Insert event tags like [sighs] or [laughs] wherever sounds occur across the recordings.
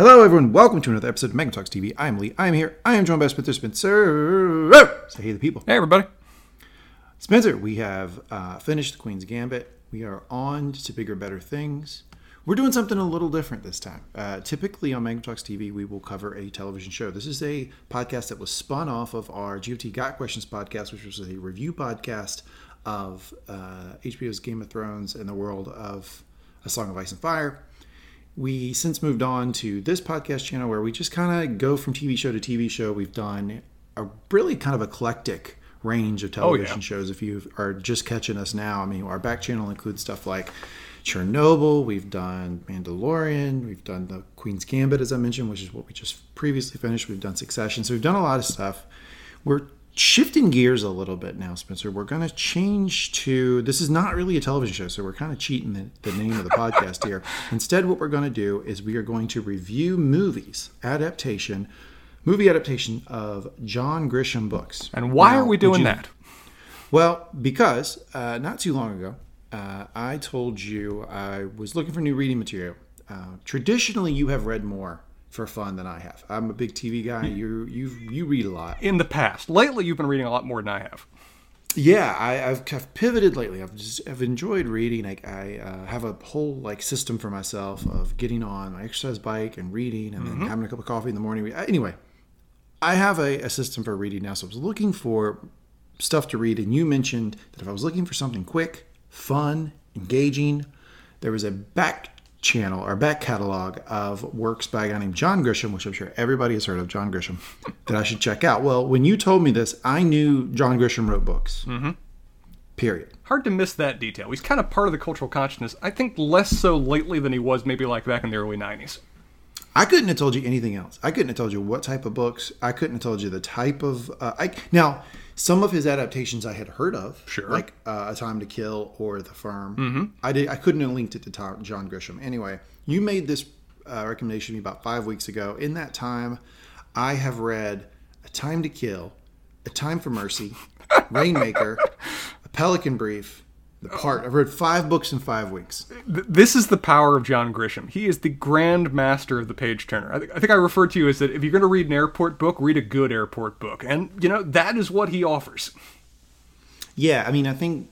Hello, everyone. Welcome to another episode of Mangum Talks TV. I'm Lee. I'm here. I am joined by Spencer Spencer. Say hey to the people. Hey, everybody. Spencer, we have uh, finished the Queen's Gambit. We are on to bigger, better things. We're doing something a little different this time. Uh, typically on Mangum Talks TV, we will cover a television show. This is a podcast that was spun off of our GOT Got Questions podcast, which was a review podcast of uh, HBO's Game of Thrones and the world of A Song of Ice and Fire. We since moved on to this podcast channel where we just kind of go from TV show to TV show. We've done a really kind of eclectic range of oh, television yeah. shows. If you are just catching us now, I mean, our back channel includes stuff like Chernobyl, we've done Mandalorian, we've done the Queen's Gambit, as I mentioned, which is what we just previously finished. We've done Succession, so we've done a lot of stuff. We're shifting gears a little bit now, Spencer. We're going to change to this is not really a television show, so we're kind of cheating the, the name of the podcast here. [laughs] Instead, what we're going to do is we are going to review movies adaptation, movie adaptation of John Grisham books. And why Now, are we doing you- that? well, because uh, not too long ago, uh, I told you I was looking for new reading material. Uh, traditionally, you have read more for fun than I have. I'm a big TV guy. You you you read a lot. In the past. Lately, you've been reading a lot more than I have. Yeah, I, I've, I've pivoted lately. I've just I've enjoyed reading. Like I uh, have a whole like system for myself of getting on my exercise bike and reading, and then having a cup of coffee in the morning. Anyway, I have a, a system for reading now. So I was looking for stuff to read, and you mentioned that if I was looking for something quick, fun, engaging, there was a back channel or back catalog of works by a guy named John Grisham, which I'm sure everybody has heard of, John Grisham, [laughs] that I should check out. Well, when you told me this, I knew John Grisham wrote books. Mm-hmm. Period. Hard to miss that detail. He's kind of part of the cultural consciousness. I think less so lately than he was maybe like back in the early 90s. I couldn't have told you anything else. I couldn't have told you what type of books. I couldn't have told you the type of. Uh, I now some of his adaptations I had heard of, Sure. like uh, A Time to Kill or The Firm. Mm-hmm. I did. I couldn't have linked it to Tom, John Grisham. Anyway, you made this uh, recommendation to me about five weeks ago. In that time, I have read A Time to Kill, A Time for Mercy, [laughs] Rainmaker, A Pelican Brief, The Part. I've read five books in five weeks. This is the power of John Grisham. He is the grand master of the page turner. I, think I think I referred to you as that if you're going to read an airport book, read a good airport book. And, you know, that is what he offers. Yeah, I mean, I think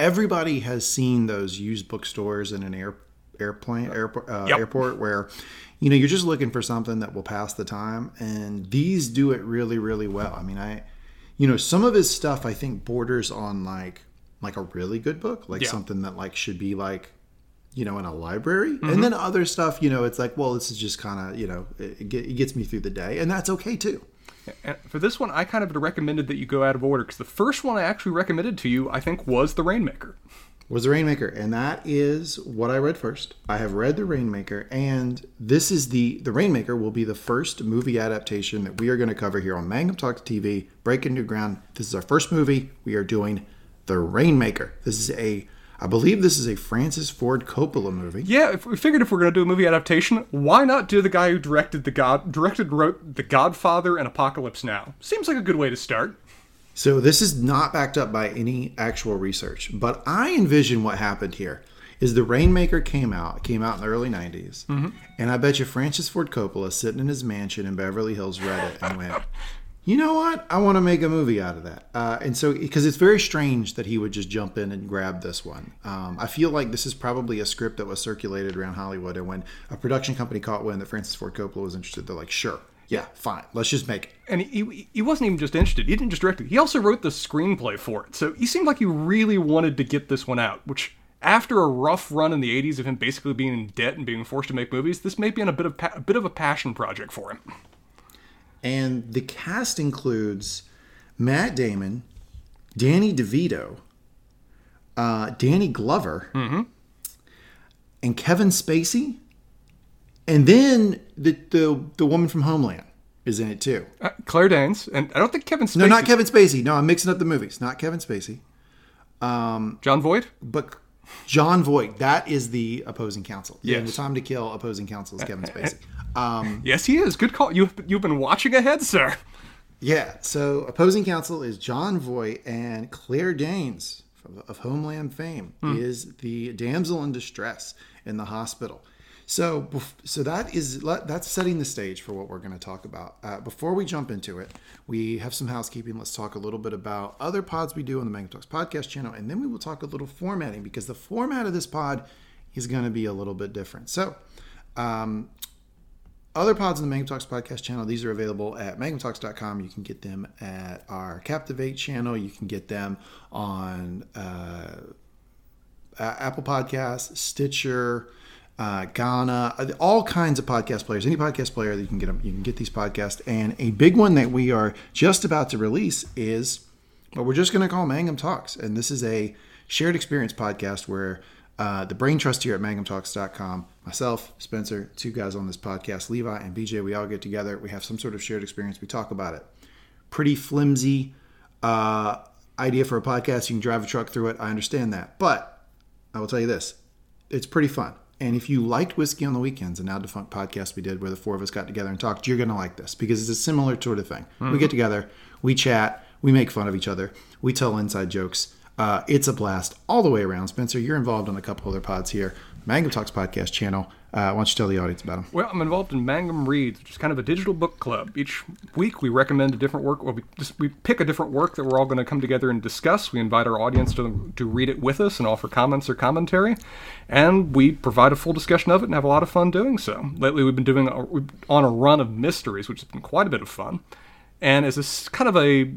everybody has seen those used bookstores in an air airplane airport uh, Yep. airport where you know you're just looking for something that will pass the time, and these do it really, really well. I mean, I you know some of his stuff I think borders on like like a really good book, like Yeah. something that like should be like you know in a library, Mm-hmm. and then other stuff you know it's like well this is just kind of you know it, it gets me through the day, and that's okay too. And for this one, I kind of recommended that you go out of order because the first one I actually recommended to you, I think, was The Rainmaker. was the Rainmaker, and that is what I read first. I have read the Rainmaker, and this is the the Rainmaker will be the first movie adaptation that we are going to cover here on Mangum Talk TV, Breaking New Ground. This is our first movie. We are doing the Rainmaker. This is a, I believe this is a Francis Ford Coppola movie. Yeah, if we figured if we're going to do a movie adaptation, why not do the guy who directed the God directed wrote The Godfather and Apocalypse Now? Seems like a good way to start. So this is not backed up by any actual research, but I envision what happened here is the Rainmaker came out, came out in the early 90s, mm-hmm. and I bet you Francis Ford Coppola sitting in his mansion in Beverly Hills read it and went, you know what? I want to make a movie out of that. Uh, and so, because it's very strange that he would just jump in and grab this one. Um, I feel like this is probably a script that was circulated around Hollywood, and when a production company caught wind that Francis Ford Coppola was interested, they're like, sure, yeah, fine, let's just make it. And he, he, wasn't even just interested. He didn't just direct it. He also wrote the screenplay for it. So he seemed like he really wanted to get this one out, which after a rough run in the 80s of him basically being in debt and being forced to make movies, this may be in a bit of pa- a bit of a passion project for him. And the cast includes Matt Damon, Danny DeVito, uh, Danny Glover, and Kevin Spacey. And then the, the the woman from Homeland is in it too. Uh, Claire Danes, and I don't think Kevin Spacey. No, not Kevin Spacey. No, I'm mixing up the movies. Not Kevin Spacey, Jon Voight? but Jon Voight. That is the opposing counsel. Yeah, Yes. the Time to Kill opposing counsel is Kevin Spacey. [laughs] Um, Yes, he is. Good call. You've, you've been watching ahead, sir. Yeah. So opposing counsel is Jon Voight and Claire Danes of, of Homeland fame is the damsel in distress in the hospital. So, so that is that's setting the stage for what we're going to talk about. Uh, before we jump into it, we have some housekeeping. Let's talk a little bit about other pods we do on the Mangum Talks podcast channel, and then we will talk a little formatting because the format of this pod is going to be a little bit different. So, um, other pods on the Mangum Talks podcast channel, these are available at mangumtalks.com. You can get them at our Captivate channel. You can get them on uh, Apple Podcasts, Stitcher, uh, Ghana, uh, all kinds of podcast players. Any podcast player that you can get them, you can get these podcasts. And a big one that we are just about to release is what we're just going to call Mangum Talks. And this is a shared experience podcast where uh, the brain trust here at mangumtalks.com, myself, Spencer, two guys on this podcast, Levi and BJ, we all get together. We have some sort of shared experience. We talk about it. Pretty flimsy uh, idea for a podcast. You can drive a truck through it. I understand that. But I will tell you this it's pretty fun. And if you liked Whiskey on the Weekends, a now defunct podcast we did where the four of us got together and talked, you're going to like this because it's a similar sort of thing. Mm-hmm. We get together, we chat, we make fun of each other, we tell inside jokes. Uh, it's a blast all the way around. Spencer, you're involved on a couple other pods here. Mangum Talks podcast channel. Uh, why don't you tell the audience about them? Well, I'm involved in Mangum Reads, which is kind of a digital book club. Each week we recommend a different work. Well, we, just, we pick a different work that we're all going to come together and discuss. We invite our audience to, to read it with us and offer comments or commentary. And we provide a full discussion of it and have a lot of fun doing so. Lately we've been doing a, on a run of mysteries, which has been quite a bit of fun. And as a kind of a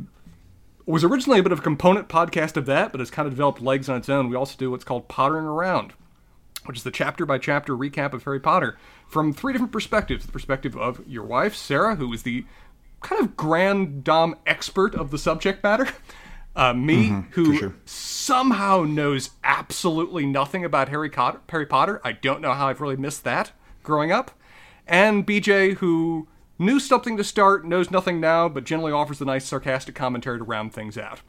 was originally a bit of a component podcast of that, but it's kind of developed legs on its own. We also do what's called Pottering Around, which is the chapter by chapter recap of Harry Potter from three different perspectives. The perspective of your wife, Sarah, who is the kind of grand dame expert of the subject matter. [laughs] Uh, me, mm-hmm, who sure. somehow knows absolutely nothing about Harry, Harry Potter. I don't know how I've really missed that growing up. And BJ, who knew something to start, knows nothing now, but generally offers a nice sarcastic commentary to round things out.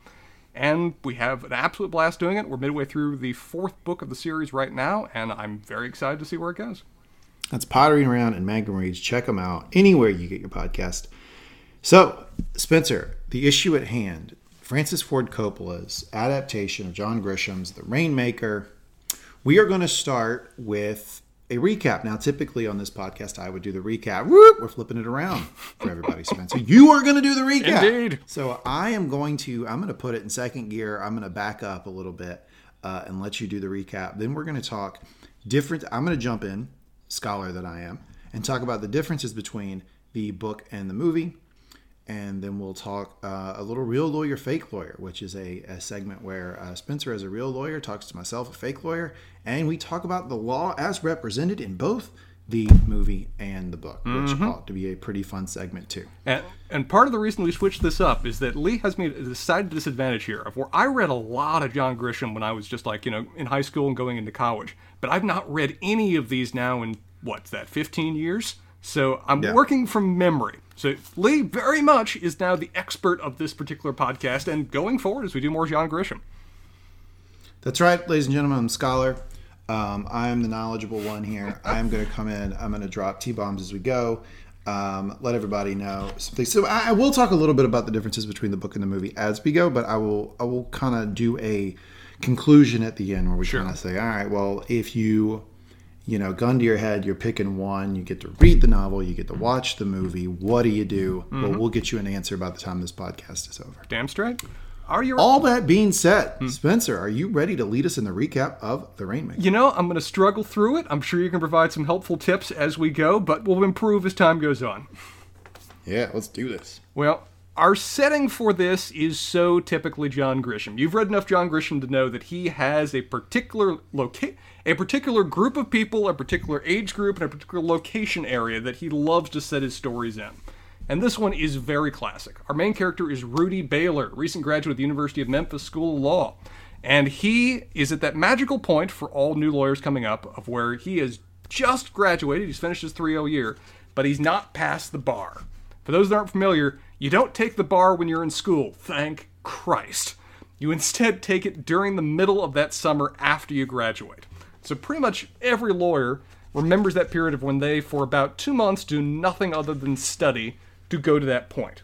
And we have an absolute blast doing it. We're midway through the fourth book of the series right now, and I'm very excited to see where it goes. That's Pottering Around and Mangum Reads. Check them out anywhere you get your podcast. So, Spencer, the issue at hand Francis Ford Coppola's adaptation of John Grisham's The Rainmaker. We are going to start with a recap. Now, typically on this podcast, I would do the recap. Whoop, we're flipping it around for everybody, Spencer. [laughs] You are going to do the recap. Indeed. So I am going to, I'm going to put it in second gear. I'm going to back up a little bit uh, and let you do the recap. Then we're going to talk different. I'm going to jump in, scholar that I am, and talk about the differences between the book and the movie and then we'll talk uh, a little real lawyer, fake lawyer, which is a, a segment where uh, Spencer, as a real lawyer, talks to myself, a fake lawyer, and we talk about the law as represented in both the movie and the book, which mm-hmm. ought to be a pretty fun segment too. And, and part of the reason we switched this up is that Lee has me at a decided disadvantage here of where I read a lot of John Grisham when I was just like, you know, in high school and going into college. But I've not read any of these now in, what's that, 15 years? So I'm yeah. working from memory. So Lee very much is now the expert of this particular podcast, and going forward as we do more John Grisham. That's right, ladies and gentlemen. I'm Scholar. Um, I'm the knowledgeable one here. I'm going to come in. I'm going to drop T bombs as we go. Um, let everybody know something. So I, I, will talk a little bit about the differences between the book and the movie as we go, but I will I will kind of do a conclusion at the end where we sure. kind of say, all right, well, if you you know, gun to your head, you're picking one. You get to read the novel, you get to watch the movie. What do you do? Mm-hmm. Well, we'll get you an answer by the time this podcast is over. Damn straight. Are you? All that being said, mm. Spencer, are you ready to lead us in the recap of The Rainmaker? You know, I'm going to struggle through it. I'm sure you can provide some helpful tips as we go, but we'll improve as time goes on. Yeah, let's do this. Well, our setting for this is so typically John Grisham. You've read enough John Grisham to know that he has a particular location a particular group of people, a particular age group, and a particular location area that he loves to set his stories in. And this one is very classic. Our main character is Rudy Baylor, recent graduate of the University of Memphis School of Law. And he is at that magical point for all new lawyers coming up of where he has just graduated, he's finished his 3 0 year, but he's not passed the bar. For those that aren't familiar, you don't take the bar when you're in school, thank Christ. You instead take it during the middle of that summer after you graduate. So pretty much every lawyer remembers that period of when they, for about two months, do nothing other than study to go to that point.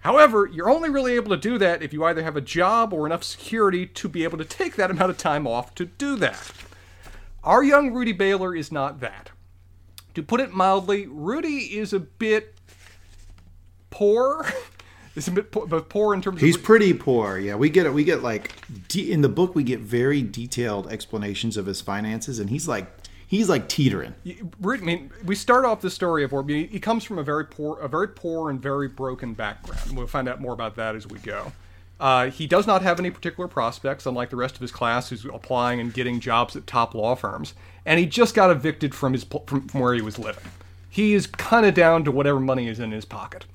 However, you're only really able to do that if you either have a job or enough security to be able to take that amount of time off to do that. Our young Rudy Baylor is not that. To put it mildly, Rudy is a bit poor. [laughs] is a bit poor, both poor in terms He's of pretty poor. Yeah, we get it. We get like de- in the book we get very detailed explanations of his finances, and he's like he's like teetering. I mean, we start off the story of where he comes from a very poor, a very poor and very broken background. We'll find out more about that as we go. Uh, he does not have any particular prospects, unlike the rest of his class, who's applying and getting jobs at top law firms. And he just got evicted from his from, from where he was living. He is kind of down to whatever money is in his pocket.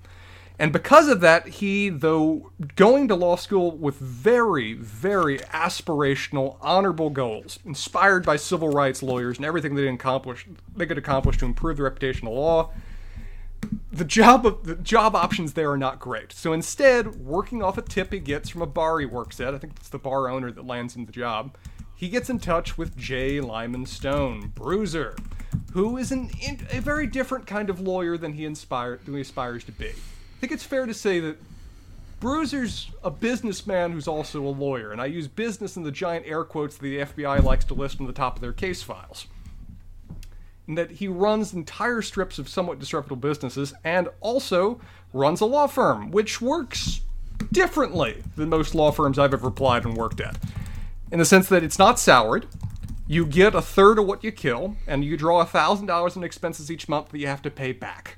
And because of that, he, though going to law school with very, very aspirational, honorable goals, inspired by civil rights lawyers and everything they accomplish, they could accomplish to improve the reputation of law, the job of the job options there are not great. So instead, working off a tip he gets from a bar he works at, I think it's the bar owner that lands him the job, he gets in touch with J. Lyman Stone, Bruiser, who is an, a very different kind of lawyer than he inspired, than he aspires to be. I think it's fair to say that Bruiser's a businessman who's also a lawyer, and I use business in the giant air quotes that the FBI likes to list on the top of their case files. And that he runs entire strips of somewhat disreputable businesses and also runs a law firm, which works differently than most law firms I've ever applied and worked at. In the sense that it's not soured, you get a third of what you kill, and you draw $1,000 in expenses each month that you have to pay back.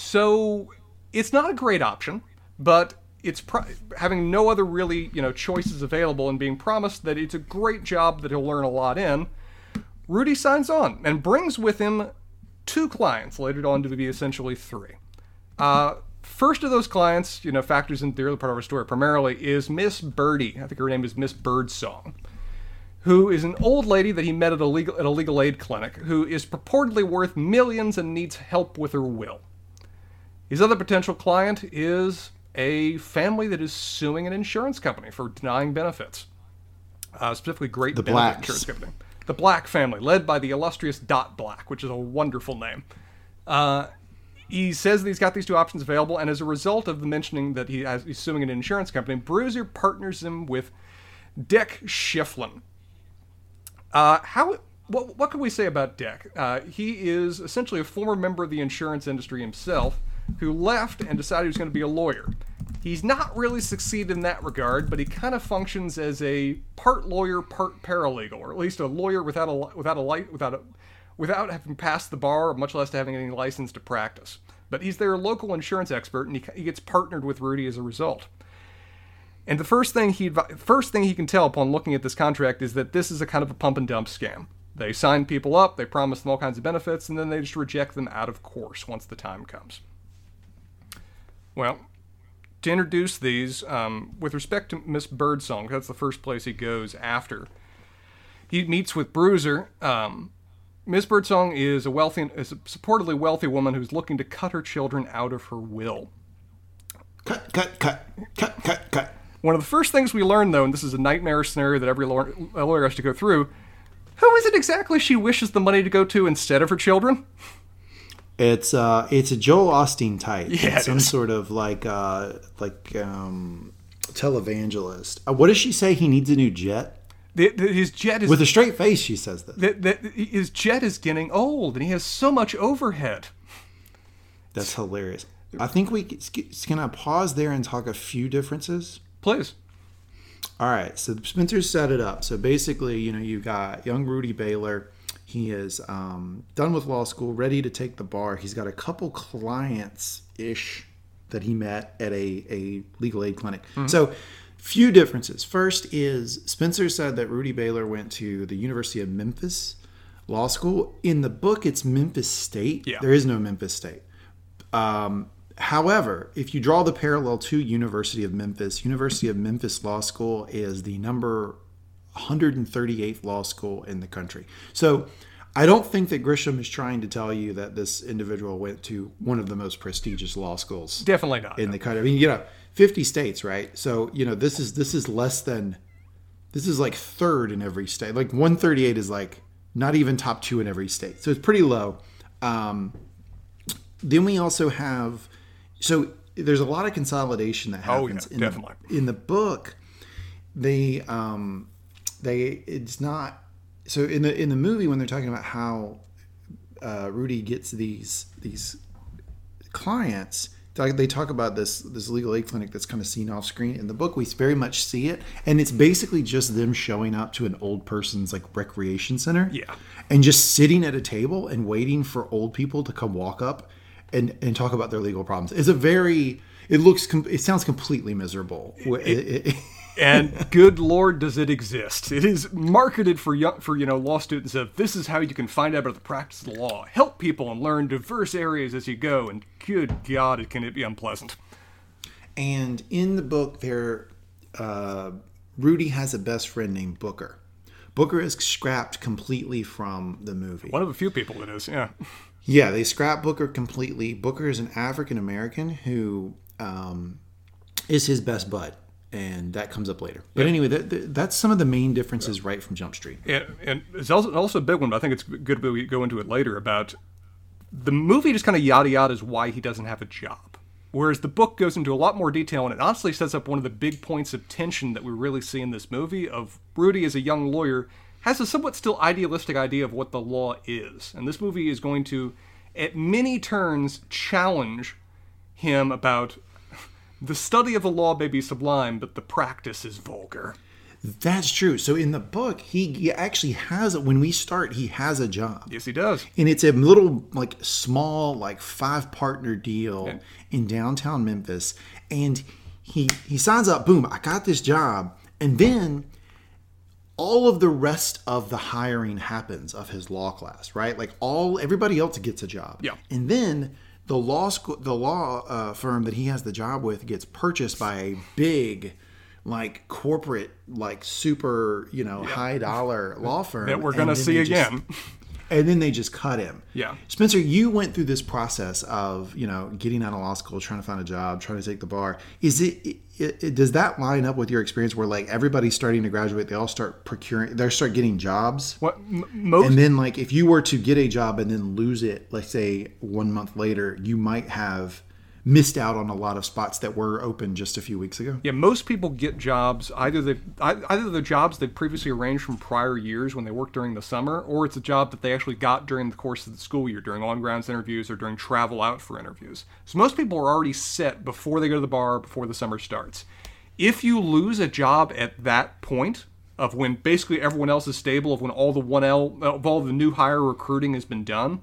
So it's not a great option, but it's pro- having no other really you know choices available and being promised that it's a great job that he'll learn a lot in. Rudy signs on and brings with him two clients, later on to be essentially three. Uh, first of those clients, you know, factors into the early part of our story primarily is Miss Birdie. I think her name is Miss Birdsong, who is an old lady that he met at a legal at a legal aid clinic, who is purportedly worth millions and needs help with her will. His other potential client is a family that is suing an insurance company for denying benefits, uh, specifically Great The Benefit. Insurance Company. The Black family, led by the illustrious Dot Black, which is a wonderful name. Uh, he says that he's got these two options available, and as a result of the mentioning that he has, he's suing an insurance company, Bruiser partners him with Deck Shifflet. Uh, how what, what can we say about Dick? Uh, he is essentially a former member of the insurance industry himself, who left and decided he was going to be a lawyer. He's not really succeeded in that regard, but he kind of functions as a part lawyer, part paralegal, or at least a lawyer without a without a light without a without having passed the bar, much less having any license to practice. But he's their local insurance expert, and he, he gets partnered with Rudy as a result. And the first thing he first thing he can tell upon looking at this contract is that this is a kind of a pump and dump scam. They sign people up, they promise them all kinds of benefits, and then they just reject them out of course once the time comes. Well, to introduce these, um, with respect to Miss Birdsong, that's the first place he goes after. He meets with Bruiser. Um, Miss Birdsong is a wealthy, is a supportedly wealthy woman who's looking to cut her children out of her will. Cut, cut, cut, cut, cut, cut. One of the first things we learn, though, and this is a nightmare scenario that every lawyer, lawyer has to go through, who is it exactly she wishes the money to go to instead of her children? It's uh, it's a Joel Osteen type. Yeah, some is. sort of like uh, like um, televangelist. Uh, what does she say? He needs a new jet. The, the, his jet is With a straight face, she says this. the, his jet is getting old, and he has so much overhead. That's hilarious. I think we can I pause there and talk a few differences. Please. All right, so Spencer set it up. So basically, you know, you've got young Rudy Baylor. He is um, done with law school, ready to take the bar. He's got a couple clients ish that he met at a, a legal aid clinic. So, few differences. First is Spencer said that Rudy Baylor went to the University of Memphis Law School. In the book, it's Memphis State. Yeah. There is no Memphis State. Um, however, if you draw the parallel to University of Memphis, University of Memphis Law School is the number 138th law school in the country. So I don't think that Grisham is trying to tell you that this individual went to one of the most prestigious law schools Definitely not. in the country. I mean, you know, 50 states, right? So, you know, this is this is less than this is like third in every state. Like 138 is like not even top 2 in every state. So it's pretty low. Um then we also have so there's a lot of consolidation that Oh, yeah, happens in definitely. the in the book. They um they it's not so in the in the movie when they're talking about how uh, Rudy gets these these clients. They talk about this this legal aid clinic that's kind of seen off screen. In the book, we very much see it, and it's basically just them showing up to an old person's like recreation center, Yeah. and just sitting at a table and waiting for old people to come walk up and and talk about their legal problems. It's a very it looks com- it sounds completely miserable. It- it- and good lord does it exist it is marketed for young for you know law students of this is how you can find out about the practice of the law help people and learn diverse areas as you go and good god it can it be unpleasant And in the book, there, uh, Rudy has a best friend named Booker. Booker is scrapped completely from the movie. one of the few people that is yeah Yeah, they scrap Booker completely. Booker is an African American who um, is his best bud, and that comes up later. But anyway, that, that- that's some of the main differences right from Jump Street. and, and it's also, also a big one but i think it's good that we go into it later about the movie just kind of yada yada is why he doesn't have a job whereas the book goes into a lot more detail and it honestly sets up one of the big points of tension that we really see in this movie of rudy as a young lawyer has a somewhat still idealistic idea of what the law is and this movie is going to at many turns challenge him about the study of the law may be sublime but the practice is vulgar. That's true. So in the book, he, actually has when we start, he has a job. yes he does. And it's a little like small like five partner deal in downtown Memphis. And he he signs up boom I got this job. And then all of the rest of the hiring happens of his law class right? Like all everybody else gets a job. Yeah. and then the law school the law uh, firm that he has the job with gets purchased by a big like corporate like super you know high dollar law firm that we're gonna see they just- again and then they just cut him. Yeah. Spencer, you went through this process of you know getting out of law school, trying to find a job, trying to take the bar. Is it, it, it does that line up with your experience where like everybody's starting to graduate, they all start procuring, they start getting jobs, what m- most and then like if you were to get a job and then lose it, let's say one month later, you might have missed out on a lot of spots that were open just a few weeks ago. Yeah, most people get jobs either they either the jobs they previously arranged from prior years when they worked during the summer, or it's a job that they actually got during the course of the school year, during on-grounds interviews or during travel out for interviews. So most people are already set before they go to the bar, before the summer starts. If you lose a job at that point of when basically everyone else is stable, of when all the one L of all the new hire recruiting has been done,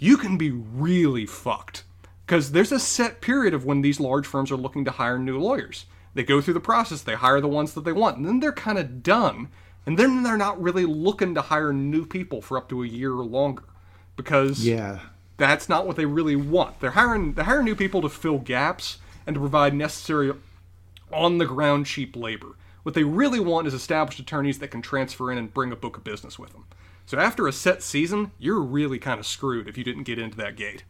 you can be really fucked because there's a set period of when these large firms are looking to hire new lawyers. They go through the process, they hire the ones that they want, and then they're kind of done. And then they're not really looking to hire new people for up to a year or longer because Yeah. that's not what they really want. They're hiring they're hiring new people to fill gaps and to provide necessary on the ground cheap labor. What they really want is established attorneys that can transfer in and bring a book of business with them. So after a set season, you're really kind of screwed if you didn't get into that gate.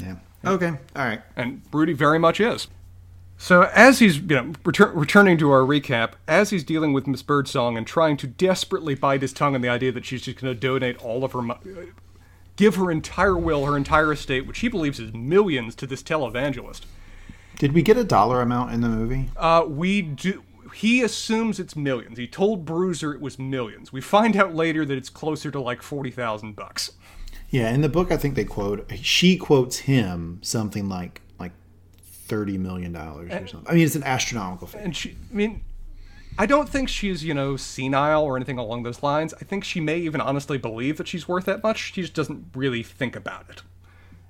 Yeah. Okay. All right. and Rudy very much is. So as he's you know retur- returning to our recap, as he's dealing with Miss Birdsong and trying to desperately bite his tongue on the idea that she's just going to donate all of her, mo- give her entire will, her entire estate, which he believes is millions, to this televangelist. Did we get a dollar amount in the movie? Uh, we do. He assumes it's millions. He told Bruiser it was millions. We find out later that it's closer to like forty thousand bucks. Yeah, in the book, I think they quote she quotes him something like like thirty million dollars or something. I mean, it's an astronomical figure. and she i mean i don't think she's you know senile or anything along those lines i think she may even honestly believe that she's worth that much she just doesn't really think about it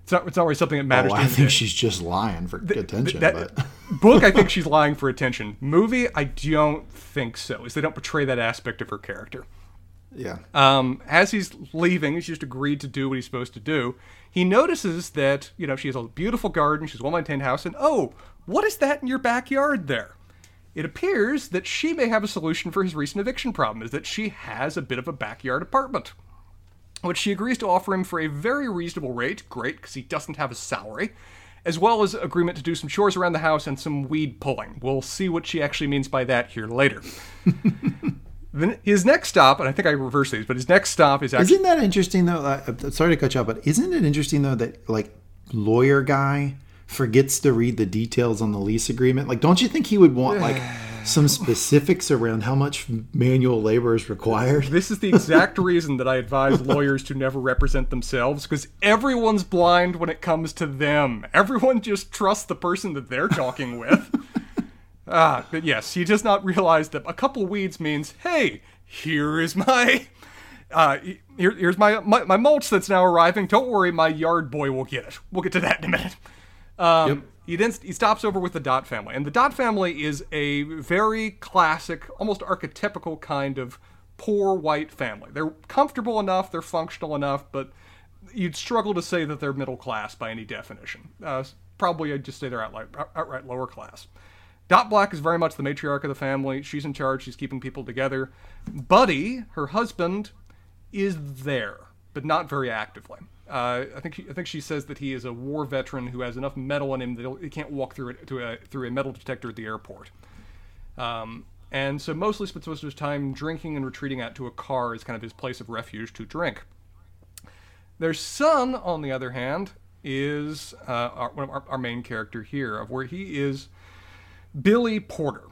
it's not it's not really something that matters Oh, I think today. she's just lying for attention. that- but [laughs] book i think [laughs] she's lying for attention movie i don't think so Is they don't portray that aspect of her character yeah, um, as he's leaving, he's just agreed to do what he's supposed to do. He notices that, you know, she has a beautiful garden, she's well maintained house, and oh, what is that in your backyard there? It appears that she may have a solution for his recent eviction problem, is that she has a bit of a backyard apartment. Which she agrees to offer him for a very reasonable rate, great, because he doesn't have a salary, as well as agreement to do some chores around the house and some weed pulling. We'll see what she actually means by that here later. [laughs] then his next stop, and I think I reversed these, but his next stop is actually isn't that interesting though? I, I'm sorry to cut you off, but isn't it interesting though that like lawyer guy forgets to read the details on the lease agreement? Like, don't you think he would want like [sighs] some specifics around how much manual labor is required. This is the exact [laughs] reason that I advise lawyers to never represent themselves because everyone's blind when it comes to them. Everyone just trusts the person that they're talking with. Ah, but yes, he does not realize that a couple weeds means, hey, here is my. Uh, here, here's my, my my mulch that's now arriving. Don't worry, my yard boy will get it. We'll get to that in a minute. Um, Yep. He then he stops over with the Dot family, and the Dot family is a very classic, almost archetypical kind of poor white family. They're comfortable enough, they're functional enough, but you'd struggle to say that they're middle class by any definition. Uh, probably I'd just say they're outright, outright lower class. Dot Black is very much the matriarch of the family. She's in charge. She's keeping people together. Buddy, her husband, is there, but not very actively. Uh, I think she, I think she says that he is a war veteran who has enough metal in him that he'll- can't walk through it a, through a metal detector at the airport. Um, and so mostly spends most of his time drinking and retreating out to a car as kind of his place of refuge to drink. Their son, on the other hand, is uh, our, our, our main character here, of where he is Billy Porter.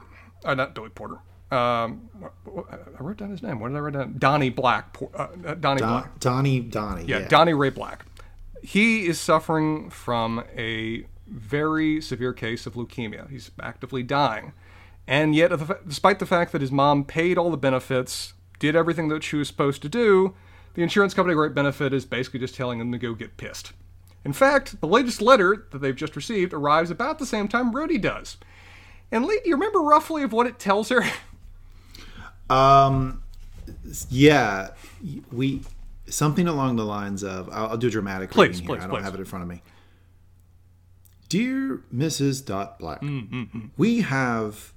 Uh, not Billy Porter. Um, I wrote down his name. What did I write down? Donnie Black. Uh, uh, Donnie Black. Donnie, Donnie. Yeah, Yeah, Donnie Ray Black. He is suffering from a very severe case of leukemia. He's actively dying. And yet, despite the fact that his mom paid all the benefits, did everything that she was supposed to do, the insurance company Great Benefit is basically just telling him to go get pissed. In fact, the latest letter that they've just received arrives about the same time Rudy does. And Lee, do you remember roughly of what it tells her? [laughs] Um, yeah, we something along the lines of I'll, I'll do a dramatic Please, reading please, here. I don't please. have it in front of me. Dear Mrs. Dot Black, Mm, we have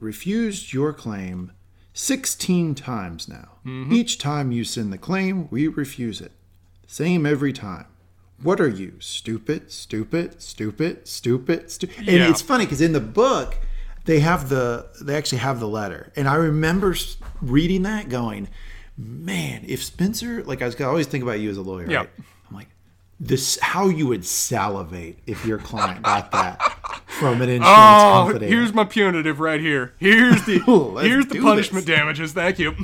refused your claim 16 times now. Mm-hmm. Each time you send the claim, we refuse it. Same every time. What are you, stupid, stupid, stupid, stupid, stupid? And Yeah. it's funny because in the book, they have the they actually have the letter, and I remember reading that, going, "Man, if Spencer, like I was I always think about you as a lawyer, Yeah. right? I'm like, this how you would salivate if your client got that from an insurance Oh, company. here's my punitive right here. Here's the [laughs] here's the punishment this. damages. Thank you.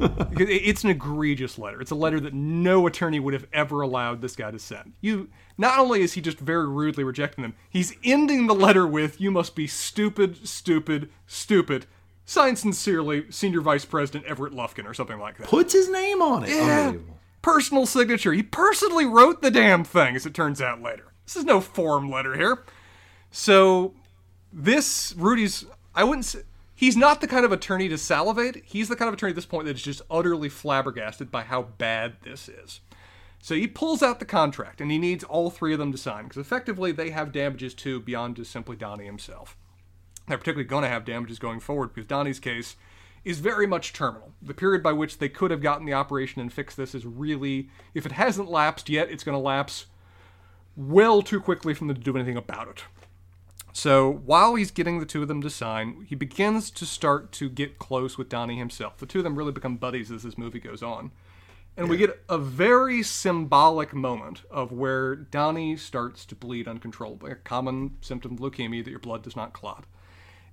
It's an egregious letter. It's a letter that no attorney would have ever allowed this guy to send. You not only is he just very rudely rejecting them, he's ending the letter with "You must be stupid, stupid, stupid." Signed sincerely, Senior Vice President Everett Lufkin, or something like that. puts his name on it. Yeah. Personal signature. He personally wrote the damn thing, as it turns out later. This is no form letter here. So, this, Rudy's, I wouldn't say, he's not the kind of attorney to salivate. He's the kind of attorney at this point that's just utterly flabbergasted by how bad this is. So he pulls out the contract, and he needs all three of them to sign, because effectively they have damages too beyond just simply Donnie himself. They're particularly going to have damages going forward because Donnie's case is very much terminal. The period by which they could have gotten the operation and fixed this is really, if it hasn't lapsed yet, it's going to lapse well too quickly for them to do anything about it. So while he's getting the two of them to sign, he begins to start to get close with Donnie himself. The two of them really become buddies as this movie goes on. And we get a very symbolic moment of where Donnie starts to bleed uncontrollably, a common symptom of leukemia that your blood does not clot.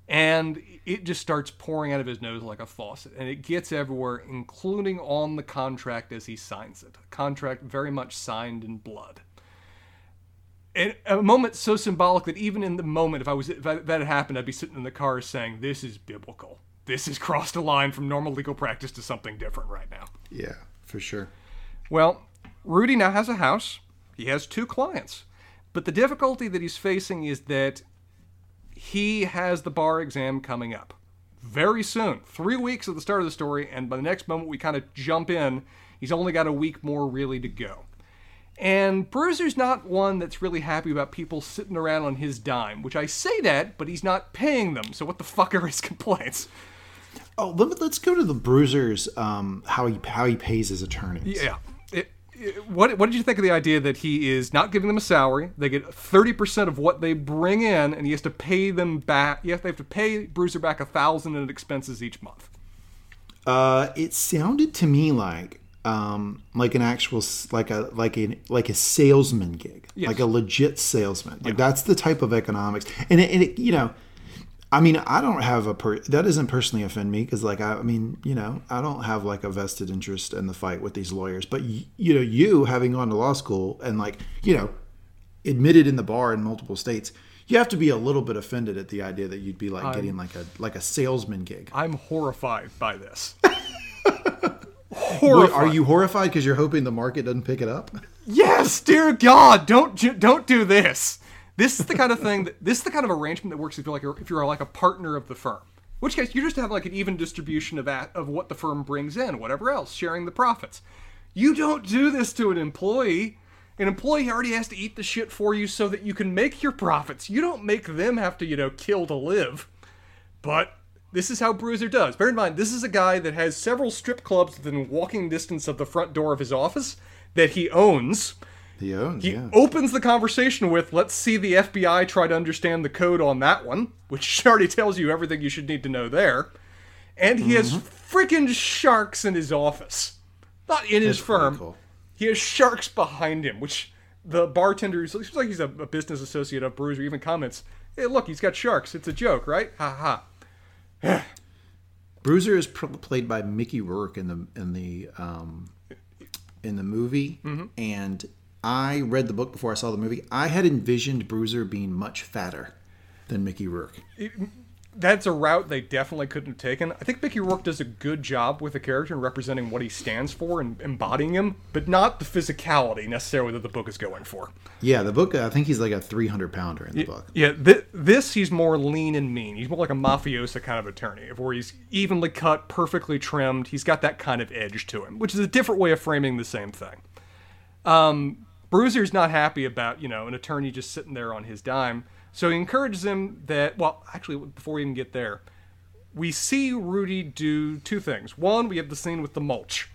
And it just starts pouring out of his nose like a faucet. And it gets everywhere, including on the contract as he signs it. A contract very much signed in blood. And a moment so symbolic that even in the moment, if I was if that had happened, I'd be sitting in the car saying, "This is biblical. This has crossed a line from normal legal practice to something different right now." Yeah, for sure. Well, Rudy now has a house. He has two clients. But the difficulty that he's facing is that he has the bar exam coming up very soon. Three weeks at the start of the story, and by the next moment we kind of jump in, he's only got a week more really to go. And Bruiser's not one that's really happy about people sitting around on his dime, which I say that, but he's not paying them, so what the fuck are his [laughs] complaints? Oh, let let's go to the Bruisers. Um, how he how he pays his attorneys. Yeah. It, it- what, what did you think of the idea that he is not giving them a salary? They get 30% of what they bring in, and he has to pay them back. You have, they have to pay Bruiser back a thousand in expenses each month. Uh, it sounded to me like um, like an actual like a like a like a salesman gig, Yes. like a legit salesman. Like that's the type of economics, and it, and it you know. I mean, I don't have a per that doesn't personally offend me because, like, I, I mean, you know, I don't have like a vested interest in the fight with these lawyers. But y- you know, you having gone to law school and like, you know, admitted in the bar in multiple states, you have to be a little bit offended at the idea that you'd be like getting like a like a salesman gig. I'm horrified by this. [laughs] Horrified. are you horrified because you're hoping the market doesn't pick it up? Yes, dear God, don't don't do this. This is the kind of thing that this is the kind of arrangement that works if you're like a, if you're like a partner of the firm. In which case, you just have like an even distribution of that of what the firm brings in, whatever else, sharing the profits. You don't do this to an employee. An employee already has to eat the shit for you so that you can make your profits. You don't make them have to, you know, kill to live. But this is how Bruiser does. Bear in mind, this is a guy that has several strip clubs within walking distance of the front door of his office that he owns. He owns, He yeah. opens the conversation with, let's see the FBI try to understand the code on that one, which [laughs] already tells you everything you should need to know there. And he has Mm-hmm. freaking sharks in his office. Not in his That's pretty firm. cool. He has sharks behind him, which the bartender, he looks like he's a, a business associate of Bruiser, even comments, hey, look, he's got sharks. It's a joke, right? Ha ha. [sighs] Bruiser is played by Mickey Rourke in the in the um, in the movie, Mm-hmm. and I read the book before I saw the movie. I had envisioned Bruiser being much fatter than Mickey Rourke. That's a route they definitely couldn't have taken. I think Mickey Rourke does a good job with the character and representing what he stands for and embodying him, but not the physicality necessarily that the book is going for. Yeah, the book. I think he's like a three hundred pounder in the book. Yeah, th- this he's more lean and mean. He's more like a mafiosa kind of attorney, where he's evenly cut, perfectly trimmed. He's got that kind of edge to him, which is a different way of framing the same thing. Um, Bruiser's not happy about you know an attorney just sitting there on his dime, so he encourages him that. Well, actually, before we even get there, we see Rudy do two things. One, we have the scene with the mulch,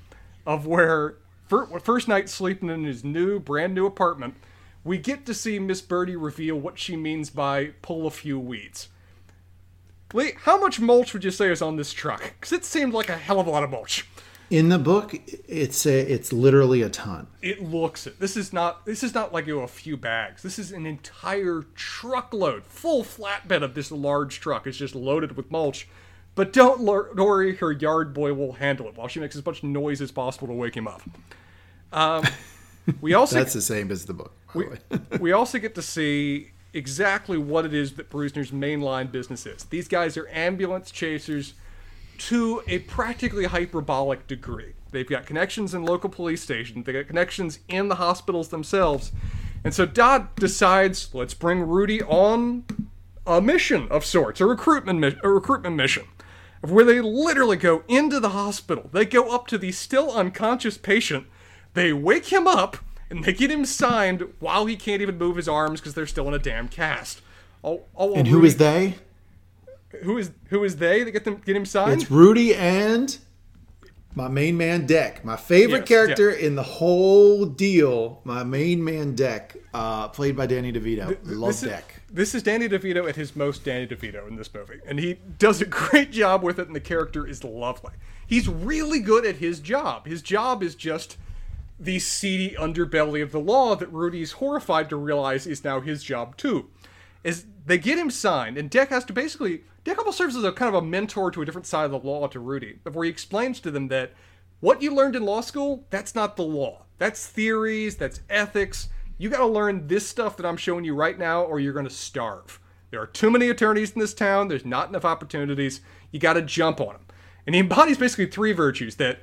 of where fir- first night sleeping in his new, brand new apartment, we get to see Miss Birdie reveal what she means by pull a few weeds. Lee, how much mulch would you say is on this truck? Because it seemed like a hell of a lot of mulch. In the book, it's a, it's literally a ton. It looks it. This is not. This is not like you know, a few bags. This is an entire truckload, full flatbed of this large truck. It's just loaded with mulch. But don't worry, her yard boy will handle it while she makes as much noise as possible to wake him up. Um, we [laughs] also That's the same as the book. We, [laughs] we also get to see exactly what it is that Bruiser's mainline business is. These guys are ambulance chasers to a practically hyperbolic degree. They've got connections in local police stations, they've got connections in the hospitals themselves. And so Dodd decides, let's bring Rudy on a mission of sorts, a recruitment a recruitment mission, where they literally go into the hospital. They go up to the still unconscious patient, they wake him up, and they get him signed while he can't even move his arms because they're still in a damn cast. Oh, oh, and oh, who is they? Who is who is they that get them get him signed? It's Rudy and my main man Deck, my favorite Yes, character in the whole deal. My main man Deck, uh, played by Danny DeVito. Love this is, Deck. This is Danny DeVito at his most Danny DeVito in this movie, and he does a great job with it, and the character is lovely. He's really good at his job. His job is just the seedy underbelly of the law that Rudy's horrified to realize is now his job too. Is they get him signed, and Deck has to basically Deck almost serves as a kind of a mentor to a different side of the law to Rudy, where he explains to them that what you learned in law school, that's not the law. That's theories, that's ethics. You got to learn this stuff that I'm showing you right now, or you're going to starve. There are too many attorneys in this town. There's not enough opportunities. You got to jump on them. And he embodies basically three virtues that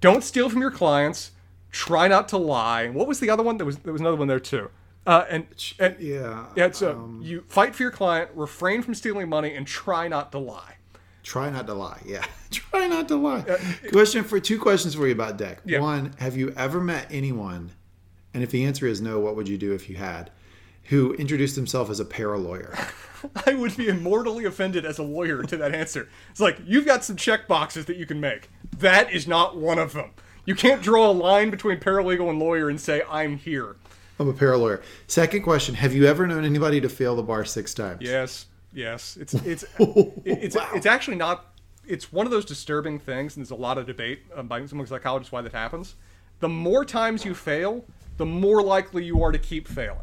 don't steal from your clients, try not to lie. What was the other one? There was there was another one there too. Uh, and, and Yeah. yeah, it's uh, you fight for your client, refrain from stealing money, and try not to lie. Try not to lie. Yeah. [laughs] Try not to lie. Question for two questions for you about Deck. Yeah. One, have you ever met anyone, and if the answer is no, what would you do if you had, who introduced himself as a paralawyer? [laughs] I would be immortally offended as a lawyer to that answer. It's like you've got some check boxes that you can make. That is not one of them. You can't draw a line between paralegal and lawyer and say I'm here. I'm a paralawyer. Second question, have you ever known anybody to fail the bar six times? Yes, yes. It's [laughs] it's oh, it's it's actually not. It's one of those disturbing things, and there's a lot of debate among some psychologists why that happens. The more times you fail, the more likely you are to keep failing.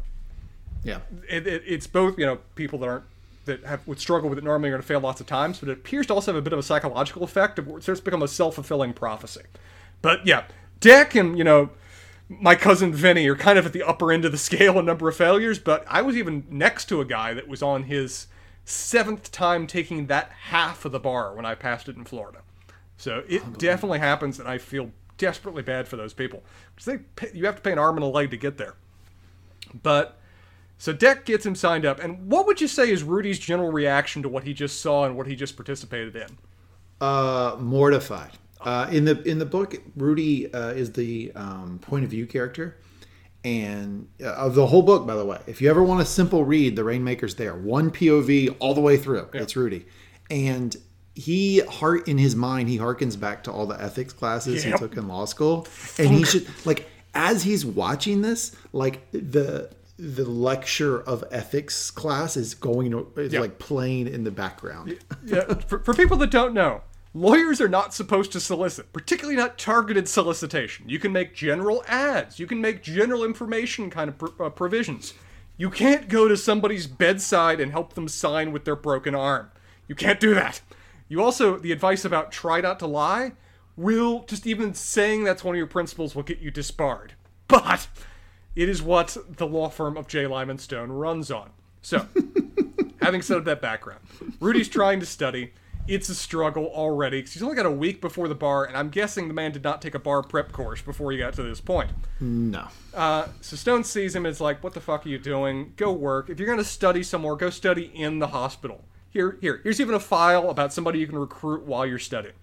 Yeah. It, it, it's both, you know, people that aren't that have, would struggle with it normally are going to fail lots of times, but it appears to also have a bit of a psychological effect of it starts to become a self fulfilling prophecy. But yeah, Deck and, you know, my cousin Vinny are kind of at the upper end of the scale in number of failures, but I was even next to a guy that was on his seventh time taking that half of the bar when I passed it in Florida. So it definitely happens, and I feel desperately bad for those people because they pay, you have to pay an arm and a leg to get there. But so Deck gets him signed up, and what would you say is Rudy's general reaction to what he just saw and what he just participated in? Uh, mortified. Uh, in the in the book, Rudy uh, is the um, point of view character, and uh, of the whole book. By the way, if you ever want a simple read, The Rainmaker's there. One POV all the way through. It's Rudy, and he heart in his mind he harkens back to all the ethics classes Yep. he took in law school, and he should like as he's watching this, like the the lecture of ethics class is going is Yeah. like playing in the background. yeah, for, for people that don't know, lawyers are not supposed to solicit, particularly not targeted solicitation. You can make general ads, you can make general information kind of pr- uh, provisions. You can't go to somebody's bedside and help them sign with their broken arm. You can't do that. You also, the advice about try not to lie will just even saying that's one of your principles will get you disbarred. But it is what the law firm of J. Lyman Stone runs on. So, [laughs] having said that background, Rudy's trying to study. It's a struggle already because he's only got a week before the bar, and I'm guessing the man did not take a bar prep course before he got to this point. No. Uh, so Stone sees him and is like, "What the fuck are you doing? Go work. If you're gonna study somewhere, go study in the hospital. Here, here, here's even a file about somebody you can recruit while you're studying."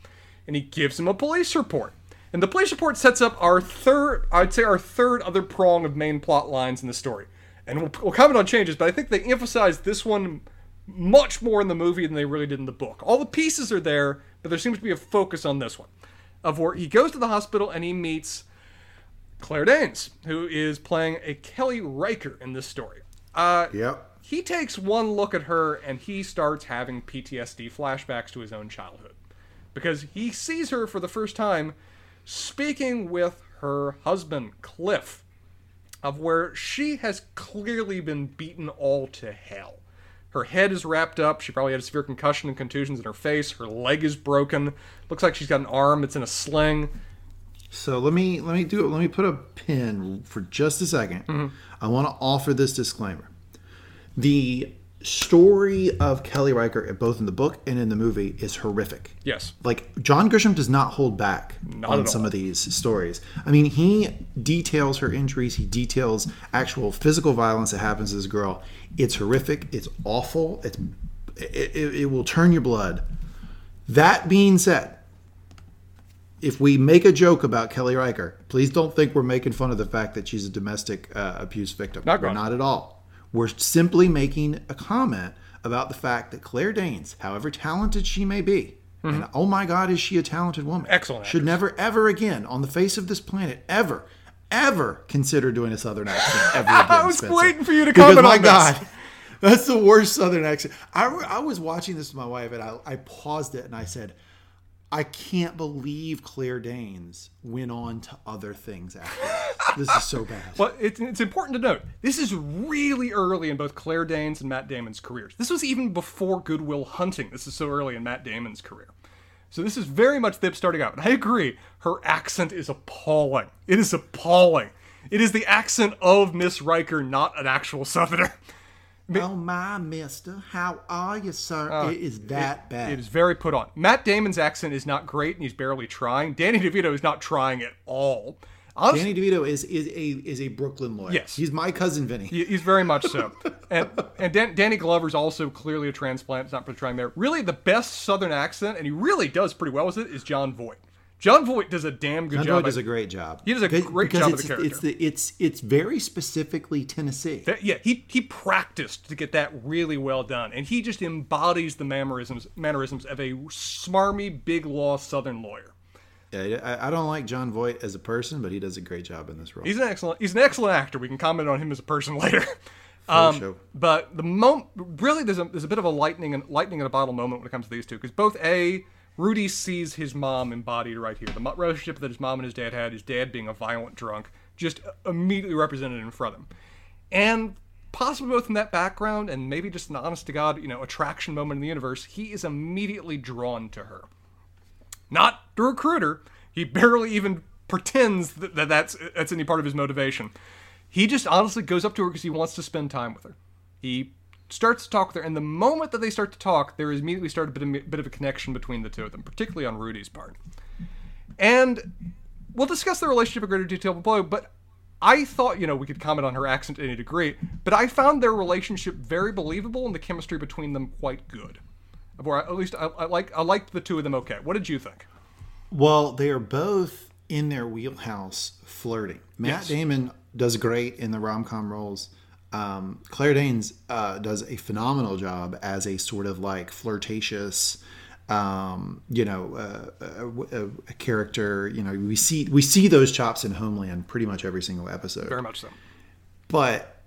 And he gives him a police report. And the police report sets up our third, I'd say our third other prong of main plot lines in the story. And we'll, we'll comment on changes, but I think they emphasize this one much more in the movie than they really did in the book. All the pieces are there, but there seems to be a focus on this one. Of where he goes to the hospital and he meets Claire Danes, who is playing a Kelly Riker in this story. Uh, Yep. he takes one look at her and he starts having PTSD flashbacks to his own childhood because he sees her for the first time speaking with her husband, Cliff, of where she has clearly been beaten all to hell. Her head is wrapped up. She probably had a severe concussion and contusions in her face. Her leg is broken. Looks like she's got an arm that's in a sling. So let me let me do it. Let me put a pin for just a 2nd mm-hmm. I want to offer this disclaimer. The story of Kelly Riker, both in the book and in the movie, is horrific. Yes. Like John Grisham does not hold back on some of these stories. I mean, he details her injuries. He details actual physical violence that happens to this girl. It's horrific. It's awful. It's it, it, it will turn your blood. That being said, if we make a joke about Kelly Riker, please don't think we're making fun of the fact that she's a domestic uh, abuse victim. Not we're not at all. We're simply making a comment about the fact that Claire Danes, however talented she may be, and oh my God, is she a talented woman? Mm-hmm. Excellent Should actress. never, ever again on the face of this planet, ever, ever consider doing a Southern accent ever again. [laughs] I was Spencer. waiting for you to Because comment my this. God, [laughs] that's the worst Southern accent. I, I was watching this with my wife, and I, I paused it and I said, I can't believe Claire Danes went on to other things after this. [laughs] This is so bad. Well, it's, it's important to note this is really early in both Claire Danes and Matt Damon's careers. This was even before Good Will Hunting. This is so early in Matt Damon's career. So this is very much them starting out. And I agree, her accent is appalling. It is appalling. It is the accent of Miss Riker, not an actual Southerner. Oh my mister, how are you, sir? Uh, it is that bad. It is very put on. Matt Damon's accent is not great, and he's barely trying. Danny DeVito is not trying at all. Honestly, Danny DeVito is is a is a Brooklyn lawyer. Yes. he's my cousin Vinny. He- He's very much so. and and Dan, Danny Glover's also clearly a transplant. It's not portraying there. Really, the best Southern accent, and he really does pretty well with it, is Jon Voight. Jon Voight does a damn good job. John job. Voight does a great job. He does a Because- great because job of it's, the It's the it's it's very specifically Tennessee. that- yeah, he he practiced to get that really well done, and he just embodies the mannerisms mannerisms of a smarmy, big law Southern lawyer. Yeah, I, I don't like Jon Voight as a person, but he does a great job in this role. He's an excellent he's an excellent actor. We can comment on him as a person [laughs] later. Um, sure. But the moment really there's a there's a bit of a lightning and lightning in a bottle moment when it comes to these two because both a Rudy sees his mom embodied right here. The relationship that his mom and his dad had, his dad being a violent drunk, just uh, immediately represented in front of him. And possibly both in that background and maybe just an honest to God, you know, attraction moment in the universe, he is immediately drawn to her. Not the recruiter. He barely even pretends that, that that's that's any part of his motivation. He just honestly goes up to her because he wants to spend time with her. He starts to talk there, and the moment that they start to talk, there is immediately started a bit of, bit of a connection between the two of them, particularly on Rudy's part. And we'll discuss the relationship in greater detail below, but I thought, you know, we could comment on her accent to any degree, but I found their relationship very believable and the chemistry between them quite good. Or at least I, I like I liked the two of them okay. What did you think? Well, they are both in their wheelhouse flirting. Matt Yes. Damon does great in the rom com roles. Um, Claire Danes uh, does a phenomenal job as a sort of like flirtatious, um, you know, uh, a, a, a character. You know, we see we see those chops in Homeland pretty much every single episode. Very much so. but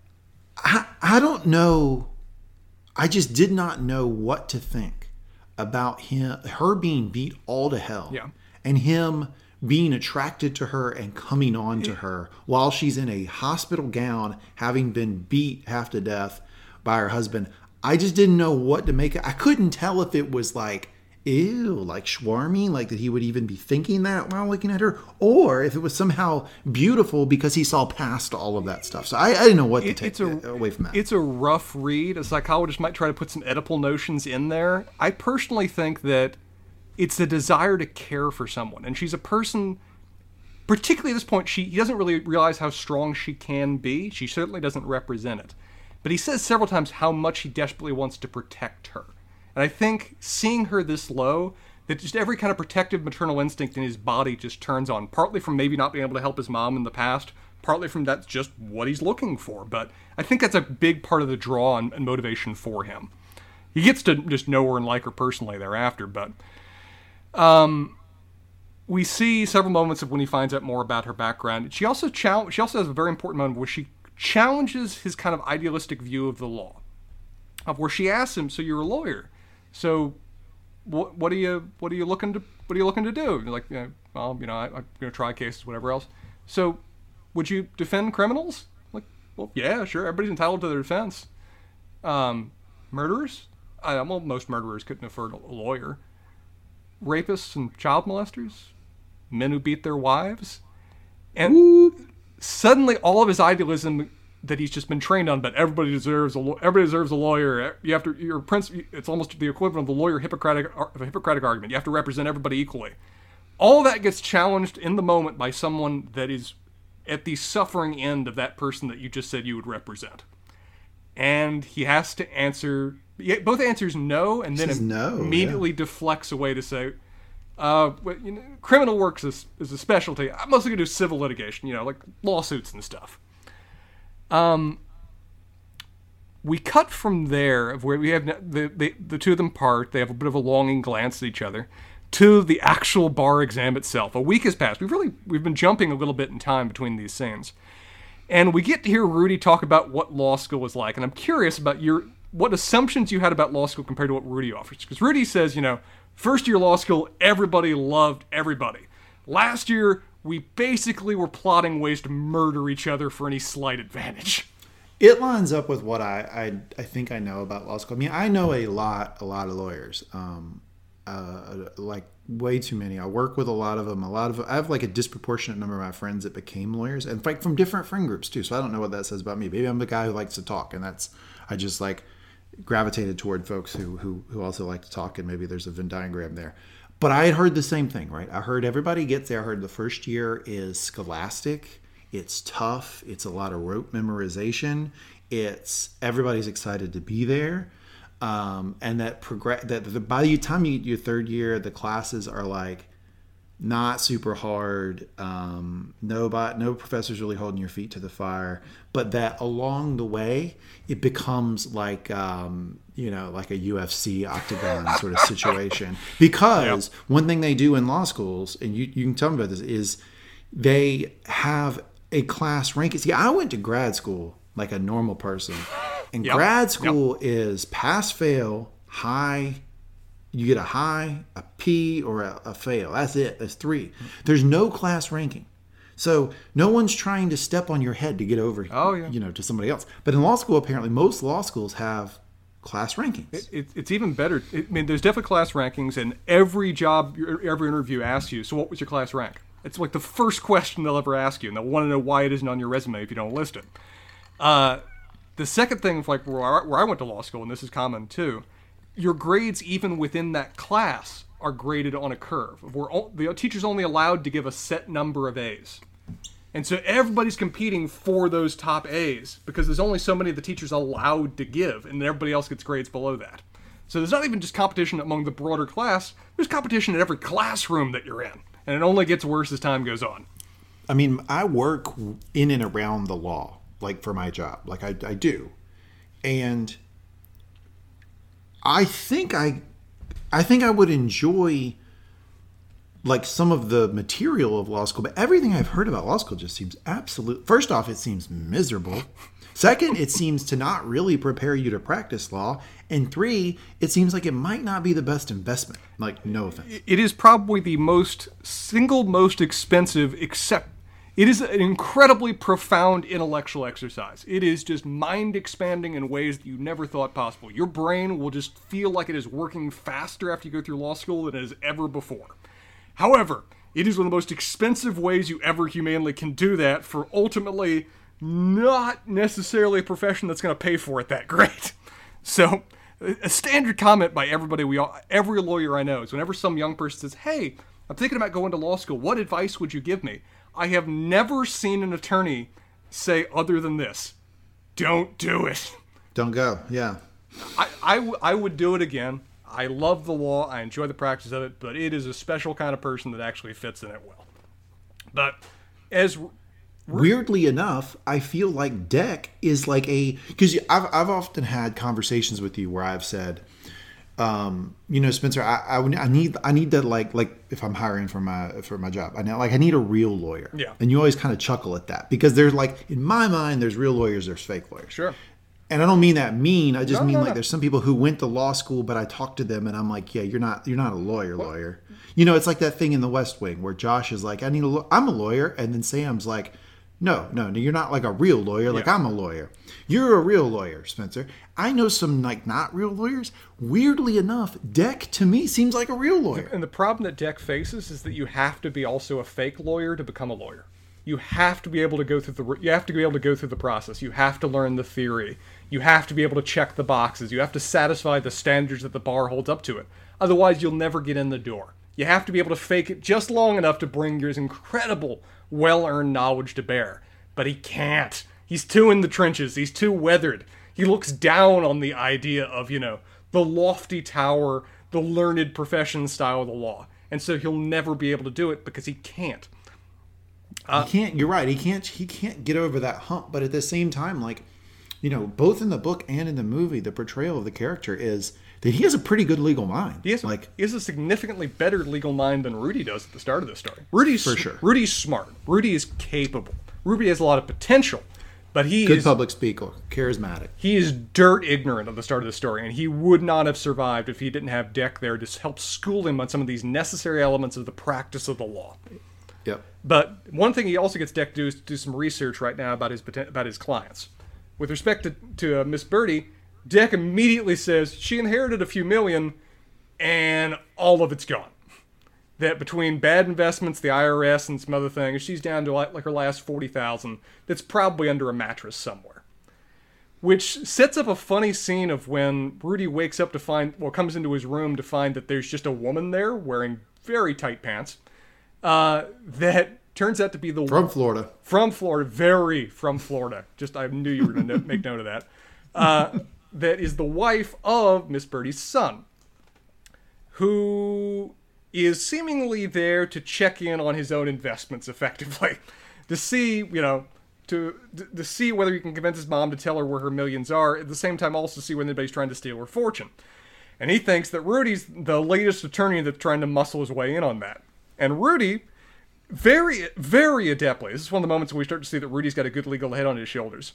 I, I don't know i just did not know what to think about him her being beat all to hell Yeah. and him being attracted to her and coming on to her while she's in a hospital gown having been beat half to death by her husband i just didn't know what to make it. i couldn't tell if it was like ew like schwarmy like that he would even be thinking that while looking at her or if it was somehow beautiful because he saw past all of that stuff so i, I didn't know what to It- take it's a- away from that It's a rough read. A psychologist might try to put some Oedipal notions in there. I personally think that it's the desire to care for someone, and she's a person. Particularly at this point, she he doesn't really realize how strong she can be. She certainly doesn't represent it, but he says several times how much he desperately wants to protect her. And I think seeing her this low, that just every kind of protective maternal instinct in his body just turns on. Partly from maybe not being able to help his mom in the past, partly from that's just what he's looking for. But I think that's a big part of the draw and, and motivation for him. He gets to just know her and like her personally thereafter, but um, we see several moments of when he finds out more about her background. She also chal- she also has a very important moment where she challenges his kind of idealistic view of the law, of where she asks him, "So you're a lawyer, so what what are you what are you looking to what are you looking to do?" Like, you well, you know, I, I'm going to try cases, whatever else. So, would you defend criminals? Like, well, yeah, sure. Everybody's entitled to their defense. Um, murderers? I, well, most murderers couldn't afford a lawyer. Rapists and child molesters? Men who beat their wives? And suddenly, all of his idealism that he's just been trained on, but everybody deserves a everybody deserves a lawyer. You have to your prince. It's almost the equivalent of the lawyer Hippocratic of a Hippocratic argument. You have to represent everybody equally. All that gets challenged in the moment by someone that is at the suffering end of that person that you just said you would represent. And he has to answer yeah, both answers no, and then no, immediately deflects away to say, uh, you know, criminal works is, is a specialty. I'm mostly gonna do civil litigation, you know, like lawsuits and stuff. Um, we cut from there of where we have the, the the two of them part. They have a bit of a longing glance at each other to the actual bar exam itself. A week has passed. We've really we've been jumping a little bit in time between these scenes, and we get to hear Rudy talk about what law school was like. And I'm curious about your what assumptions you had about law school compared to what Rudy offers. Because Rudy says, you know, first year law school, everybody loved everybody. Last year, we basically were plotting ways to murder each other for any slight advantage. it lines up with what I, I I think I know about law school. I mean, I know a lot a lot of lawyers, um, uh, like way too many. I work with a lot of them. A lot of I have like a disproportionate number of my friends that became lawyers, and like from different friend groups too. So I don't know what that says about me. Maybe I'm the guy who likes to talk, and that's I just like gravitated toward folks who who who also like to talk, and maybe there's a Venn diagram there. But I had heard the same thing, right? I heard everybody gets there. I heard the first year is scholastic. It's tough. It's a lot of rote memorization. It's everybody's excited to be there, um, and that progress. That the, by the time you get your third year, the classes are like not super hard. Um, no, but no professors really holding your feet to the fire. But that along the way, it becomes like um, you know, like a UFC octagon [laughs] sort of situation. Because one thing they do in law schools, and you you can tell me about this, is they have a class ranking. See, I went to grad school like a normal person, and Yep. grad school is pass fail high you get a high, a P, or a, a fail. That's it. That's three. There's no class ranking. So no one's trying to step on your head to get over, Oh, yeah. you know, to somebody else. But in law school, apparently, most law schools have class rankings. It, it's even better. I mean, there's definitely class rankings, and every job, every interview asks you, so what was your class rank? It's like the first question they'll ever ask you, and they'll want to know why it isn't on your resume if you don't list it. Uh, the second thing, like where I, where I went to law school, and this is common too, your grades even within that class are graded on a curve. Where the teacher's only allowed to give a set number of A's. And so everybody's competing for those top A's because there's only so many the teacher's allowed to give, and everybody else gets grades below that. So there's not even just competition among the broader class, there's competition in every classroom that you're in. And it only gets worse as time goes on. I mean, I work in and around the law, like for my job, like I, I do, and I think I, I think I would enjoy like some of the material of law school, but everything I've heard about law school just seems absolute. First off, it seems miserable. Second, it seems to not really prepare you to practice law. And three, it seems like it might not be the best investment. Like, no offense. It is probably the most single most expensive, except it is an incredibly profound intellectual exercise. It is just mind expanding in ways that you never thought possible. Your brain will just feel like it is working faster after you go through law school than it has ever before. However, it is one of the most expensive ways you ever humanly can do that for ultimately not necessarily a profession that's going to pay for it that [laughs] great. So, a standard comment by everybody we all, every lawyer I know is whenever some young person says, "Hey, I'm thinking about going to law school. What advice would you give me?" I have never seen an attorney say other than this: "Don't do it." Don't go. Yeah. I, I, w- I would do it again. I love the law. I enjoy the practice of it, but it is a special kind of person that actually fits in it well. But as weirdly enough, I feel like Deck is like a because I've I've often had conversations with you where I've said, um, you know, Spencer, I, I I need I need to like like if I'm hiring for my for my job, I know like I need a real lawyer. Yeah. and you always kind of chuckle at that because there's like in my mind there's real lawyers, there's fake lawyers. Sure. And I don't mean that mean. I just No, mean no, like no. there's some people who went to law school, but I talked to them and I'm like, yeah, you're not you're not a lawyer, lawyer. You know, it's like that thing in The West Wing where Josh is like, I need a I'm a lawyer, and then Sam's like, no, no, no, you're not like a real lawyer. Like Yeah. I'm a lawyer. You're a real lawyer, Spencer. I know some like not real lawyers. Weirdly enough, Deck to me seems like a real lawyer. And the problem that Deck faces is that you have to be also a fake lawyer to become a lawyer. You have to be able to go through the you have to be able to go through the process. You have to learn the theory. You have to be able to check the boxes. You have to satisfy the standards that the bar holds up to it. Otherwise, you'll never get in the door. You have to be able to fake it just long enough to bring your incredible, well-earned knowledge to bear. But he can't. He's too in the trenches. He's too weathered. He looks down on the idea of, you know, the lofty tower, the learned profession style of the law. And so he'll never be able to do it because he can't. he can't. You're right. He can't. He can't get over that hump. But at the same time, like you know, both in the book and in the movie, the portrayal of the character is that he has a pretty good legal mind. He has, like he has a significantly better legal mind than Rudy does at the start of the story. Rudy's For sure. Rudy's smart. Rudy is capable. Rudy has a lot of potential, but he is. good is public speaker, charismatic. he is dirt ignorant at the start of the story, and he would not have survived if he didn't have Deck there to help school him on some of these necessary elements of the practice of the law. Yep. But one thing he also gets Deck to do is to do some research right now about his about his clients. With respect to, to uh, Miss Birdie, Deck immediately says she inherited a few million, and all of it's gone. That between bad investments, the IRS, and some other things, she's down to like, like her last forty thousand. That's probably under a mattress somewhere. Which sets up a funny scene of when Rudy wakes up to find, well, comes into his room to find that there's just a woman there wearing very tight pants. Uh, that turns out to be the From Florida. from Florida, very from Florida. Just I knew you were going to make note of that. Uh, that is the wife of Miss Birdie's son, who is seemingly there to check in on his own investments effectively, [laughs] to see you know to to see whether he can convince his mom to tell her where her millions are. At the same time, also see when anybody's trying to steal her fortune. And he thinks that Rudy's the latest attorney that's trying to muscle his way in on that. And Rudy very, very adeptly, this is one of the moments when we start to see that Rudy's got a good legal head on his shoulders,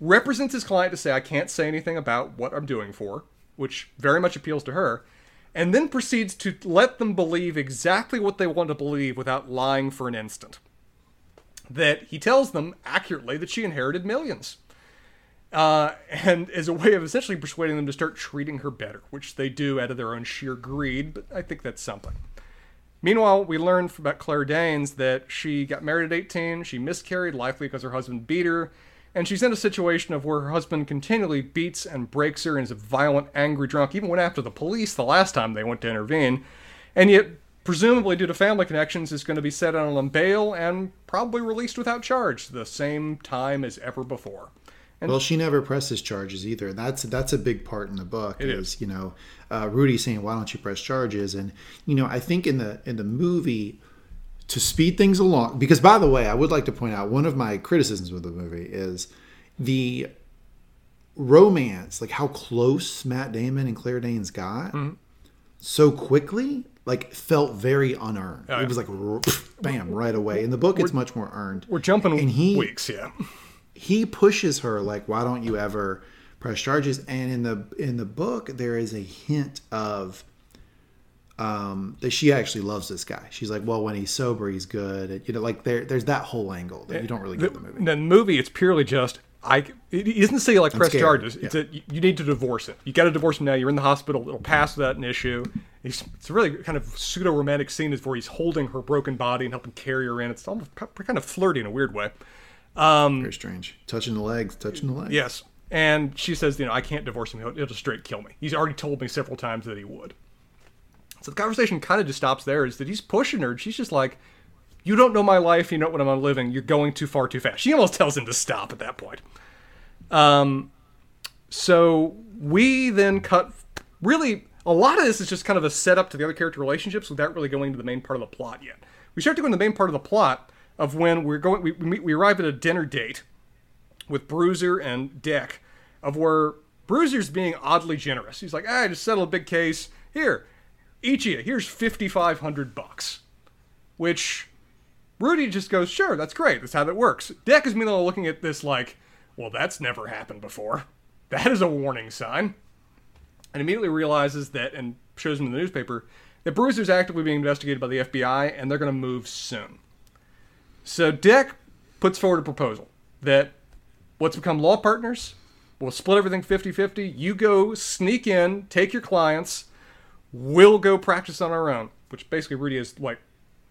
represents his client to say, I can't say anything about what I'm doing for, which very much appeals to her, and then proceeds to let them believe exactly what they want to believe without lying for an instant. that he tells them accurately that she inherited millions. Uh, and as a way of essentially persuading them to start treating her better, which they do out of their own sheer greed, but I think that's something. Meanwhile, we learn about Claire Danes that she got married at 18, she miscarried, likely because her husband beat her, and she's in a situation of where her husband continually beats and breaks her and is a violent, angry drunk, even went after the police the last time they went to intervene, and yet, presumably due to family connections, is going to be set on bail and probably released without charge, the same time as ever before. And well, she never presses charges either. That's that's a big part in the book. It is, you know, uh, Rudy saying, "Why don't you press charges?" And you know, I think in the in the movie, to speed things along, because by the way, I would like to point out one of my criticisms with the movie is the romance, like how close Matt Damon and Claire Danes got mm-hmm. so quickly, like felt very unearned. Oh, yeah. It was like bam right away. In the book, it's much more earned. We're jumping and he, weeks, yeah he pushes her like, "Why don't you ever press charges?" And in the in the book, there is a hint of um, that she actually loves this guy. She's like, "Well, when he's sober, he's good." You know, like there there's that whole angle that you don't really get the, in the movie. The movie, it's purely just I. It doesn't say like press charges. It's yeah. a you need to divorce him. You got to divorce him now. You're in the hospital. It'll pass without an issue. It's, it's a really kind of pseudo romantic scene is where he's holding her broken body and helping carry her in. It's almost kind of flirty in a weird way. Um, Very strange. Touching the legs, touching the legs. Yes. And she says, you know, I can't divorce him. He'll, he'll just straight kill me. He's already told me several times that he would. So the conversation kind of just stops there. Is that he's pushing her. And she's just like, you don't know my life. You know what I'm living. You're going too far too fast. She almost tells him to stop at that point. Um, so we then cut. Really, a lot of this is just kind of a setup to the other character relationships without really going into the main part of the plot yet. We start to go into the main part of the plot of when we're going we, we, we arrive at a dinner date with Bruiser and Deck of where Bruiser's being oddly generous. He's like, I just settled a big case. Here, you, here's 5,500 bucks. Which Rudy just goes, sure, that's great. That's how that works. Deck is meanwhile looking at this like, well, that's never happened before. That is a warning sign. And immediately realizes that, and shows him in the newspaper, that Bruiser's actively being investigated by the FBI and they're going to move soon. So Deck puts forward a proposal that let's become law partners. We'll split everything 50 50. You go sneak in, take your clients. We'll go practice on our own, which basically Rudy is like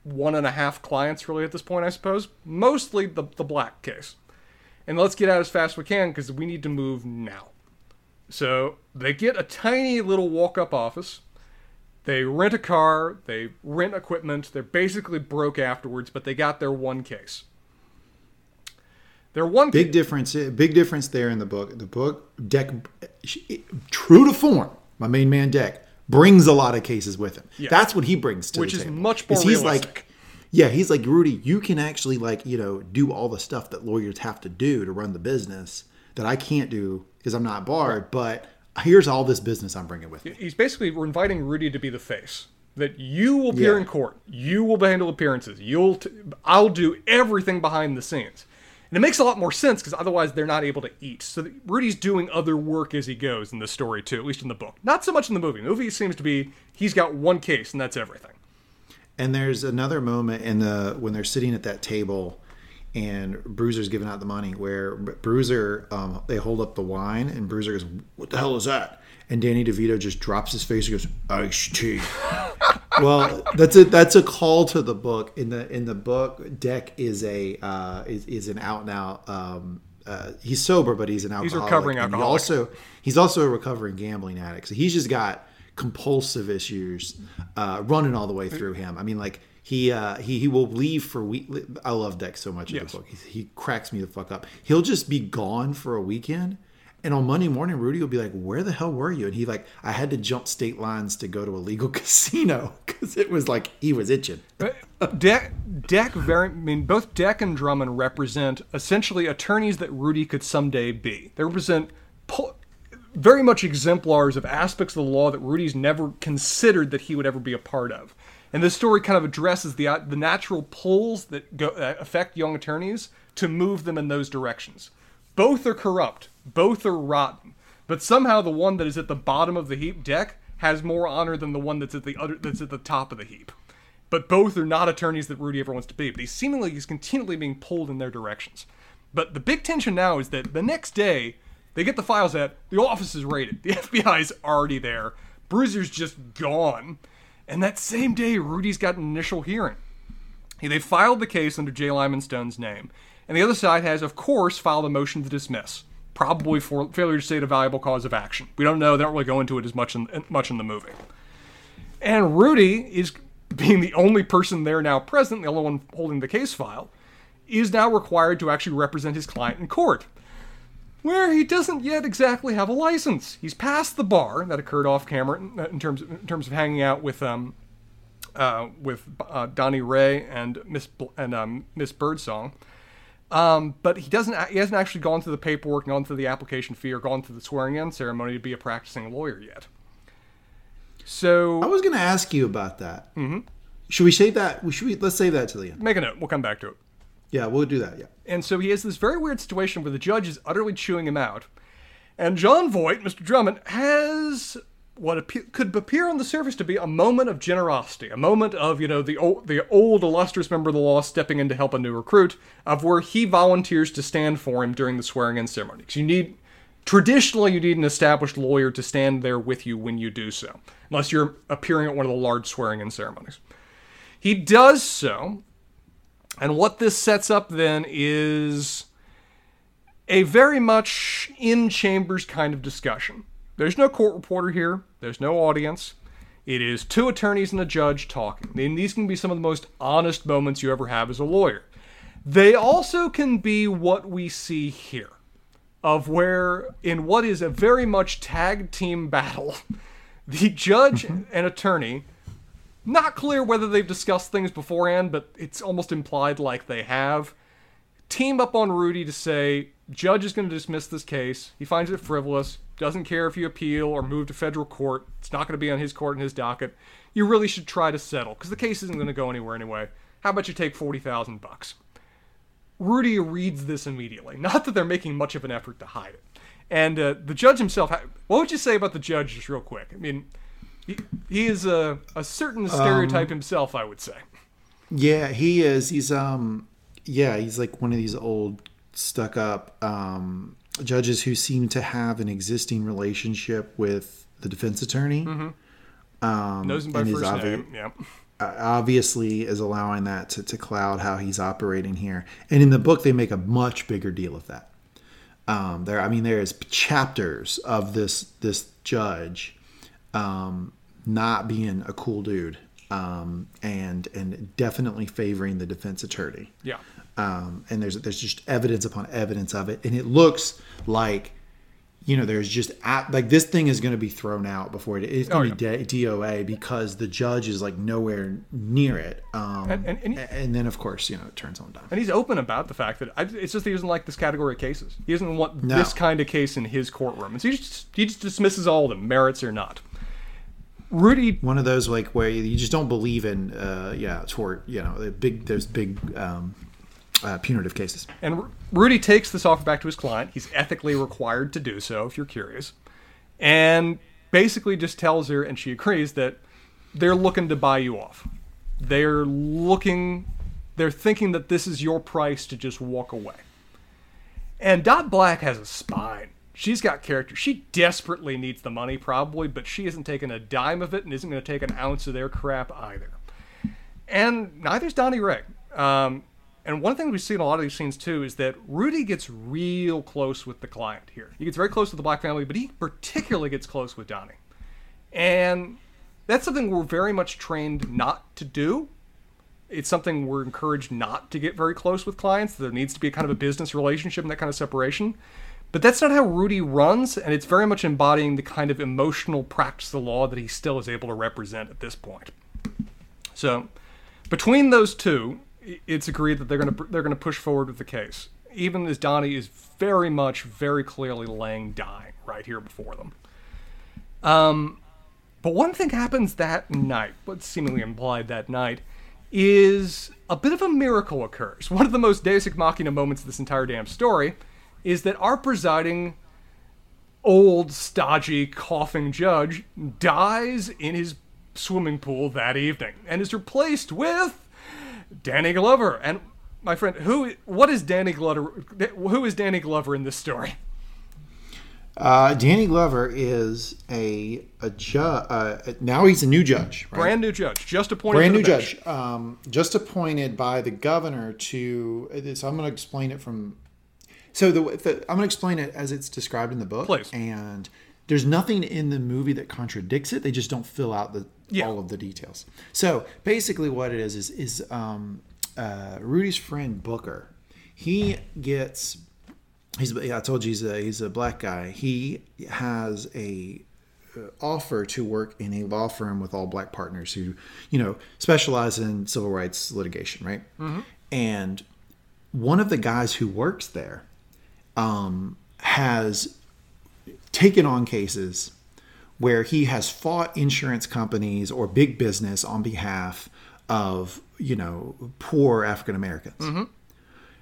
one and a half clients really at this point, I suppose. Mostly the, the black case. And let's get out as fast as we can because we need to move now. So they get a tiny little walk up office they rent a car, they rent equipment, they're basically broke afterwards, but they got their one case. Their one big ca- difference, eh, big difference there in the book. The book Deck, true to form, my main man Deck brings a lot of cases with him. Yeah. That's what he brings to which the is much more he's like, yeah, he's like Rudy. You can actually like you know do all the stuff that lawyers have to do to run the business that I can't do because I'm not barred, but here's all this business I'm bringing with me. He's basically we're inviting Rudy to be the face. That you will appear yeah. in court, you will handle appearances, you'll t- I'll do everything behind the scenes. And it makes a lot more sense because otherwise they're not able to eat. So Rudy's doing other work as he goes in the story too, at least in the book. Not so much in the movie. The movie seems to be he's got one case and that's everything. And there's another moment in the when they're sitting at that table and Bruiser's giving out the money. Where Bruiser, um, they hold up the wine, and Bruiser goes, "What the hell is that?" And Danny DeVito just drops his face and goes, "Iced tea." [laughs] well, that's a that's a call to the book. In the in the book, Deck is a uh, is, is an out and out. Um, uh, he's sober, but he's an alcoholic. He's recovering alcoholic. He also he's also a recovering gambling addict. So he's just got compulsive issues uh, running all the way through him. I mean, like he uh, he he will leave for week. I love Deck so much in yes. the book. He, he cracks me the fuck up. He'll just be gone for a weekend, and on Monday morning, Rudy will be like, "Where the hell were you?" And he like, "I had to jump state lines to go to a legal [laughs] casino because it was like he was itching." Deck, Deck, very. I mean, both Deck and Drummond represent essentially attorneys that Rudy could someday be. They represent. very much exemplars of aspects of the law that Rudy's never considered that he would ever be a part of. And this story kind of addresses the uh, the natural pulls that go, uh, affect young attorneys to move them in those directions. Both are corrupt, both are rotten, but somehow the one that is at the bottom of the heap deck has more honor than the one that's at the other that's at the top of the heap. but both are not attorneys that Rudy ever wants to be. But he seemingly is continually being pulled in their directions. But the big tension now is that the next day they get the files out, the office is raided, the [laughs] FBI is already there, Bruiser's just gone, and that same day Rudy's got an initial hearing. They filed the case under J. Lyman Stone's name, and the other side has, of course, filed a motion to dismiss, probably for failure to state a valuable cause of action. We don't know; they don't really go into it as much in much in the movie. And Rudy is being the only person there now present, the only one holding the case file, is now required to actually represent his client in court. Where he doesn't yet exactly have a license. He's passed the bar that occurred off camera in terms of, in terms of hanging out with um, uh, with uh, Donnie Ray and Miss Bl- and um, Miss Birdsong. Um, but he doesn't. He hasn't actually gone through the paperwork, gone through the application fee, or gone through the swearing-in ceremony to be a practicing lawyer yet. So I was going to ask you about that. Mm-hmm. Should we save that? Should we? Let's save that to the end. make a note. We'll come back to it. Yeah, we'll do that. Yeah. And so he has this very weird situation where the judge is utterly chewing him out. And Jon Voight, Mr. Drummond, has what appe- could appear on the surface to be a moment of generosity, a moment of, you know, the old, the old illustrious member of the law stepping in to help a new recruit, of where he volunteers to stand for him during the swearing in ceremony. 'Cause you need, traditionally, you need an established lawyer to stand there with you when you do so, unless you're appearing at one of the large swearing in ceremonies. He does so, and what this sets up then is a very much in chambers kind of discussion. There's no court reporter here, there's no audience. It is two attorneys and a judge talking. And these can be some of the most honest moments you ever have as a lawyer. They also can be what we see here, of where, in what is a very much tag team [laughs] battle, the judge mm-hmm. and attorney not clear whether they've discussed things beforehand, but it's almost implied like they have. Team up on Rudy to say, judge is going to dismiss this case. He finds it frivolous, doesn't care if you appeal or move to federal court. It's not going to be on his court and his docket. You really should try to settle because the case isn't going to go anywhere anyway. How about you take 40,000 bucks? Rudy reads this immediately. Not that they're making much of an effort to hide it. And uh, the judge himself, what would you say about the judge, just real quick? I mean, he, he is a, a certain stereotype himself, I would say. Yeah, he is. He's um, yeah, he's like one of these old stuck up um judges who seem to have an existing relationship with the defense attorney. Um, Knows him by and first obvi- name. Yeah. uh, obviously is allowing that to, to cloud how he's operating here. And in the book, they make a much bigger deal of that. Um, there, I mean, there is chapters of this this judge um, not being a cool dude um, and and definitely favoring the defense attorney. Yeah. Um, and there's there's just evidence upon evidence of it, and it looks like you know there's just like this thing is going to be thrown out before it it's going to Oh, be DOA because the judge is like nowhere near it. Um, And- and- and- and then of course you know it turns on dime. And he's open about the fact that I, it's just he doesn't like this category of cases. He doesn't want No. this kind of case in his courtroom. And so he just, he just dismisses all of them, merits or not. Rudy One of those like where you just don't believe in uh, yeah tort. you know the big there's big um, uh, punitive cases. And Ru- Rudy takes this offer back to his client. He's ethically required to do so, if you're curious. And basically just tells her, and she agrees, that they're looking to buy you off. They're looking, they're thinking that this is your price to just walk away. And Dot Black has a spine. She's got character. She desperately needs the money, probably, but she isn't taking a dime of it and isn't going to take an ounce of their crap either and neither's Donnie Ray. Um, and one thing we see in a lot of these scenes too is that Rudy gets real close with the client here. He gets very close with the black family, but he particularly gets close with Donnie. And that's something we're very much trained not to do. It's something we're encouraged not to get very close with clients. There needs to be a kind of a business relationship and that kind of separation. But that's not how Rudy runs, and it's very much embodying the kind of emotional practice of the law that he still is able to represent at this point. So, between those two, it's agreed that they're going to they're going to push forward with the case, even as Donnie is very much, very clearly laying dying right here before them. Um, but one thing happens that night, what's seemingly implied that night, is a bit of a miracle occurs. One of the most Deus Ex Machina moments of this entire damn story is that our presiding old, stodgy, coughing judge dies in his swimming pool that evening and is replaced with Danny Glover. And my friend, who what is Danny Glover? Who is Danny Glover in this story? Uh, Danny Glover is a a ju- uh, now he's a new judge, right? Brand new judge, just appointed. brand new bench. judge, um, just appointed by the governor to. So I'm going to explain it from. So the, the I'm going to explain it as it's described in the book, Please. and there's nothing in the movie that contradicts it. They just don't fill out the Yeah. all of the details. So basically, what it is is is um, uh, Rudy's friend Booker. He gets he's I told you he's a he's a black guy. He has a uh, offer to work in a law firm with all black partners who, you know, specialize in civil rights litigation, right? And one of the guys who works there um, has taken on cases where he has fought insurance companies or big business on behalf of you know poor African Americans. Mm-hmm.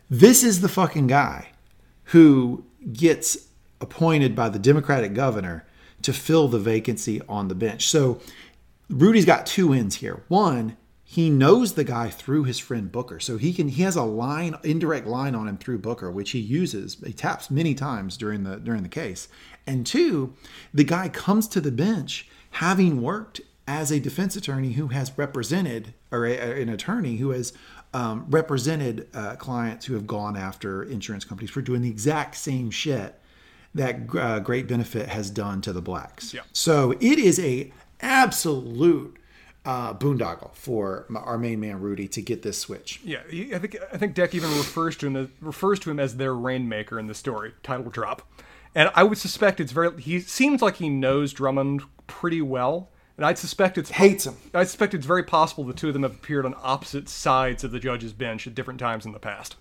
This is the fucking guy who gets appointed by the Democratic governor to fill the vacancy on the bench. So Rudy's got two ends here. One, he knows the guy through his friend Booker. So he can he has a line indirect line on him through Booker which he uses. He taps many times during the during the case. And two, the guy comes to the bench having worked as a defense attorney who has represented or a, an attorney who has um, represented uh, clients who have gone after insurance companies for doing the exact same shit that uh, Great Benefit has done to the blacks. Yeah. So it is a absolute uh, boondoggle for our main man Rudy to get this switch. Yeah, I think I think Deck even refers to him as, refers to him as their rainmaker in the story. Title drop, and I would suspect it's very. He seems like he knows Drummond pretty well, and I'd suspect it's Hates him. I suspect it's very possible the two of them have appeared on opposite sides of the judge's bench at different times in the past.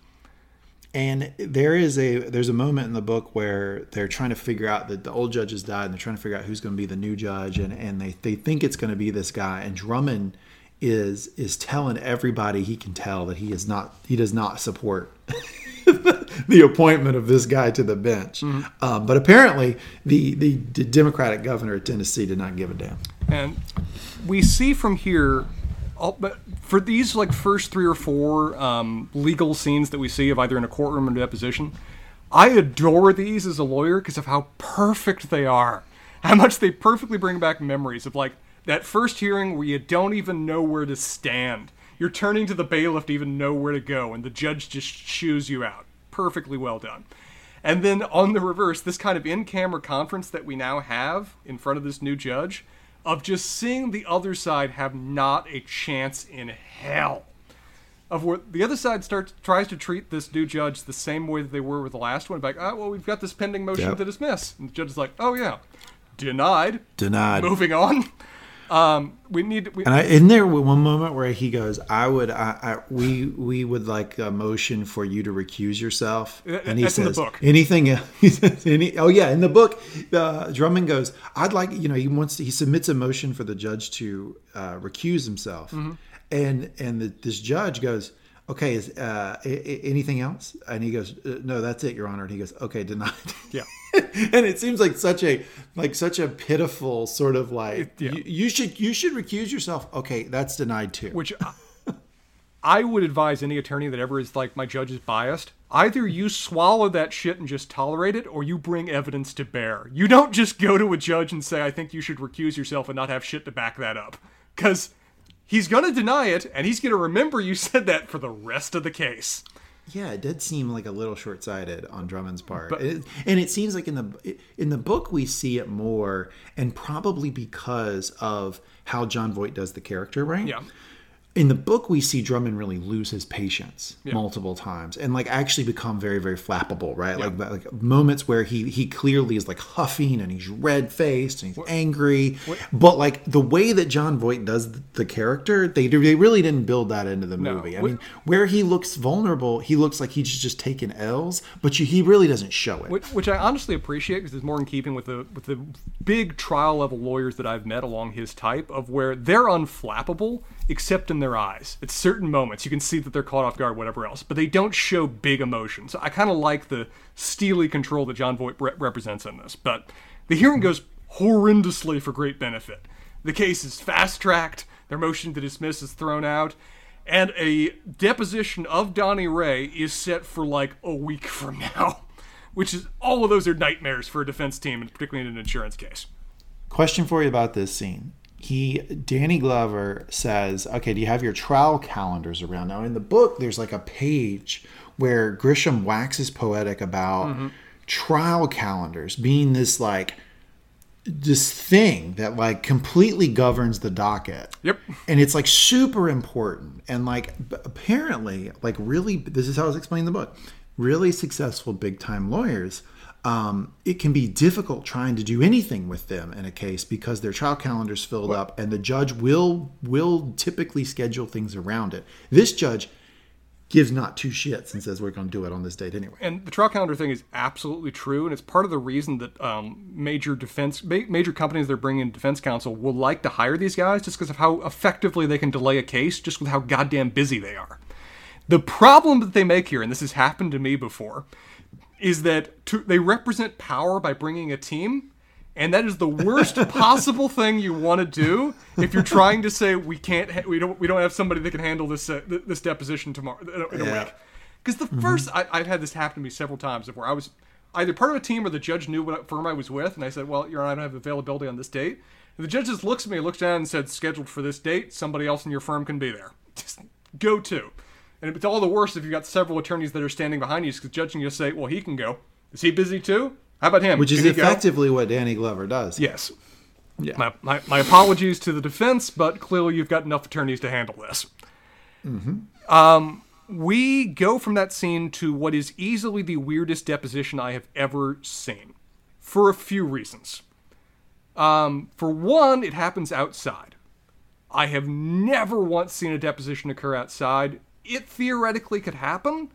And there is a there's a moment in the book where they're trying to figure out that the old judge has died and they're trying to figure out who's going to be the new judge and, and they, they think it's going to be this guy and Drummond is is telling everybody he can tell that he is not he does not support [laughs] [laughs] the appointment of this guy to the bench. Um, but apparently the, the the Democratic governor of Tennessee did not give a damn. And we see from here, all, but for these like first three or four um, legal scenes that we see of either in a courtroom or deposition, I adore these as a lawyer because of how perfect they are. How much they perfectly bring back memories of like that first hearing where you don't even know where to stand. You're turning to the bailiff to even know where to go, and the judge just shoos you out. Perfectly well done. And then on the reverse, this kind of in camera conference that we now have in front of this new judge, of just seeing the other side have not a chance in hell. Of where the other side starts tries to treat this new judge the same way that they were with the last one, like, oh well, we've got this pending motion Yep. to dismiss. And the judge is like, oh yeah, denied. Denied. Moving on. Um, we need. We, And I, isn't there one moment where he goes, "I would, I, I we, we would like a motion for you to recuse yourself." Uh, And he that's in the says. "Anything?" [laughs] He says, Any, "Oh yeah, in the book, uh, Drummond goes, I'd like, you know, he wants, to, he submits a motion for the judge to uh, recuse himself, Mm-hmm. and and the, this judge goes." Okay, is uh, a- a- anything else? And he goes, uh, "No, that's it, Your Honor." And he goes, "Okay, denied." Yeah. [laughs] [laughs] and it seems like such a like such a pitiful sort of like yeah. you, you should you should recuse yourself. Okay, that's denied too. which I, I would advise any attorney that ever is like my judge is biased. Either you swallow that shit and just tolerate it, or you bring evidence to bear. You don't just go to a judge and say, "I think you should recuse yourself," and not have shit to back that up, because he's gonna deny it, and he's gonna remember you said that for the rest of the case. Yeah, it did seem like a little short-sighted on Drummond's part, It- and it seems like in the in the book we see it more, and probably because of how Jon Voight does the character, right? Yeah. In the book, we see Drummond really lose his patience multiple times, and like actually become very, very flappable, right? Like, like moments where he he clearly is like huffing and he's red faced and he's angry, but like the way that Jon Voight does the character, they they really didn't build that into the movie. I What- mean, where he looks vulnerable, he looks like he's just taking L's, but you, he really doesn't show it. which, which I honestly appreciate because it's more in keeping with the with the big trial level lawyers that I've met along his type of where they're unflappable except in their eyes. At certain moments, you can see that they're caught off guard, whatever else, but they don't show big emotion. So I kind of like the steely control that Jon Voight re- represents in this. But the hearing goes horrendously for great benefit. The case is fast tracked. Their motion to dismiss is thrown out. And a deposition of Donnie Ray is set for like a week from now, [laughs] which is all of those are nightmares for a defense team, and particularly in an insurance case. Question for you about this scene. He, Danny Glover says, okay, do you have your trial calendars around? Now, in the book, there's like a page where Grisham waxes poetic about Mm-hmm. trial calendars being this like, this thing that like completely governs the docket. Yep. And it's like super important. And like apparently, like really, this is how it's explained in the book. Really successful big time lawyers, um, it can be difficult trying to do anything with them in a case because their trial calendar is filled up, and the judge will will typically schedule things around it. This judge gives not two shits and says we're going to do it on this date anyway. And the trial calendar thing is absolutely true, and it's part of the reason that um, major defense, ma- major companies that are bringing in defense counsel will like to hire these guys just because of how effectively they can delay a case, just with how goddamn busy they are. The problem that they make here, and this has happened to me before, is that to, they represent power by bringing a team, and that is the worst [laughs] possible thing you want to do if you're trying to say we can't, ha- we don't, we don't have somebody that can handle this uh, th- this deposition tomorrow in a, in Yeah. week. Because the 1st I, I've had this happen to me several times where I was either part of a team or the judge knew what firm I was with, and I said, "Well, Your Honor, I don't have availability on this date." And the judge just looks at me, looks down, and said, "Scheduled for this date. Somebody else in your firm can be there. [laughs] Just go to." And it's all the worse if you've got several attorneys that are standing behind you, because the judge can just say, "Well, he can go. Is he busy too? How about him? Which is he go?" effectively what Danny Glover does. Yes. Yeah. My, my, my apologies to the defense, but clearly you've got enough attorneys to handle this. Um, we go from that scene to what is easily the weirdest deposition I have ever seen, for a few reasons. Um, for one, it happens outside. I have never once seen a deposition occur outside. It theoretically could happen,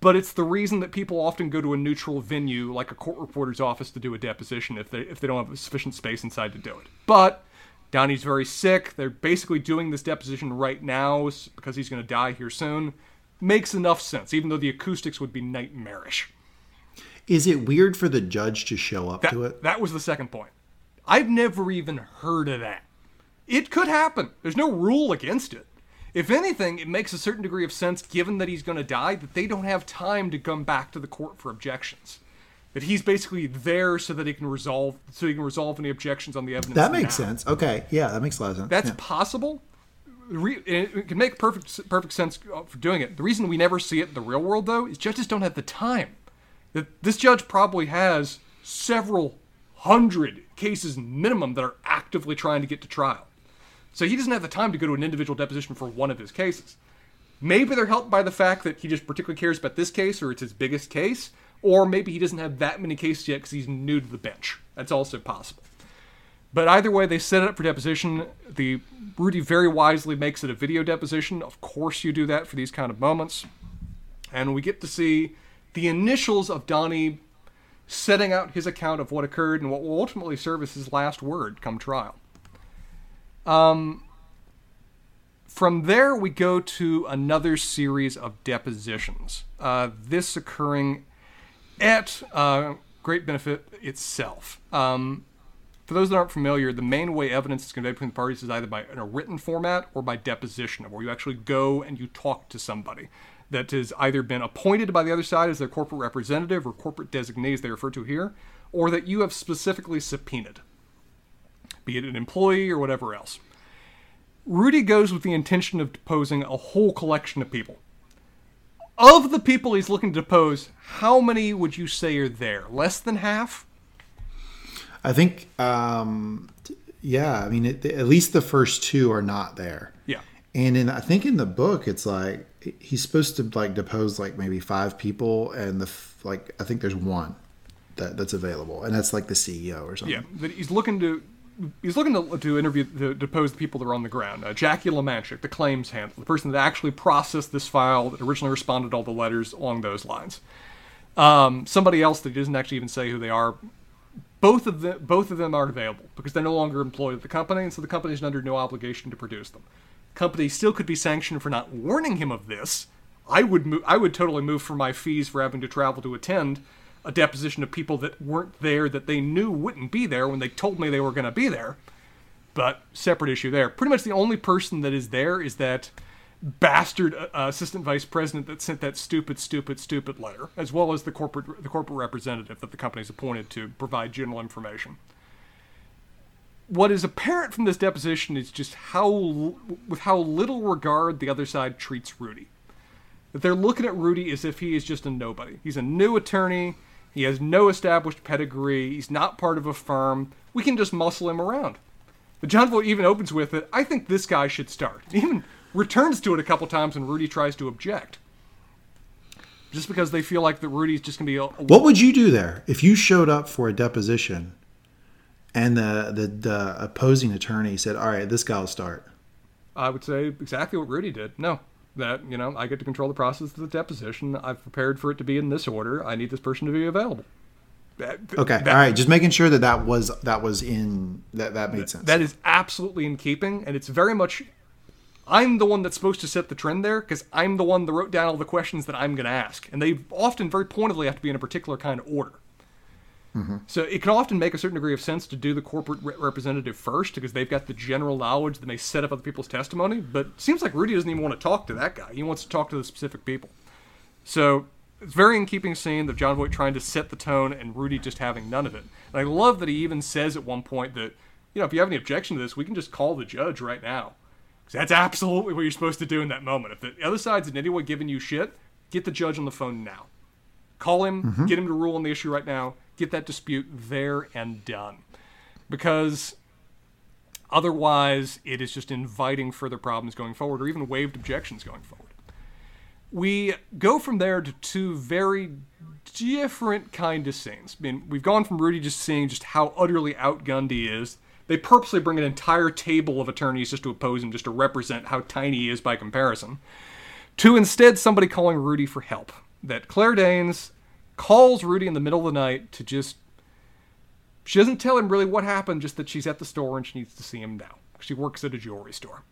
but it's the reason that people often go to a neutral venue like a court reporter's office to do a deposition if they if they don't have sufficient space inside to do it. But Donnie's very sick. They're basically doing this deposition right now because he's going to die here soon. Makes enough sense, even though the acoustics would be nightmarish. Is it weird for the judge to show up That, to it? that was the second point. I've never even heard of that. It could happen. There's no rule against it. If anything, it makes a certain degree of sense given that he's going to die that they don't have time to come back to the court for objections. That he's basically there so that he can resolve so he can resolve any objections on the evidence. That makes now. sense. Okay. Yeah, that makes a lot of sense. That's Yeah. possible. It can make perfect perfect sense uh, for doing it. The reason we never see it in the real world, though, is judges don't have the time. This judge probably has several hundred cases minimum that are actively trying to get to trial, so he doesn't have the time to go to an individual deposition for one of his cases. Maybe they're helped by the fact that he just particularly cares about this case or it's his biggest case, or maybe he doesn't have that many cases yet because he's new to the bench. That's also possible. But either way, they set it up for deposition. The Rudy very wisely makes it a video deposition. Of course, you do that for these kind of moments. And we get to see the initials of Donnie setting out his account of what occurred and what will ultimately serve as his last word come trial. Um, from there, we go to another series of depositions. Uh, this occurring at uh, great benefit itself. Um, for those that aren't familiar, the main way evidence is conveyed between the parties is either by in a written format or by deposition, where you actually go and you talk to somebody that has either been appointed by the other side as their corporate representative or corporate designee, as they refer to here, or that you have specifically subpoenaed, be it an employee or whatever else. Rudy goes with the intention of deposing a whole collection of people. Of the people he's looking to depose, how many would you say are there? Less than half? I think, um, yeah. I mean, it, at least the first two are not there. Yeah. And in I think in the book, it's like he's supposed to like depose like maybe five people, and the f- like I think there's one that that's available, and that's like the CEO or something. Yeah, that he's looking to he's looking to, to interview to depose the people that are on the ground. Uh, Jackie Lemancyzk, the claims handler, the person that actually processed this file, that originally responded to all the letters along those lines. Um, somebody else that doesn't actually even say who they are. Both of them, both of them aren't available because they're no longer employed at the company, and so the company is under no obligation to produce them. Company still could be sanctioned for not warning him of this. I would move, I would totally move for my fees for having to travel to attend a deposition of people that weren't there that they knew wouldn't be there when they told me they were going to be there. but separate issue there. Pretty much the only person that is there is that bastard uh, assistant vice president that sent that stupid, stupid, stupid letter, as well as the corporate the corporate representative that the company's appointed to provide general information. What is apparent from this deposition is just how with how little regard the other side treats Rudy. That they're looking at Rudy as if he is just a nobody. He's a new attorney. He has no established pedigree. He's not part of a firm. We can just muscle him around. The Jon Voight even opens with it. I think this guy should start. Even returns to it a couple times when Rudy tries to object. Just because they feel like that Rudy's just gonna be. A, a what would you do there if you showed up for a deposition, and the, the the opposing attorney said, "All right, this guy'll start." I would say exactly what Rudy did. No, that you know I get to control the process of the deposition. I've prepared for it to be in this order. I need this person to be available. That, okay, that, all right. Just making sure that that was that was in that that made sense. That is absolutely in keeping, and it's very much I'm the one that's supposed to set the trend there because I'm the one that wrote down all the questions that I'm going to ask. And they often very pointedly have to be in a particular kind of order. Mm-hmm. So it can often make a certain degree of sense to do the corporate re- representative first because they've got the general knowledge that may set up other people's testimony. But it seems like Rudy doesn't even want to talk to that guy. He wants to talk to the specific people. So it's very in keeping scene of Jon Voight trying to set the tone and Rudy just having none of it. And I love that he even says at one point that, you know, if you have any objection to this, we can just call the judge right now. Because That's absolutely what you're supposed to do in that moment. If the other side's in any way giving you shit, get the judge on the phone now. Call him, mm-hmm. get him to rule on the issue right now, get that dispute there and done. Because otherwise, it is just inviting further problems going forward or even waived objections going forward. We go from there to two very different kind of scenes. I mean, we've gone from Rudy just seeing just how utterly outgunned he is they purposely bring an entire table of attorneys just to oppose him, just to represent how tiny he is by comparison, to instead somebody calling Rudy for help. That Claire Danes calls Rudy in the middle of the night to just. She doesn't tell him really what happened, just that she's at the store and she needs to see him now. She works at a jewelry store.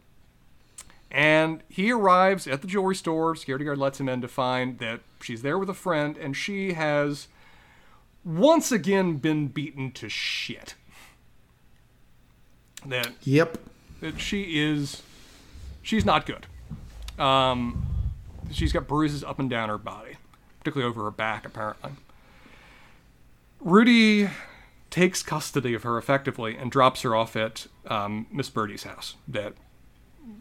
And he arrives at the jewelry store. Security guard lets him in to find that she's there with a friend, and she has once again been beaten to shit that yep that she is she's not good. Um, she's got bruises up and down her body, over her back, apparently. Rudy takes custody of her effectively and drops her off at um, Miss Birdie's house. That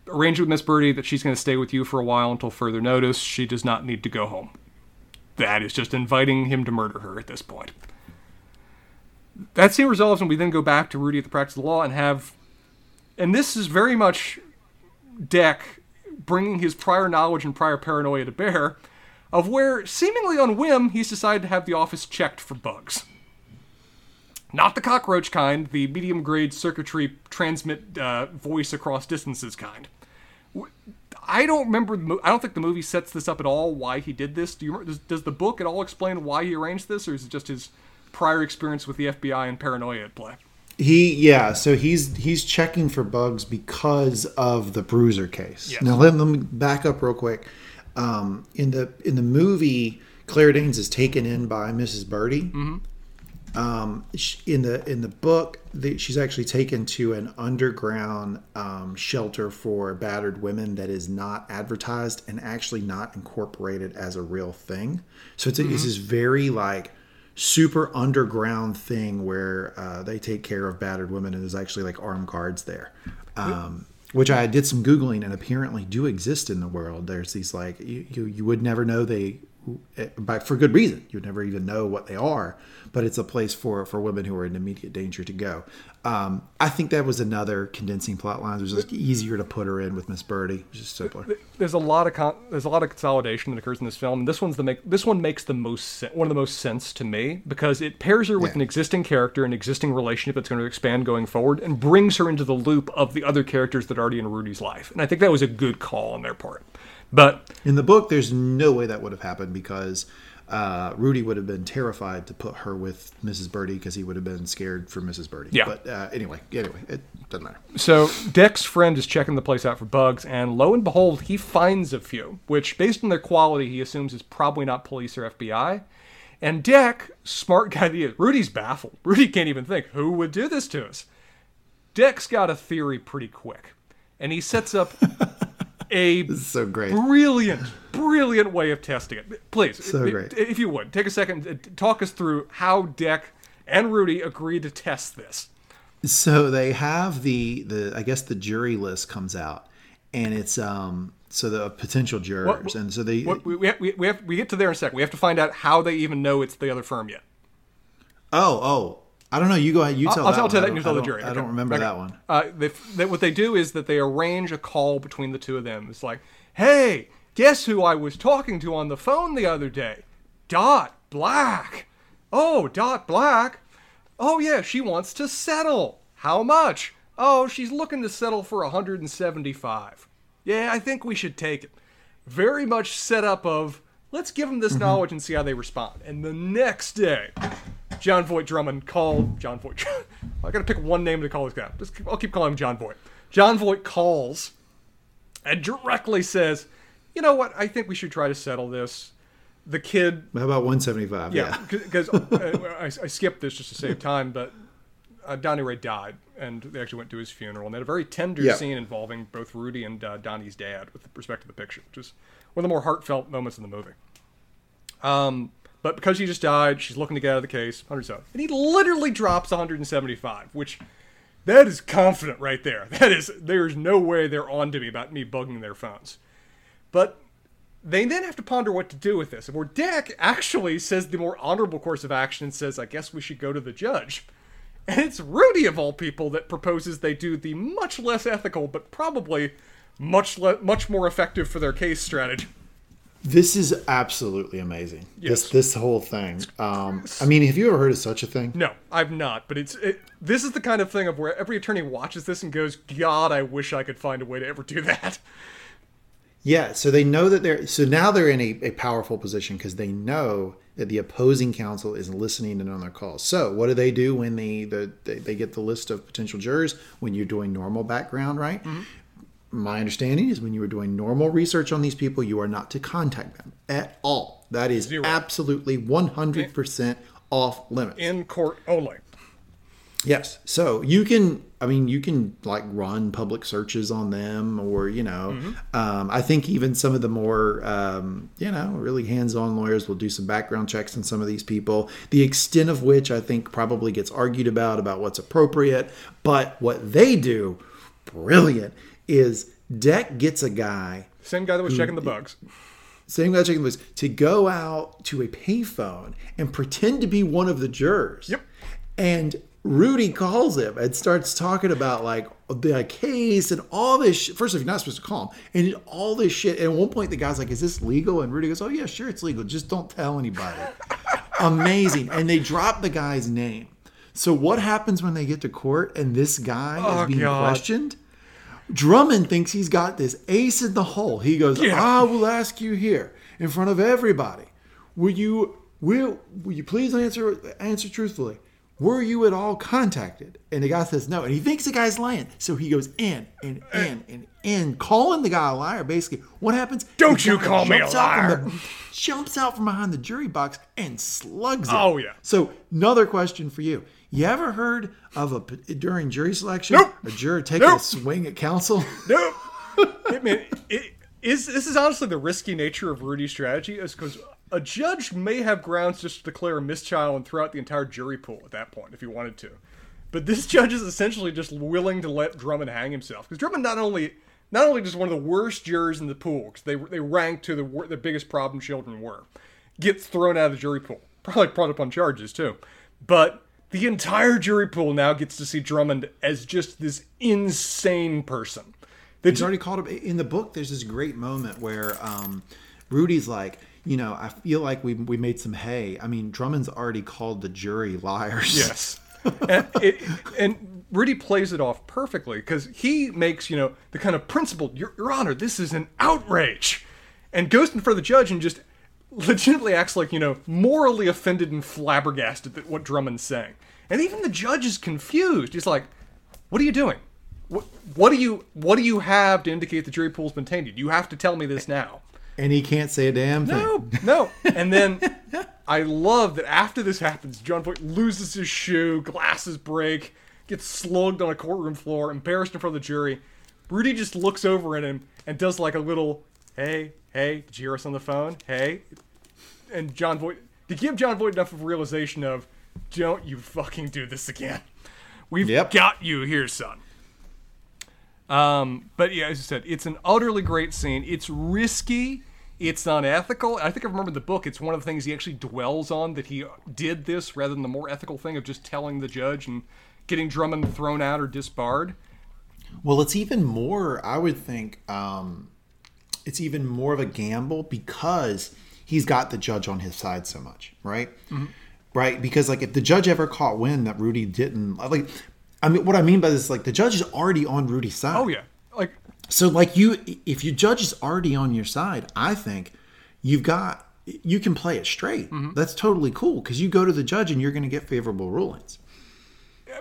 arranged with Miss Birdie that she's going to stay with you for a while until further notice. She does not need to go home. That is just inviting him to murder her at this point that scene resolves, and we then go back to Rudy at the practice of the law and have, and this is very much Deck bringing his prior knowledge and prior paranoia to bear, of where seemingly on whim he's decided to have the office checked for bugs. Not the cockroach kind, the medium grade circuitry transmit uh, voice across distances kind. I don't remember. I don't think the movie sets this up at all. Why he did this? Do you? Does, does the book at all explain why he arranged this, or is it just his prior experience with the FBI and paranoia at play. He yeah, so he's he's checking for bugs because of the Bruiser case. Yes. Now let, let me back up real quick. Um, in the in the movie, Claire Danes is taken in by Mrs. Birdie. Mm-hmm. Um, in the in the book, the, she's actually taken to an underground um, shelter for battered women that is not advertised and actually not incorporated as a real thing. So it's, mm-hmm. it's this very like super underground thing where uh, they take care of battered women and there's actually like armed guards there um, which i did some googling and apparently do exist in the world. There's these like you, you, you would never know they but for good reason. You'd never even know what they are, but it's a place for for women who are in immediate danger to go. Um, I think that was another condensing plot line. It was just easier to put her in with Miss Birdie, just simpler. There's a lot of con- there's a lot of consolidation that occurs in this film. And this one's the make this one makes the most sen- one of the most sense to me because it pairs her with yeah. an existing character, an existing relationship that's going to expand going forward, and brings her into the loop of the other characters that are already in Rudy's life. And I think that was a good call on their part. But in the book, there's no way that would have happened because uh, Rudy would have been terrified to put her with Mrs. Birdie because he would have been scared for Mrs. Birdie. Yeah. But uh, anyway, anyway, it doesn't matter. So Deck's friend is checking the place out for bugs, and lo and behold, he finds a few, which, based on their quality, he assumes is probably not police or FBI. And Deck, smart guy he is, Rudy's baffled. [laughs] Rudy can't even think who would do this to us Deck's got a theory pretty quick, and he sets up [laughs] a This is so great. brilliant, brilliant way of testing it. Please, So if- great. if you would, take a second, uh, talk us through how Deck and Rudy agreed to test this. So they have the the I guess the jury list comes out, and it's um so the potential jurors, and so they What, we, we, have, we, we have we get to there in a second. We have to find out how they even know it's the other firm yet. oh oh I don't know you go ahead you tell I'll, that I'll tell that you tell the don't- jury. I don't remember Okay. that one. Uh, they, they, what they do is that they arrange a call between the two of them. It's like, hey, guess who I was talking to on the phone the other day? Dot Black. Oh, Dot Black. Oh, yeah, she wants to settle. How much? Oh, she's looking to settle for 175. Yeah, I think we should take it. Very much set up of, let's give them this knowledge and see how they respond. And the next day, Jon Voight Drummond called Jon Voight. [laughs] I gotta pick one name to call this guy. Just, keep- I'll keep calling him Jon Voight. Jon Voight calls and directly says, "You know what? I think we should try to settle this." The kid, How about 175? yeah, because uh, [laughs] I, I skipped this just to save time, but uh, Donnie Ray died, and they actually went to his funeral, and they had a very tender Yeah. scene involving both Rudy and uh, Donnie's dad with respect to the picture, which is one of the more heartfelt moments in the movie. Um, but because he just died, she's looking to get out of the case. 107. And he literally drops 175, which that is confident right there. [laughs] That is, there's no way they're on to me about me bugging their phones. But they then have to ponder what to do with this. And where Deck actually says the more honorable course of action says, I guess we should go to the judge. And it's Rudy, of all people, that proposes they do the much less ethical, but probably much le- much more effective for their case strategy. This is absolutely amazing. Yes. This this whole thing. Um, I mean, have you ever heard of such a thing? No, I've not. But it's it, this is the kind of thing of where every attorney watches this and goes, "God, I wish I could find a way to ever do that." Yeah, so they know that they're so now they're in a, a powerful position because they know that the opposing counsel is listening in on their calls. So what do they do when they the they, they get the list of potential jurors when you're doing normal background, right? My understanding is when you are doing normal research on these people, you are not to contact them at all. That is Zero. absolutely 100% off limits. In court only. Yes. So you can, I mean, you can like run public searches on them, or you know, um, I think even some of the more, um, you know, really hands-on lawyers will do some background checks on some of these people. The extent of which I think probably gets argued about about what's appropriate, but what they do, brilliant, is Deck gets a guy Same guy that was checking the bugs. same guy checking was to go out to a payphone and pretend to be one of the jurors. Yep. And Rudy calls him and starts talking about like the case and all this. Sh- First, of all, you're not supposed to call him, and all this shit. And at one point, the guy's like, "Is this legal?" And Rudy goes, "Oh yeah, sure, it's legal. Just don't tell anybody." [laughs] Amazing. And they drop the guy's name. So what happens when they get to court and this guy Oh, is being God. questioned? Drummond thinks he's got this ace in the hole. He goes, Yeah. "I will ask you here in front of everybody. Will you will will you please answer answer truthfully? Were you at all contacted?" And the guy says no, and he thinks the guy's lying. So he goes in and eh. in and in, calling the guy a liar. Basically, what happens? Don't you call me a out liar. the- jumps out from behind the jury box and slugs it. Oh, yeah. So another question for you. You ever heard of a during jury selection Nope. a juror taking Nope. a swing at counsel? [laughs] Nope. I mean, it is. This is honestly the risky nature of Rudy's strategy, is because a judge may have grounds just to declare a mistrial and throw out the entire jury pool at that point if he wanted to. But this [laughs] judge is essentially just willing to let Drummond hang himself because Drummond not only not only just one of the worst jurors in the pool because they they ranked to the the biggest problem children were, gets thrown out of the jury pool, probably brought up on charges too, but the entire jury pool now gets to see Drummond as just this insane person. That He's already called him in the book. There's this great moment where um, Rudy's like, you know, I feel like we we made some hay. I mean, Drummond's already called the jury liars. Yes. and, it, and Rudy plays it off perfectly because he makes, you know, the kind of principled, Your, Your Honor, this is an outrage. And goes in front of the judge and just legitimately acts like, you know, morally offended and flabbergasted at what Drummond's saying. And even the judge is confused. He's like, what are you doing? What, what do you what do you have to indicate the jury pool's been tainted? You have to tell me this now. and he can't say a damn thing. No, no. [laughs] And then I love that after this happens, Jon Voight loses his shoe, glasses break, gets slugged on a courtroom floor, embarrassed in front of the jury. Rudy just looks over at him and does like a little, "Hey, hey, did you hear us on the phone? Hey," and Jon Voight to give Jon Voight enough of a realization of, "Don't you fucking do this again. We've Yep. got you here, son." Um, but yeah, as I said, it's an utterly great scene. It's risky. It's unethical. I think I remember the book. It's one of the things he actually dwells on that he did this rather than the more ethical thing of just telling the judge and getting Drummond thrown out or disbarred. Well, it's even more. I would think um, it's even more of a gamble because he's got the judge on his side so much, right? Right? Because like if the judge ever caught wind that Rudy didn't like, I mean, what I mean by this, like the judge is already on Rudy's side. Oh yeah, like So like you, if your judge is already on your side, I think you've got you can play it straight. That's totally cool because you go to the judge and you're going to get favorable rulings.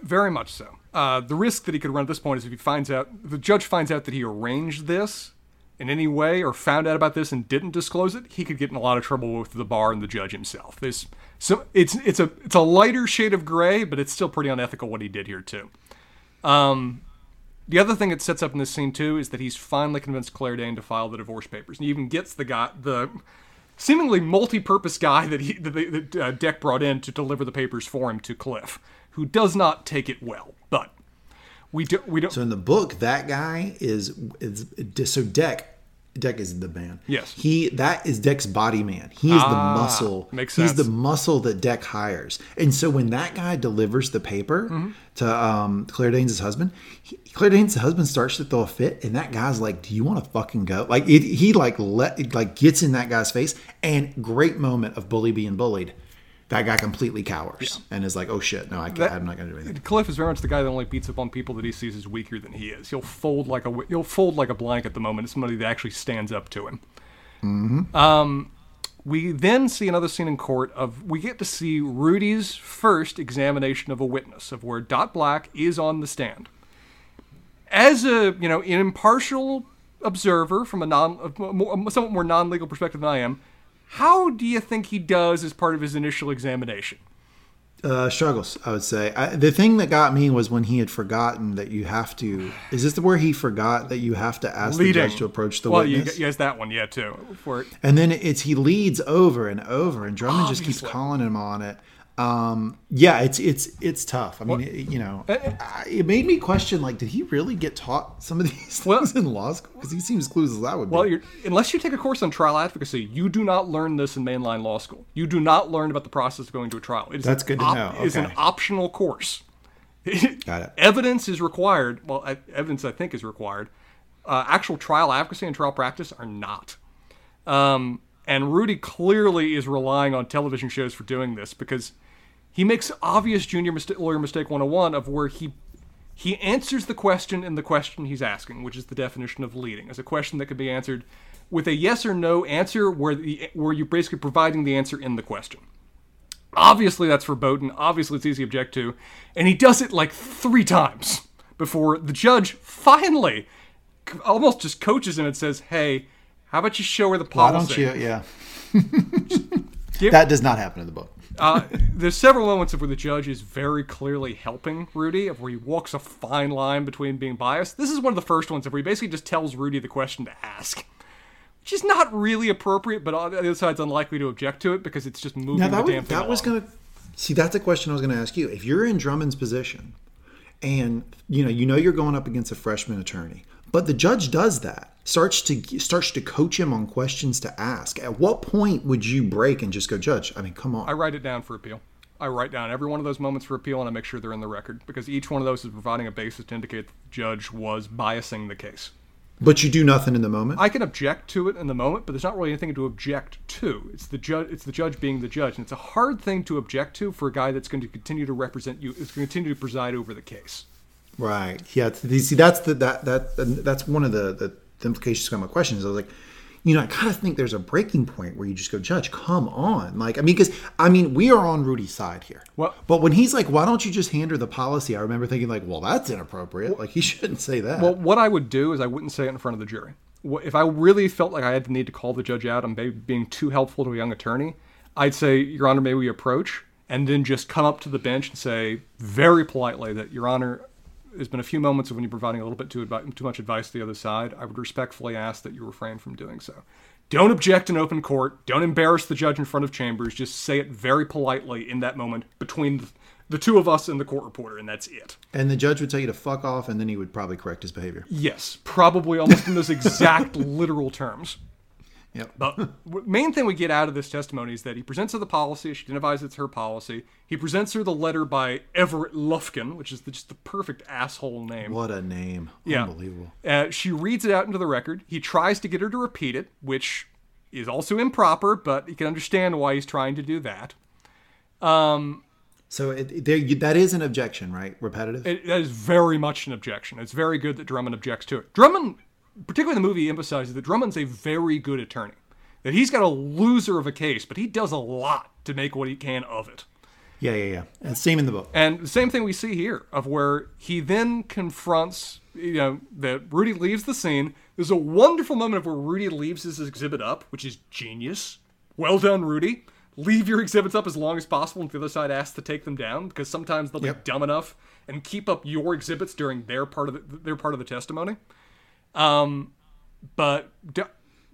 Very much so. Uh, the risk that he could run at this point is if he finds out, the judge finds out that he arranged this in any way or found out about this and didn't disclose it, he could get in a lot of trouble with the bar and the judge himself. There's so it's it's a it's a lighter shade of gray, but it's still pretty unethical what he did here too. Um, the other thing it sets up in this scene too is that he's finally convinced Claire Dane to file the divorce papers, and he even gets the guy the seemingly multi-purpose guy that he that, that uh, Deck brought in to deliver the papers for him to Cliff, who does not take it well. But we do we don't. So in the book, that guy is is so Deck. Deck is the man. Yes. He that is Deck's body man. He is the muscle. makes sense. He's the muscle that Deck hires. And so when that guy delivers the paper Mm-hmm. to um, Claire Danes' husband, he, Claire Danes' husband starts to throw a fit, and that guy's like, "Do you want to fucking go?" Like it, he like let it, like gets in that guy's face, and great moment of bully being bullied. That guy completely cowers and is like, "Oh shit, no, I can't, That- I'm not going to do anything." Cliff is very much the guy that only beats up on people that he sees as weaker than he is. He'll fold like a he'll fold like a blanket at the moment it's somebody that actually stands up to him. Um, we then see another scene in court of we get to see Rudy's first examination of a witness of where Dot Black is on the stand. As a you know an impartial observer from a non a somewhat more non legal perspective than I am, how do you think he does as part of his initial examination? Uh, struggles, I would say. I, the thing that got me was when he had forgotten that you have to. Is this the where he forgot that you have to ask the judge to approach the well, witness? you, yes, that one, yeah, too. For And then it's he leads over and over, and Drummond just keeps calling him on it. Um, yeah, it's it's it's tough. I mean, it, you know, I, it made me question like, did he really get taught some of [laughs] these Well- things in law school? Because he seems clueless as I would be. well, you're, unless you take a course on trial advocacy, you do not learn this in mainline law school. You do not learn about the process of going to a trial. It is That's good to know. It is an optional course. [laughs] Got it. Evidence is required. Well, evidence I think is required. Uh, actual trial advocacy and trial practice are not. Um, and Rudy clearly is relying on television shows for doing this because he makes obvious junior mistake, lawyer mistake 101 of where he he answers the question in the question he's asking, which is the definition of leading, as a question that could be answered with a yes or no answer where the where you're basically providing the answer in the question. Obviously, that's verboten. Obviously, it's easy to object to. And he does it like three times before the judge finally almost just coaches him and says, Hey, how about you show her the Why don't you? Yeah, that does not happen in the book. Uh, there's several moments of where the judge is very clearly helping Rudy, of where he walks a fine line between being biased. This is one of the first ones of where he basically just tells Rudy the question to ask, which is not really appropriate, but on the other side's unlikely to object to it because it's just moving Now the that, damn was, thing that was going to see. That's a question I was going to ask you. If you're in Drummond's position, and you know you know you're going up against a freshman attorney, but the judge does that starts to starts to coach him on questions to ask. At what point would you break and just go, Judge? I mean, come on. I write it down for appeal. I write down every one of those moments for appeal and I make sure they're in the record because each one of those is providing a basis to indicate that the judge was biasing the case. but you do nothing in the moment. I can object to it in the moment, but there's not really anything to object to. It's the judge. It's the judge being the judge, and it's a hard thing to object to for a guy that's going to continue to represent you. Is going to continue to preside over the case. Right. Yeah. You see, that's the that that that's one of the the, the implications of my questions. I was like, you know, I kind of think there's a breaking point where you just go, Judge, come on. Like, I mean, because I mean, we are on Rudy's side here. Well- but when he's like, why don't you just hand her the policy? I remember thinking like, well, that's inappropriate. Like, he [laughs] shouldn't say that. Well, what I would do is I wouldn't say it in front of the jury. If I really felt like I had the need to call the judge out on maybe being too helpful to a young attorney, I'd say, Your Honor, may we approach? and then just come up to the bench and say very politely that, Your Honor, there's been a few moments of when you're providing a little bit too, too much advice to the other side. I would respectfully ask that you refrain from doing so. Don't object in open court. Don't embarrass the judge in front of chambers. Just say it very politely in that moment between the, the two of us and the court reporter, and that's it. And the judge would tell you to fuck off, and then he would probably correct his behavior. Yes, probably almost in those exact [laughs] literal terms. Yep. But [laughs] main thing we get out of this testimony is that he presents her the policy. She identifies it's her policy. He presents her the letter by Everett Lufkin, which is the, just the perfect asshole name. What a name! Yeah. Unbelievable. Uh, she reads it out into the record. He tries to get her to repeat it, which is also improper, but you can understand why he's trying to do that. Um, So it, there, that is an objection, right? Repetitive. it, that is very much an objection. It's very good that Drummond objects to it. Drummond, particularly in the movie, emphasizes that Drummond's a very good attorney. That he's got a loser of a case, but he does a lot to make what he can of it. yeah, yeah, yeah. And same in the book. And the same thing we see here, of where he then confronts, you know, that Rudy leaves the scene. There's a wonderful moment of where Rudy leaves his exhibit up, which is genius. Well done, Rudy. Leave your exhibits up as long as possible until the other side asks to take them down, because sometimes they'll Yep. be dumb enough and keep up your exhibits during their part of the, their part of the testimony. Um, but D-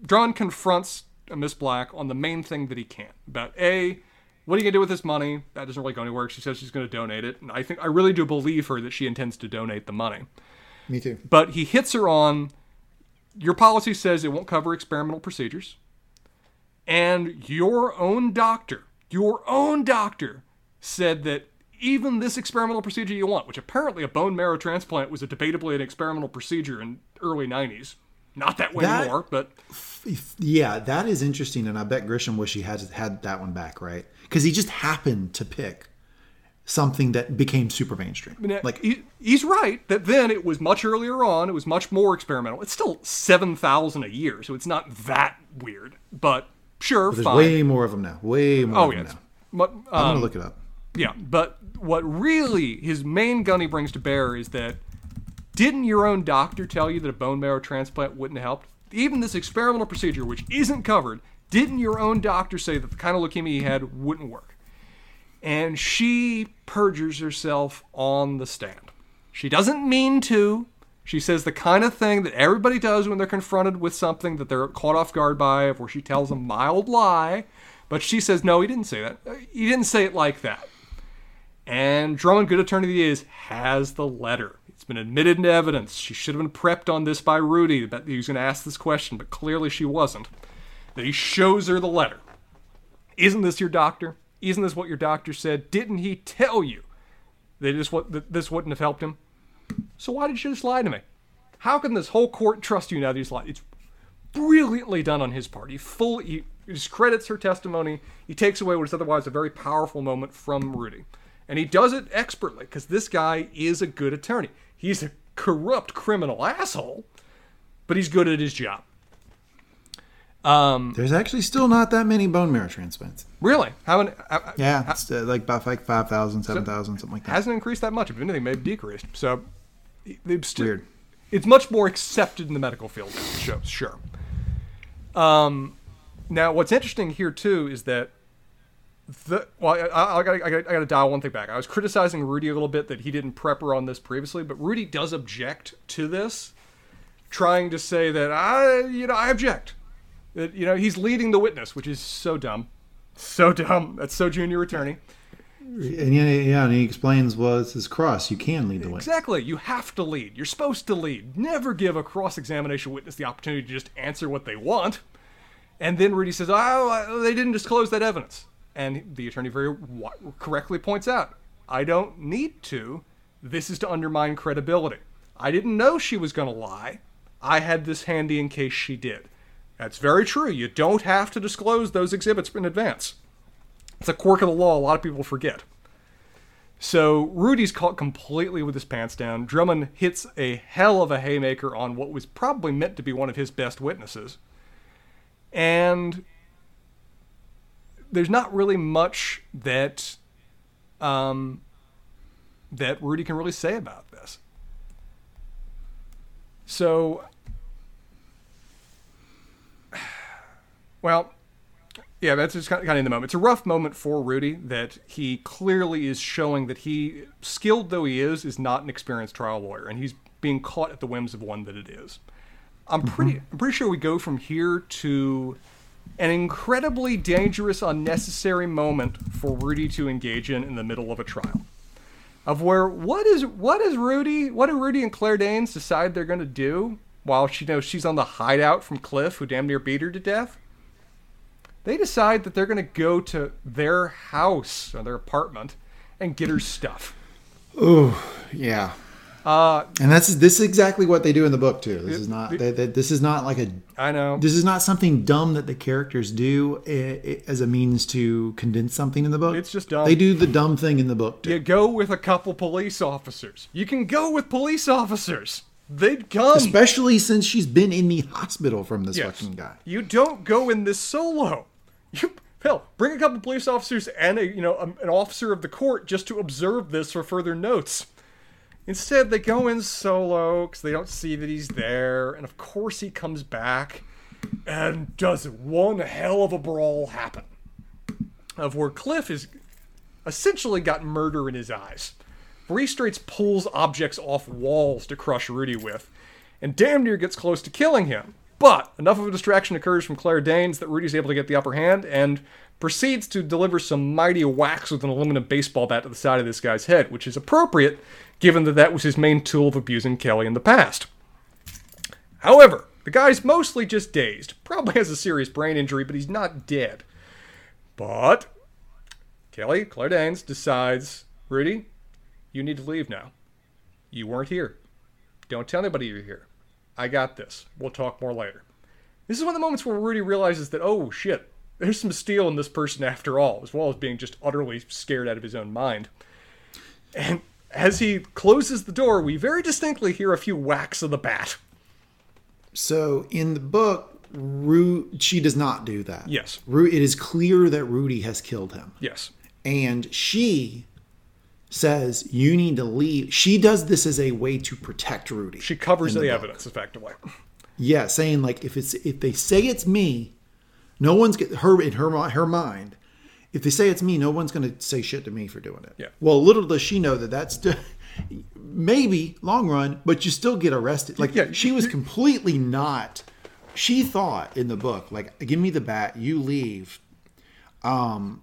Drummond confronts Miss Black on the main thing that he can't about a what are you gonna do with this money? That doesn't really go anywhere. She says she's gonna donate it, and I think I really do believe her that she intends to donate the money. Me too. But he hits her on your policy says it won't cover experimental procedures, and your own doctor, your own doctor, said that even this experimental procedure you want, which apparently a bone marrow transplant was a debatably an experimental procedure in early '90s. Not that way That- anymore, but Yeah, that is interesting, and I bet Grisham wish he had had that one back, right? Because he just happened to pick something that became super mainstream. Now, Like, he, he's right that then it was much earlier on. It was much more experimental. It's still seven thousand a year, so it's not that weird. But sure, there's fine. way more of them now. Way more. oh of them now. but, I'm um, gonna look it up. yeah. But what really his main gun he brings to bear is that didn't your own doctor tell you that a bone marrow transplant wouldn't have helped? Even this experimental procedure, which isn't covered, didn't your own doctor say that the kind of leukemia he had wouldn't work? And she perjures herself on the stand. She doesn't mean to. She says the kind of thing that everybody does when they're confronted with something that they're caught off guard by, where she tells a mild lie. But she says, no, he didn't say that. Uh, he didn't say it like that. And Drummond, good attorney that he is, has the letter. It's been admitted into evidence. She should have been prepped on this by Rudy that he was going to ask this question, but clearly she wasn't. That he shows her the letter. Isn't this your doctor? Isn't this what your doctor said? Didn't he tell you that this, that this wouldn't have helped him? So why did you just lie to me? How can this whole court trust you now that he's lied? It's brilliantly done on his part. He fully he discredits her testimony. He takes away what is otherwise a very powerful moment from Rudy. And he does it expertly because this guy is a good attorney. He's a corrupt criminal asshole, but he's good at his job. Um, There's actually still not that many bone marrow transplants. really? How many? uh, uh, Yeah, it's uh, like about like 5,000, 7,000, something like that. hasn't increased that much. If anything, maybe decreased. So it's still, Weird. It's much more accepted in the medical field shows, sure. Um, now what's interesting here too is that the well, I, I, I, gotta, I, gotta, I gotta dial one thing back. I was criticizing Rudy a little bit that he didn't prep her on this previously, but Rudy does object to this, trying to say that I, you know, I object. That you know he's leading the witness, which is so dumb, so dumb. That's so junior attorney. And yeah, yeah, and he explains, well, it's his cross. You can lead the way. Exactly. You have to lead. You're supposed to lead. Never give a cross examination witness the opportunity to just answer what they want. And then Rudy says, Oh, they didn't disclose that evidence. And the attorney very correctly points out, I don't need to. This is to undermine credibility. I didn't know she was going to lie. I had this handy in case she did. That's very true. You don't have to disclose those exhibits in advance. It's a quirk of the law a lot of people forget. So Rudy's caught completely with his pants down. Drummond hits a hell of a haymaker on what was probably meant to be one of his best witnesses. And there's not really much that um, that Rudy can really say about this. So, [sighs] well, Yeah, that's just kind of in the moment. It's a rough moment for Rudy that he clearly is showing that he, skilled though he is, is not an experienced trial lawyer, and he's being caught at the whims of one that it is. I'm pretty, I'm pretty sure we go from here to an incredibly dangerous, unnecessary moment for Rudy to engage in in the middle of a trial. Of where what is what is Rudy? What do Rudy and Claire Danes decide they're going to do while she knows she's on the hideout from Cliff, who damn near beat her to death? they decide that they're going to go to their house or their apartment and get her stuff. Oh, yeah. Uh, and that's this is exactly what they do in the book too. This is not they, they, this is not like a I know this is not something dumb that the characters do as a means to condense something in the book. It's just dumb. They do the dumb thing in the book too. you go with a couple police officers. You can go with police officers. They'd come. Especially since she's been in the hospital from this Yes. fucking guy. You don't go in this solo. You hell bring a couple police officers and a you know a, an officer of the court just to observe this for further notes. Instead, they go in solo because they don't see that he's there, and of course he comes back and does one hell of a brawl happen. Of where Cliff is essentially got murder in his eyes. Where he straight pulls objects off walls to crush Rudy with, and damn near gets close to killing him. But enough of a distraction occurs from Claire Danes that Rudy's able to get the upper hand and proceeds to deliver some mighty whacks with an aluminum baseball bat to the side of this guy's head, which is appropriate given that that was his main tool of abusing Kelly in the past. However, the guy's mostly just dazed, probably has a serious brain injury, but he's not dead. But Kelly, Claire Danes, decides, Rudy, you need to leave now. You weren't here. Don't tell anybody you're here. I got this. We'll talk more later. This is one of the moments where Rudy realizes that, oh shit, there's some steel in this person after all, as well as being just utterly scared out of his own mind. And as he closes the door, we very distinctly hear a few whacks of the bat. So in the book, Ru- she does not do that. Yes. Ru- it is clear that Rudy has killed him. Yes. and she says you need to leave she does this as a way to protect rudy She covers in the, evidence effectively. yeah saying like if it's if they say it's me no one's get her in her her mind if they say it's me no one's going to say shit to me for doing it Yeah. well little does she know that that's maybe long run but you still get arrested like Yeah. she was completely not she thought in the book like give me the bat you leave um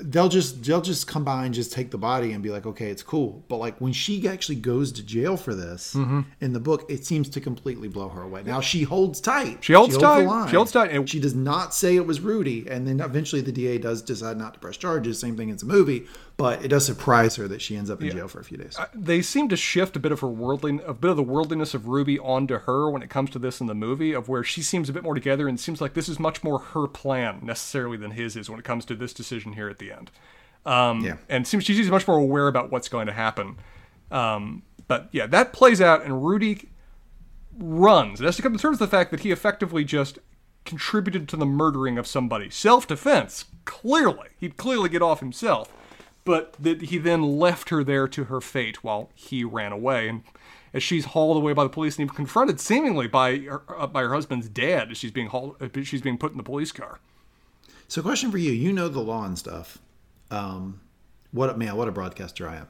they'll just they'll just come by and just take the body and be like okay it's cool but like when she actually goes to jail for this Mm-hmm. in the book it seems to completely blow her away now she holds tight She holds the tight. line. She holds tight. And- she does not say it was rudy and then eventually the da does decide not to press charges same thing as a movie but it does surprise her that she ends up in jail for a few days they seem to shift a bit of her worldling, a bit of the worldliness of Rudy onto her when it comes to this in the movie, of where she seems a bit more together and seems like this is much more her plan necessarily than his is when it comes to this decision here at the end. Um, Yeah. and seems she seems much more aware about what's going to happen. Um, but yeah, that plays out, and Rudy runs. It has to come to terms with the fact that he effectively just contributed to the murdering of somebody. Self defense, clearly. He'd clearly get off himself. But that he then left her there to her fate while he ran away. And as she's hauled away by the police and even confronted seemingly by her, uh, by her husband's dad as she's being hauled, uh, she's being put in the police car. so question for you you know the law and stuff um what man what a broadcaster i am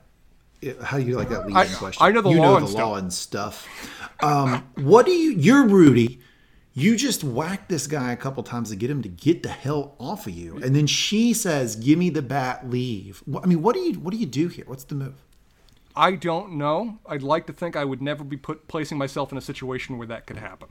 It- how do you like that leading I- question I know the you law know and the stuff. law and stuff um what do you you're rudy you just whacked this guy a couple times to get him to get the hell off of you. And then she says give me the bat leave. I mean what do you what do you do here? What's the move? I don't know. I'd like to think I would never be put placing myself in a situation where that could happen.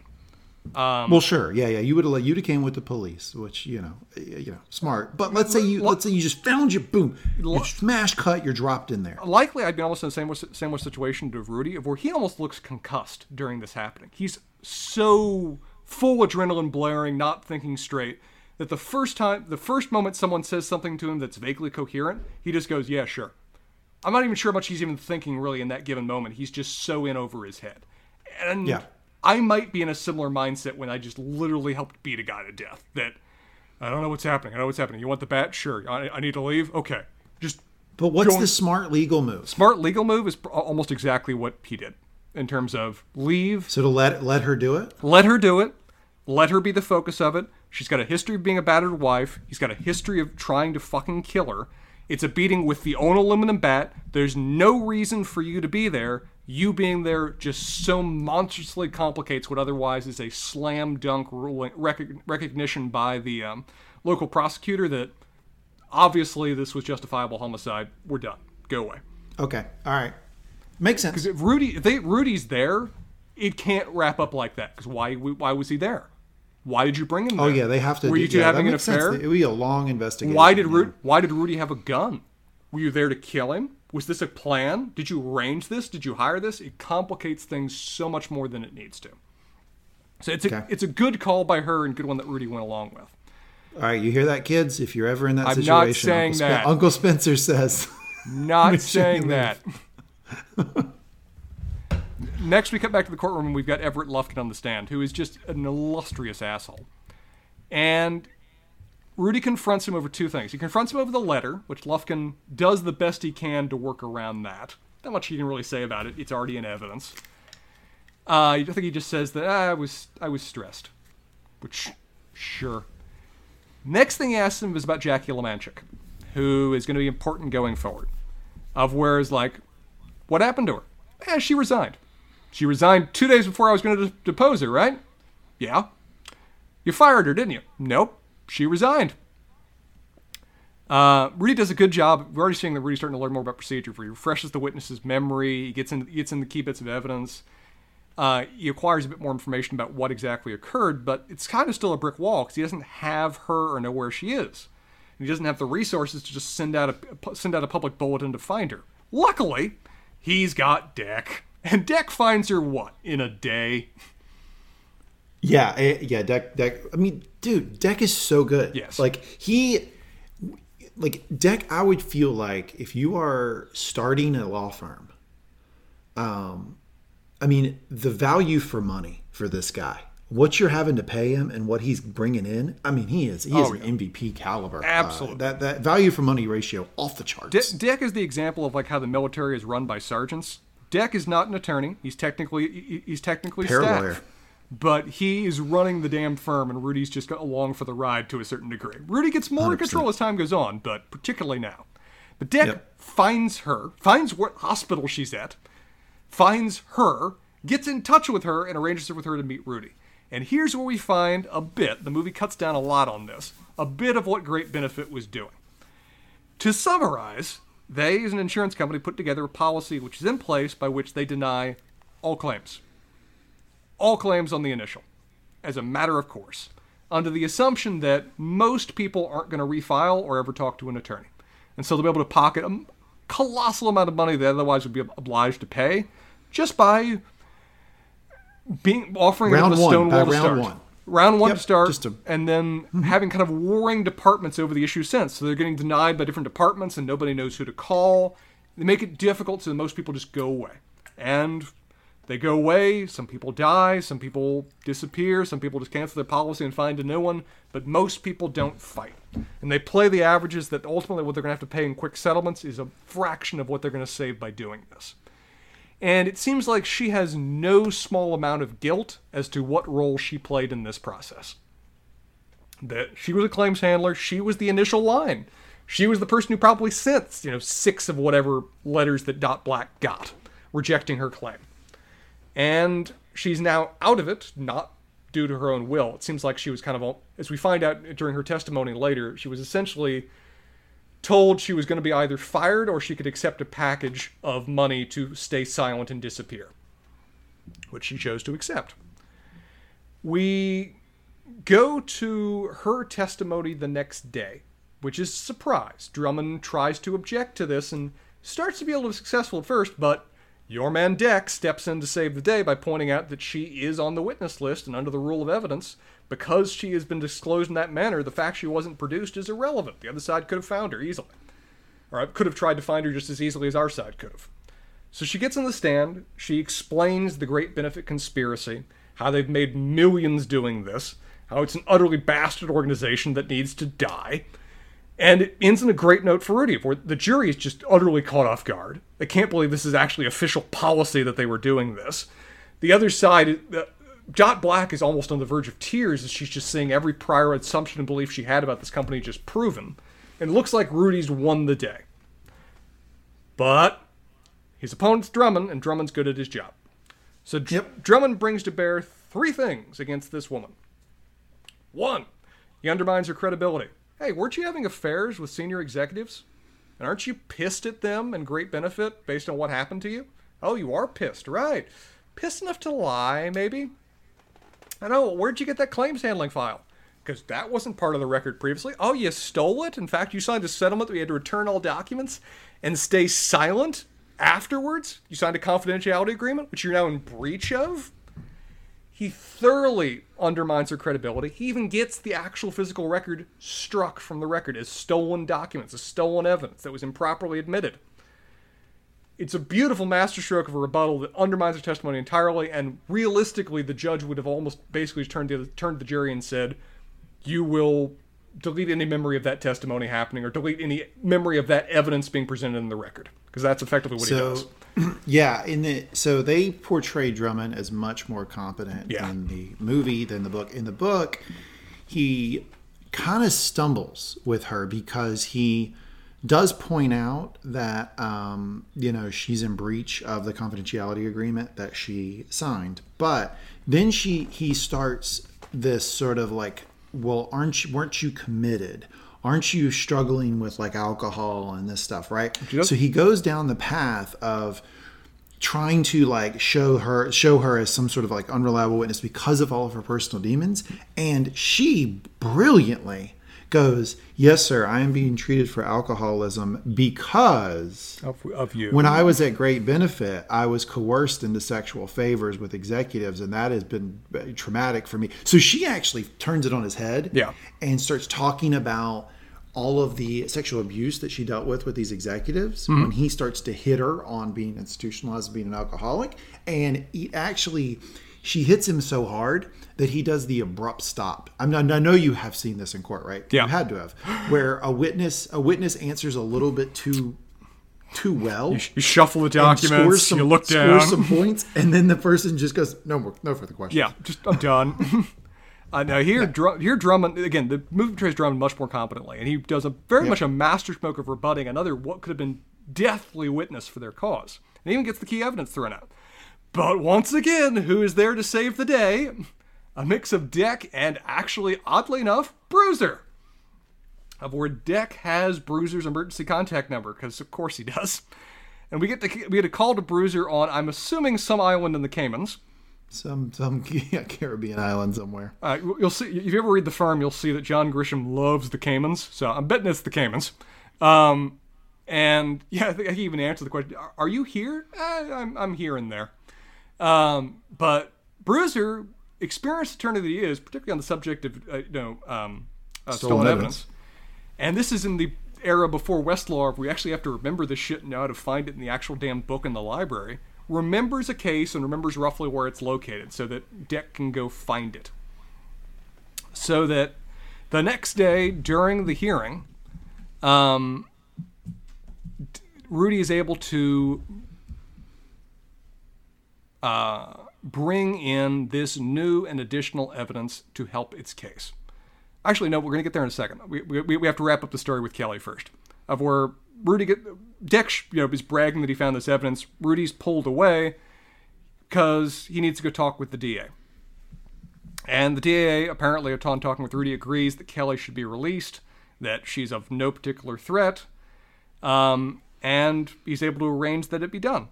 Um, well sure. Yeah yeah. You would have you'd have came with the police which you know you know smart. But let's say you let's say you just found you boom you smash cut you're dropped in there. Likely I'd be almost in the same same situation to Rudy, of where he almost looks concussed during this happening. He's so full adrenaline blaring, not thinking straight, that the first time, the first moment someone says something to him that's vaguely coherent, he just goes, "Yeah, sure." I'm not even sure how much he's even thinking really in that given moment. He's just so in over his head, and Yeah. I might be in a similar mindset when I just literally helped beat a guy to death. That I don't know what's happening. I know what's happening. You want the bat? Sure. I, I need to leave. Okay. Just but what's Going- the smart legal move smart legal move is pr- almost exactly what he did in terms of leave, so to let let her do it let her do it, let her be the focus of it, She's got a history of being a battered wife. He's got a history of trying to fucking kill her. It's a beating with the own aluminum bat. There's no reason for you to be there. You being there just so monstrously complicates what otherwise is a slam dunk ruling, recog- recognition by the um, local prosecutor that obviously this was justifiable homicide. We're done. Go away. Okay. All right. Makes sense. Because if Rudy, if they, Rudy's there, it can't wrap up like that. Because why? Why was he there? Why did you bring him oh, there? Oh yeah, they have to. Were you two yeah, having an makes sense. affair? It would be a long investigation. Why did yeah. Rudy? Why did Rudy have a gun? Were you there to kill him? Was this a plan? Did you arrange this? Did you hire this? It complicates things so much more than it needs to. So it's a Okay. it's a good call by her and good one that Rudy went along with. All right, you hear that, kids? If you're ever in that I'm not situation, saying Uncle, that. Uncle Spencer says. Not [laughs] Make sure saying you that. [laughs] Next, we cut back to the courtroom and we've got Everett Lufkin on the stand, who is just an illustrious asshole. And Rudy confronts him over two things. He confronts him over the letter, which Lufkin does the best he can to work around that. Not much he can really say about it. It's already in evidence. Uh, I think he just says that "Ah, I was I was stressed, which sure. Next thing he asks him is about Jackie Lemancyzk, who is going to be important going forward. Of whereas like, what happened to her? Eh, she resigned. She resigned two days before I was going to depose her, right? Yeah. You fired her, didn't you? Nope. She resigned. Uh, Rudy does a good job. We're already seeing that Rudy's starting to learn more about procedure. He refreshes the witness's memory. He gets in, gets in the key bits of evidence. Uh, he acquires a bit more information about what exactly occurred, but it's kind of still a brick wall because he doesn't have her or know where she is. And he doesn't have the resources to just send out a send out a public bulletin to find her. Luckily, he's got Deck, and Deck finds her what in a day. Yeah, eh, yeah, Deck. Deck. I mean, dude, Deck is so good. Yes. like he, like Deck. I would feel like if you are starting a law firm, um, I mean, the value for money for this guy, what you're having to pay him, and what he's bringing in. I mean, he is he is Oh, an. MVP caliber. Uh, Absolutely. that that value for money ratio off the charts. De- Deck is the example of like how the military is run by sergeants. Deck is not an attorney. He's technically he's technically staff, but he is running the damn firm, and Rudy's just got along for the ride to a certain degree. Rudy gets more 100%. control as time goes on, but particularly now. But Deck Yep. finds her, finds what hospital she's at, finds her, gets in touch with her, and arranges it with her to meet Rudy. And here's where we find a bit. The movie cuts down a lot on this. A bit of what Great Benefit was doing. To summarize, they, as an insurance company, put together a policy which is in place by which they deny all claims. All claims on the initial, as a matter of course, under the assumption that most people aren't going to refile or ever talk to an attorney. And so they'll be able to pocket a colossal amount of money they otherwise would be obliged to pay just by being offering Round them a one, stonewall by to round start. one. Round one Yep, to start, and then mm-hmm. having kind of warring departments over the issue since. So they're getting denied by different departments, and nobody knows who to call. They make it difficult, so most people just go away. And they go away. Some people die. Some people disappear. Some people just cancel their policy and find a new one. But most people don't fight. And they play the averages that ultimately what they're going to have to pay in quick settlements is a fraction of what they're going to save by doing this. And it seems like she has no small amount of guilt as to what role she played in this process. That she was a claims handler, she was the initial line. She was the person who probably sent, you know, six of whatever letters that Dot Black got, rejecting her claim. And she's now out of it, not due to her own will. It seems like she was kind of, as we find out during her testimony later, she was essentially told she was going to be either fired or she could accept a package of money to stay silent and disappear, which she chose to accept. We go to her testimony the next day, which is a surprise. Drummond tries to object to this and starts to be a little successful at first, but your man Deck steps in to save the day by pointing out that she is on the witness list and under the rule of evidence. Because she has been disclosed in that manner, the fact she wasn't produced is irrelevant. The other side could have found her easily. Or could have tried to find her just as easily as our side could have. So she gets on the stand, she explains the great benefit conspiracy, how they've made millions doing this, how it's an utterly bastard organization that needs to die. And it ends in a great note for Rudy, where the jury is just utterly caught off guard. They can't believe this is actually official policy that they were doing this. The other side, Dot Black is almost on the verge of tears as she's just seeing every prior assumption and belief she had about this company just proven. And it looks like Rudy's won the day. But his opponent's Drummond, and Drummond's good at his job. So Dr- Yep. Drummond brings to bear three things against this woman. One, he undermines her credibility. Hey, weren't you having affairs with senior executives? And aren't you pissed at them and great benefit based on what happened to you? Oh, you are pissed, right? Pissed enough to lie, maybe? I know. Where'd you get that claims handling file? Because that wasn't part of the record previously. Oh, you stole it? In fact, you signed a settlement that we had to return all documents and stay silent afterwards? You signed a confidentiality agreement, which you're now in breach of? He thoroughly undermines her credibility. He even gets the actual physical record struck from the record as stolen documents, as stolen evidence that was improperly admitted. It's a beautiful masterstroke of a rebuttal that undermines her testimony entirely, and realistically, the judge would have almost basically turned the, turned the jury and said, You will delete any memory of that testimony happening or delete any memory of that evidence being presented in the record. Because that's effectively what he does. [clears throat] yeah, in the so they portray Drummond as much more competent Yeah. in the movie than the book. In the book, he kind of stumbles with her because he does point out that um, you know she's in breach of the confidentiality agreement that she signed, but then she he starts this sort of like, well, aren't you, weren't you committed? Aren't you struggling with like alcohol and this stuff, right? Yep. So he goes down the path of trying to like show her show her as some sort of like unreliable witness because of all of her personal demons and she brilliantly goes yes sir i am being treated for alcoholism because Of, of you. when i was at great benefit i was coerced into sexual favors with executives and that has been traumatic for me so she actually turns it on his head Yeah. and starts talking about all of the sexual abuse that she dealt with with these executives mm-hmm. when he starts to hit her on being institutionalized being an alcoholic and he actually she hits him so hard that he does the abrupt stop I'm not, i know you have seen this in court right Yeah. you had to have where a witness a witness answers a little bit too too well you shuffle the documents, some, you look down. scores some points and then the person just goes no more no further questions Yeah, just I'm done. [laughs] uh, now here, Dru- here Drummond again. The movie portrays Drummond much more competently, and he does a very much a masterstroke of rebutting another what could have been deathly witness for their cause, and even gets the key evidence thrown out. But once again, who is there to save the day? A mix of Deck and actually, oddly enough, Bruiser. Of where Deck has Bruiser's emergency contact number, because of course he does. And we get to we get a call to Bruiser on I'm assuming some island in the Caymans. some some yeah, [laughs] caribbean island somewhere Uh, you'll see if you ever read the firm, you'll see that John Grisham loves the Caymans. So I'm betting it's the Caymans. Um, and yeah, I think I can even answer the question: Are, you here? Eh, I'm I'm here and there. Um, but Bruiser, experienced attorney that he is, particularly on the subject of uh, you know um, uh, stolen, Stolen evidence. and this is in the era before Westlaw, where we actually have to remember this shit and know how to find it in the actual damn book in the library. Remembers a case and remembers roughly where it's located, so that Deck can go find it so that the next day during the hearing, um, Rudy is able to uh, bring in this new and additional evidence to help its case. Actually, no, we're going to get there in a second. We, we, we have to wrap up the story with Kelly first, of where Rudy get Dex, you know, is bragging that he found this evidence. Rudy's pulled away because he needs to go talk with the DA. And the DA, apparently, upon talking with Rudy, agrees that Kelly should be released, that she's of no particular threat, um, and he's able to arrange that it be done.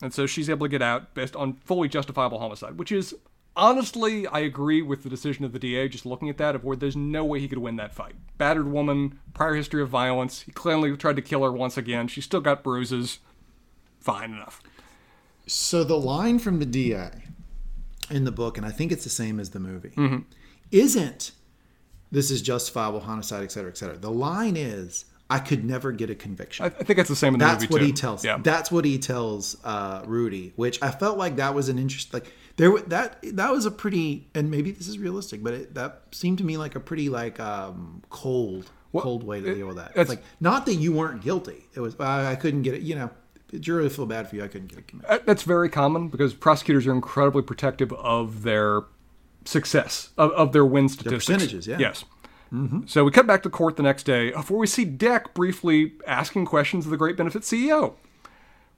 And so she's able to get out based on fully justifiable homicide, which is honestly, I agree with the decision of the DA. Just looking at that, of where there's no way he could win that fight. Battered woman, prior history of violence. He clearly tried to kill her once again. She's still got bruises. Fine enough. So the line from the DA in the book, and I think it's the same as the movie, Mm-hmm. isn't this is justifiable homicide, et cetera, et cetera. The line is, I could never get a conviction. I, think that's the same in the That's movie what too. he tells. Yeah. That's what he tells uh, Rudy, which I felt like that was an interest. Like there, that that was a pretty, and maybe this is realistic, but it, that seemed to me like a pretty like um, cold, cold way to deal with that. It's Like not that you weren't guilty. It was I, I couldn't get it. You know, the jury feel bad for you. I couldn't get a conviction. Uh, That's very common because prosecutors are incredibly protective of their success of, of their win statistics. percentages, yeah. Yes. Mm-hmm. So we cut back to court the next day, before we see Deck briefly asking questions of the Great Benefit CEO,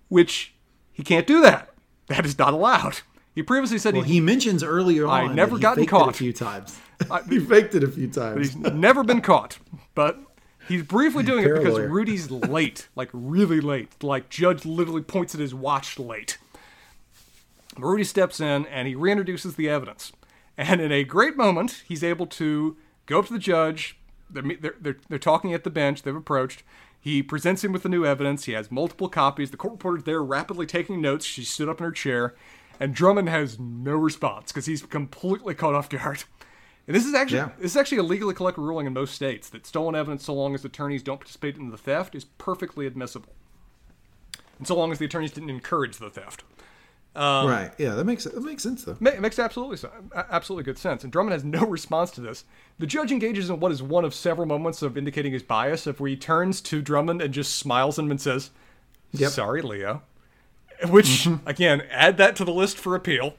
which he can't do that. That is not allowed. He previously said Well, he, he mentions earlier on. that never gotten caught. a few times. [laughs] he faked it a few times. he's never been caught, but he's briefly doing it because. Rudy's late, like really late. Like Judge literally points at his watch late. Rudy steps in and he reintroduces the evidence. And in a great moment, he's able to go up to the judge. They're, they're, they're, they're talking at the bench. They've approached. He presents him with the new evidence. He has multiple copies. The court reporter's there rapidly taking notes. She stood up in her chair. And Drummond has no response because he's completely caught off guard. And this is actually Yeah. this is actually a legally collected ruling in most states that stolen evidence, so long as attorneys don't participate in the theft, is perfectly admissible. And so long as the attorneys didn't encourage the theft. Um, right. Yeah, that makes that makes sense though. It makes absolutely absolutely good sense. And Drummond has no [laughs] response to this. The judge engages in what is one of several moments of indicating his bias, of where he turns to Drummond and just smiles at him and says, Yep. "Sorry, Leo," which again add that to the list for appeal.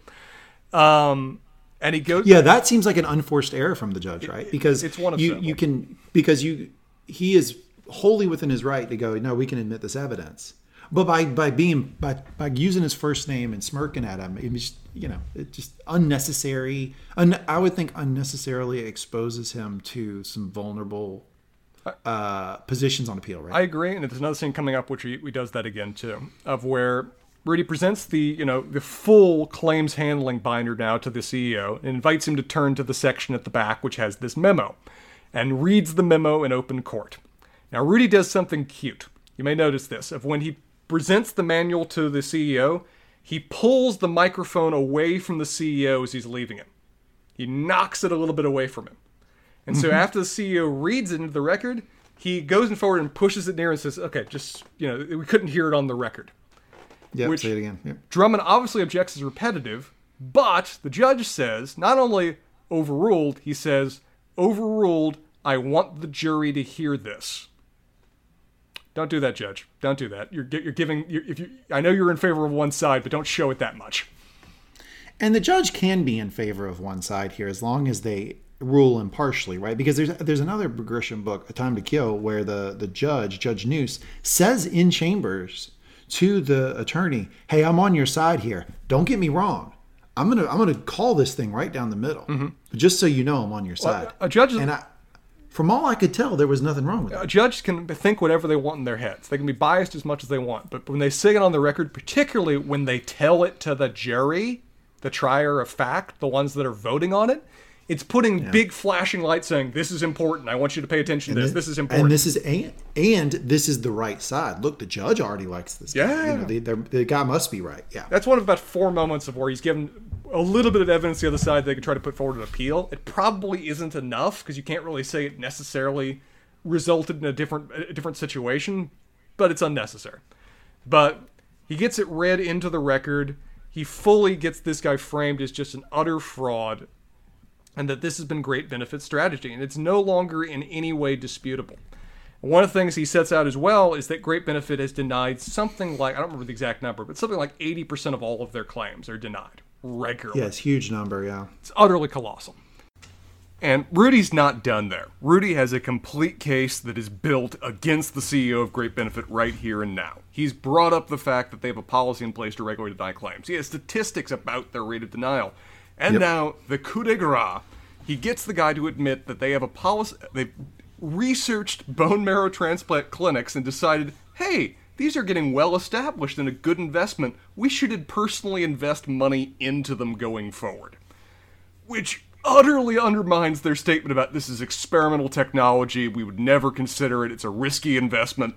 Um, and he goes, Yeah, that seems like an unforced error from the judge, right? Because it's one of you several. you can because you he is wholly within his right to go. No, we can admit this evidence. But by by being by by using his first name and smirking at him, it was you know it just unnecessary. Un, I would think unnecessarily exposes him to some vulnerable uh, positions on appeal, right? I agree, and there's another scene coming up which he, he does that again too, of where Rudy presents the you know the full claims handling binder now to the CEO and invites him to turn to the section at the back which has this memo, and reads the memo in open court. Now Rudy does something cute. You may notice this of when he presents the manual to the CEO, he pulls the microphone away from the CEO as he's leaving him. He knocks it a little bit away from him. And so mm-hmm. after the CEO reads it into the record, he goes forward and pushes it near and says, "Okay, just you know, we couldn't hear it on the record." yeah, which- say it again. Yep. Drummond obviously objects as repetitive, but the judge says not only overruled, he says overruled. I want the jury to hear this. Don't do that, judge. Don't do that. You're you're giving. You're, if you, I know you're in favor of one side, but don't show it that much. And the judge can be in favor of one side here as long as they rule impartially, right? Because there's there's another Grisham book, A Time to Kill, where the the judge, Judge Noose, says in chambers to the attorney, "Hey, I'm on your side here. Don't get me wrong. I'm gonna I'm gonna call this thing right down the middle, mm-hmm. just so you know I'm on your side." A judge, and I, from all I could tell, there was nothing wrong with it. Judges can think whatever they want in their heads. They can be biased as much as they want, but when they say it on the record, particularly when they tell it to the jury, the trier of fact, the ones that are voting on it, it's putting big flashing lights saying, "This is important. I want you to pay attention to this. This is important." And this is and, and this is the right side. Look, the judge already likes this. guy. Yeah. you know, the, the guy must be right. Yeah, That's one of about four moments of where he's given a little bit of evidence the other side they could try to put forward an appeal. It probably isn't enough because you can't really say it necessarily resulted in a different a different situation, but it's unnecessary. But he gets it read into the record. He fully gets this guy framed as just an utter fraud and that this has been great benefit strategy and it's no longer in any way disputable. One of the things he sets out as well is that Great Benefit has denied something like, I don't remember the exact number, but something like 80% of all of their claims are denied regularly. yes, huge number. Yeah. It's utterly colossal. And Rudy's not done there. Rudy has a complete case that is built against the CEO of Great Benefit right here and now. He's brought up the fact that they have a policy in place to regularly deny claims. He has statistics about their rate of denial. And now, the coup de grace, he gets the guy to admit that they have a policy, they've researched bone marrow transplant clinics and decided, hey, these are getting well established and a good investment. We should personally invest money into them going forward which utterly undermines their statement about this is experimental technology. We would never consider it. It's a risky investment.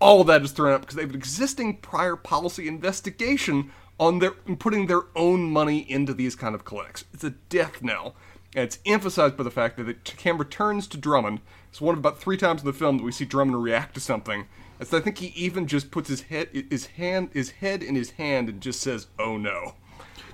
All of that is thrown up because they have an existing prior policy investigation on their putting their own money into these kind of clinics. It's a death knell. And it's emphasized by the fact that the camera turns to Drummond. It's one of about three times in the film that we see Drummond react to something. I think he even just puts his head, his hand, his head in his hand and just says, "Oh no."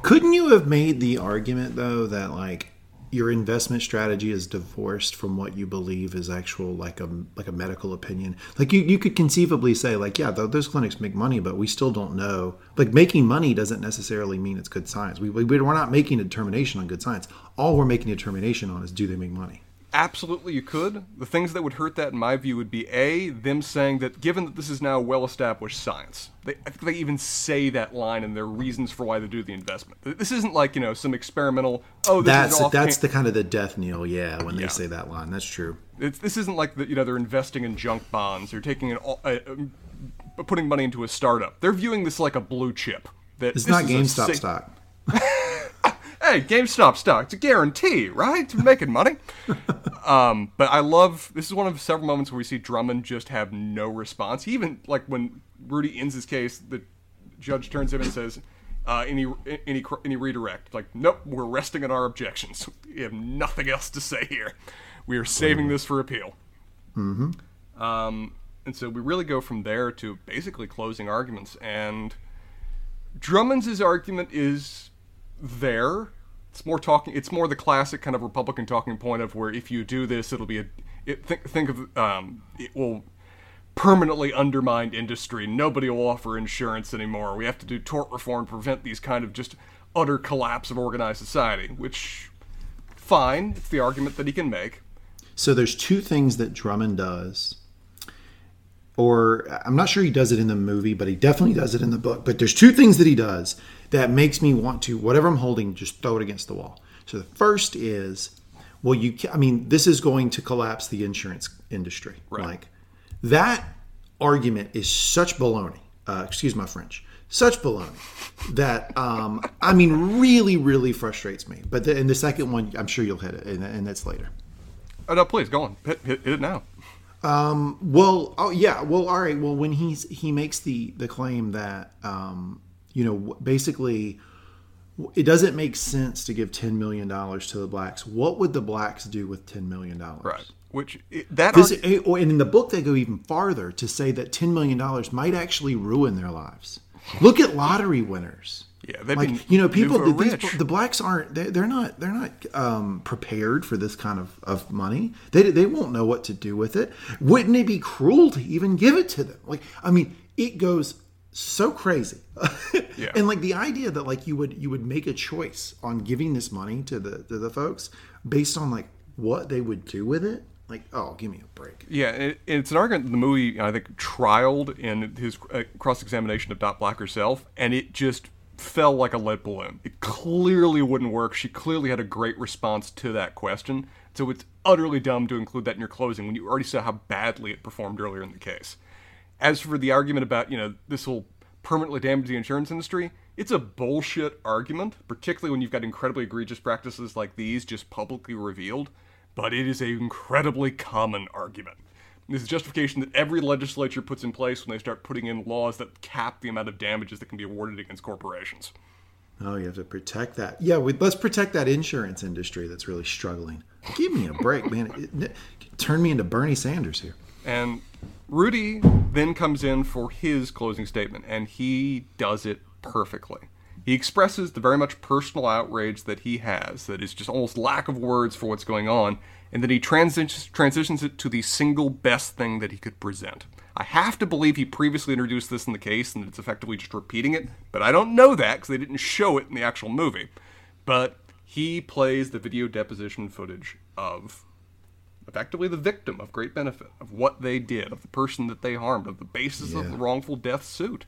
Couldn't you have made the argument though that like your investment strategy is divorced from what you believe is actual like a like a medical opinion? Like you, you could conceivably say like yeah th- those clinics make money but we still don't know. Like making money doesn't necessarily mean it's good science. We, we, we're not making a determination on good science. All we're making a determination on is do they make money absolutely you could. The things that would hurt that, in my view, would be a them saying that given that this is now well-established science, they, I think they even say that line in their reasons for why they do the investment. This isn't like you know some experimental. Oh, that's that's the kind of the death knell, yeah. When they yeah. say that line, that's true. It's, this isn't like that. You know, they're investing in junk bonds or taking an, uh, putting money into a startup. They're viewing this like a blue chip. That it's not GameStop stock. [laughs] hey, GameStop stock, it's a guarantee, right? To making money. [laughs] um, but I love this is one of several moments where we see Drummond just have no response. He even like when Rudy ends his case, the judge turns him and says, uh, any any any redirect. Like, nope, we're resting on our objections. We have nothing else to say here. We are saving this for appeal. Mm-hmm. Um, and so we really go from there to basically closing arguments. And Drummond's argument is there. It's more talking. It's more the classic kind of Republican talking point of where if you do this, it'll be a. It, think think of um, it will permanently undermine industry. Nobody will offer insurance anymore. We have to do tort reform to prevent these kind of just utter collapse of organized society. Which, fine, it's the argument that he can make. So there's two things that Drummond does or I'm not sure he does it in the movie, but he definitely does it in the book. But there's two things that he does that makes me want to whatever I'm holding, just throw it against the wall. So the first is, well, you, I mean, this is going to collapse the insurance industry. Right. Like that argument is such baloney. Uh, excuse my French. Such baloney that um, I mean, really, really frustrates me. But the, in the second one, I'm sure you'll hit it, and, and that's later. Oh no, please go on. Hit, hit, hit it now. Um, well, oh yeah, well, all right. Well, when he's he makes the the claim that um, you know basically it doesn't make sense to give ten million dollars to the blacks. What would the blacks do with ten million dollars? Right. Which that this, eh, and in the book they go even farther to say that ten million dollars might actually ruin their lives. Look at lottery winners. Yeah, they've like been you know people the, these, the blacks aren't they, they're not they're not um, prepared for this kind of, of money. They they won't know what to do with it. Wouldn't it be cruel to even give it to them? Like I mean, it goes so crazy. [laughs] yeah. and like the idea that like you would you would make a choice on giving this money to the to the folks based on like what they would do with it like oh give me a break yeah it, it's an argument the movie i think trialed in his uh, cross-examination of dot black herself and it just fell like a lead balloon. It clearly wouldn't work. She clearly had a great response to that question. So it's utterly dumb to include that in your closing when you already saw how badly it performed earlier in the case. As for the argument about, you know, this will permanently damage the insurance industry, it's a bullshit argument, particularly when you've got incredibly egregious practices like these just publicly revealed, but it is an incredibly common argument. This is justification that every legislature puts in place when they start putting in laws that cap the amount of damages that can be awarded against corporations. Oh, you have to protect that. Yeah, we, let's protect that insurance industry that's really struggling. Give me a break, man. It, it, turn me into Bernie Sanders here. And Rudy then comes in for his closing statement, and he does it perfectly. He expresses the very much personal outrage that he has, that is just almost lack of words for what's going on, and then he transitions, transitions it to the single best thing that he could present. I have to believe he previously introduced this in the case and it's effectively just repeating it, but I don't know that because they didn't show it in the actual movie. But he plays the video deposition footage of effectively the victim of great benefit, of what they did, of the person that they harmed, of the basis yeah. of the wrongful death suit,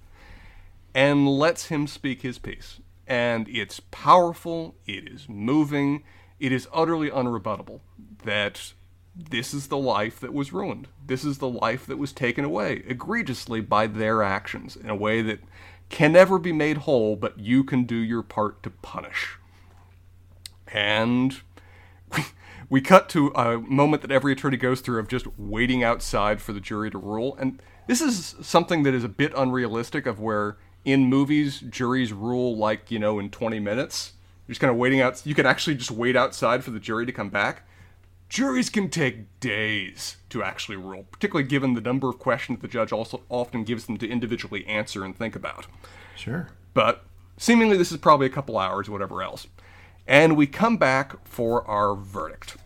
and lets him speak his piece. And it's powerful, it is moving, it is utterly unrebuttable that this is the life that was ruined. This is the life that was taken away egregiously by their actions in a way that can never be made whole, but you can do your part to punish. And we, cut to a moment that every attorney goes through of just waiting outside for the jury to rule. And this is something that is a bit unrealistic of where in movies juries rule like, you know, in 20 minutes you're just kind of waiting out. You can actually just wait outside for the jury to come back. Juries can take days to actually rule, particularly given the number of questions the judge also often gives them to individually answer and think about. Sure. But seemingly this is probably a couple hours, whatever else. And we come back for our verdict.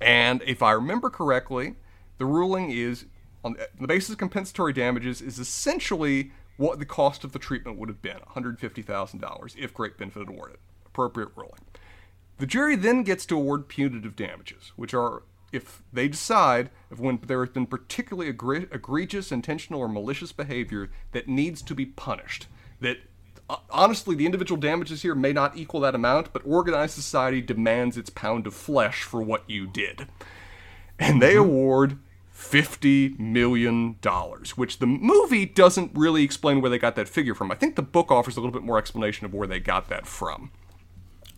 And if I remember correctly, the ruling is on the basis of compensatory damages is essentially what the cost of the treatment would have been $150,000 if great benefit awarded. Appropriate ruling. The jury then gets to award punitive damages, which are if they decide if when there has been particularly egregious, intentional, or malicious behavior that needs to be punished, that honestly the individual damages here may not equal that amount, but organized society demands its pound of flesh for what you did. And they mm-hmm. award $50 million, which the movie doesn't really explain where they got that figure from. I think the book offers a little bit more explanation of where they got that from.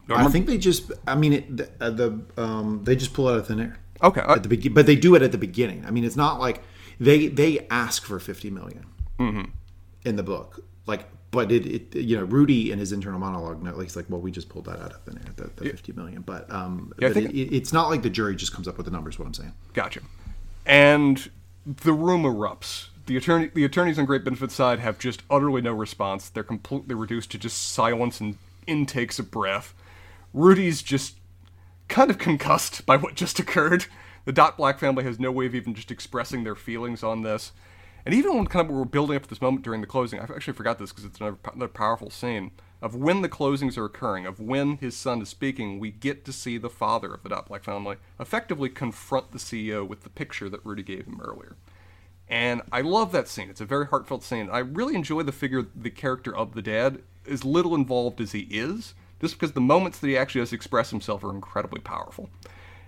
I think they just, I mean, it, the, uh, the um, they just pull it out of thin air. Okay. At the be- but they do it at the beginning. I mean, it's not like they they ask for 50 million mm-hmm. in the book. Like, but it, it, you know, Rudy in his internal monologue, no, he's like, well, we just pulled that out of thin air, the, the 50 million. But, um, yeah, but it, it's not like the jury just comes up with the numbers. What I'm saying. Gotcha. And the room erupts. The attorney, the attorneys on Great Benefit's side have just utterly no response. They're completely reduced to just silence and intakes of breath. Rudy's just kind of concussed by what just occurred. The Dot Black family has no way of even just expressing their feelings on this. And even when kind of we're building up to this moment during the closing, I actually forgot this because it's another, another powerful scene of when the closings are occurring, of when his son is speaking, we get to see the father of the Black family effectively confront the CEO with the picture that Rudy gave him earlier. And I love that scene. It's a very heartfelt scene. I really enjoy the figure, the character of the dad, as little involved as he is, just because the moments that he actually does express himself are incredibly powerful.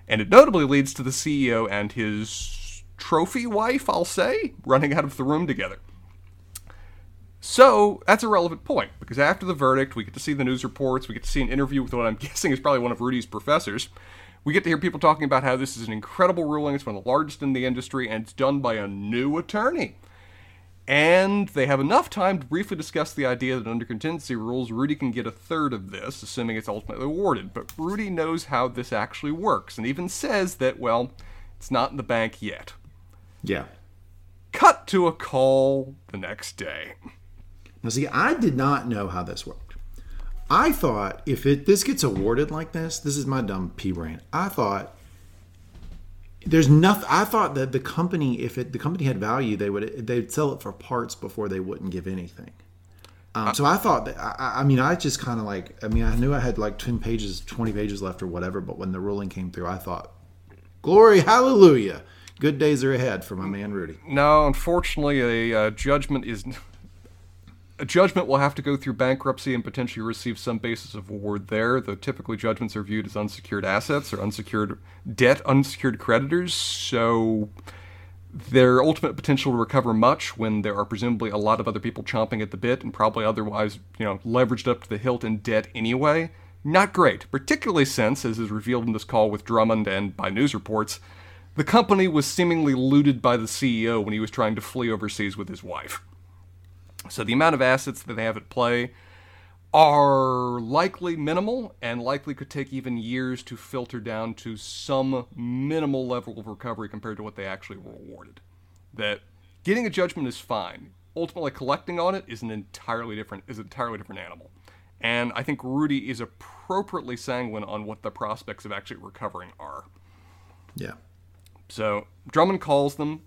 And it notably leads to the CEO and his trophy wife, I'll say, running out of the room together. So that's a relevant point because after the verdict, we get to see the news reports, we get to see an interview with what I'm [laughs] guessing is probably one of Rudy's professors. We get to hear people talking about how this is an incredible ruling, it's one of the largest in the industry, and it's done by a new attorney. And they have enough time to briefly discuss the idea that under contingency rules, Rudy can get a third of this, assuming it's ultimately awarded. But Rudy knows how this actually works, and even says that, well, it's not in the bank yet. Yeah. Cut to a call the next day. Now, see, I did not know how this worked. I thought if it this gets awarded like this, this is my dumb pea brain. I thought there's nothing. I thought that the company, if it the company had value, they would they'd sell it for parts before they wouldn't give anything. Um, so I thought that I, I mean I just kind of like I mean I knew I had like ten pages, twenty pages left or whatever. But when the ruling came through, I thought, glory, hallelujah, good days are ahead for my man Rudy. No, unfortunately, a uh, judgment is a judgment will have to go through bankruptcy and potentially receive some basis of award there. Though typically judgments are viewed as unsecured assets or unsecured debt, unsecured creditors. So their ultimate potential to recover much when there are presumably a lot of other people chomping at the bit and probably otherwise, you know, leveraged up to the hilt in debt anyway. Not great, particularly since, as is revealed in this call with Drummond and by news reports, the company was seemingly looted by the CEO when he was trying to flee overseas with his wife. So the amount of assets that they have at play are likely minimal and likely could take even years to filter down to some minimal level of recovery compared to what they actually were awarded. That getting a judgment is fine. Ultimately collecting on it is an entirely different is an entirely different animal. And I think Rudy is appropriately sanguine on what the prospects of actually recovering are. Yeah. So Drummond calls them.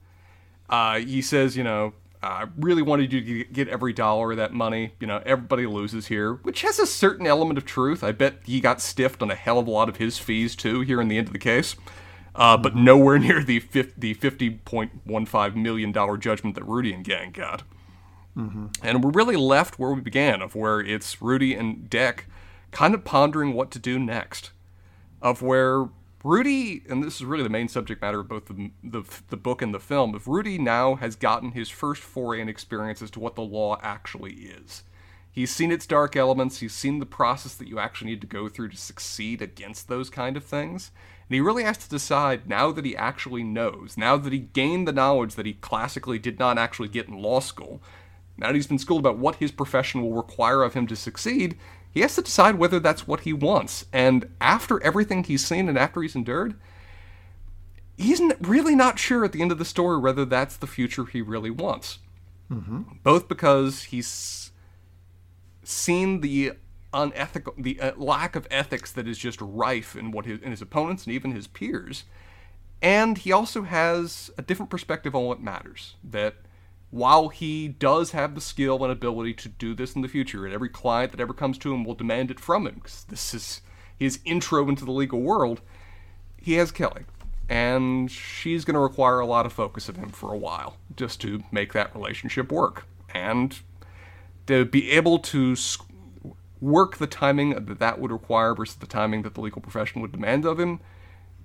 Uh, he says, you know, I really wanted you to get every dollar of that money. You know, everybody loses here, which has a certain element of truth. I bet he got stiffed on a hell of a lot of his fees too here in the end of the case, uh, but nowhere near the the fifty point one five million dollar judgment that Rudy and gang got. Mm-hmm. And we're really left where we began, of where it's Rudy and Deck kind of pondering what to do next, of where Rudy, and this is really the main subject matter of both the, the, the book and the film, if Rudy now has gotten his first foray and experience as to what the law actually is. He's seen its dark elements, he's seen the process that you actually need to go through to succeed against those kind of things. And he really has to decide now that he actually knows, now that he gained the knowledge that he classically did not actually get in law school, now that he's been schooled about what his profession will require of him to succeed, he has to decide whether that's what he wants. And after everything he's seen and after he's endured, he's really not sure at the end of the story whether that's the future he really wants. Mm-hmm. Both because he's seen the unethical, the uh, lack of ethics that is just rife in what his, in his opponents and even his peers. And he also has a different perspective on what matters. That while he does have the skill and ability to do this in the future, and every client that ever comes to him will demand it from him, because this is his intro into the legal world, he has Kelly. And she's going to require a lot of focus of him for a while just to make that relationship work. And to be able to work the timing that that would require versus the timing that the legal profession would demand of him,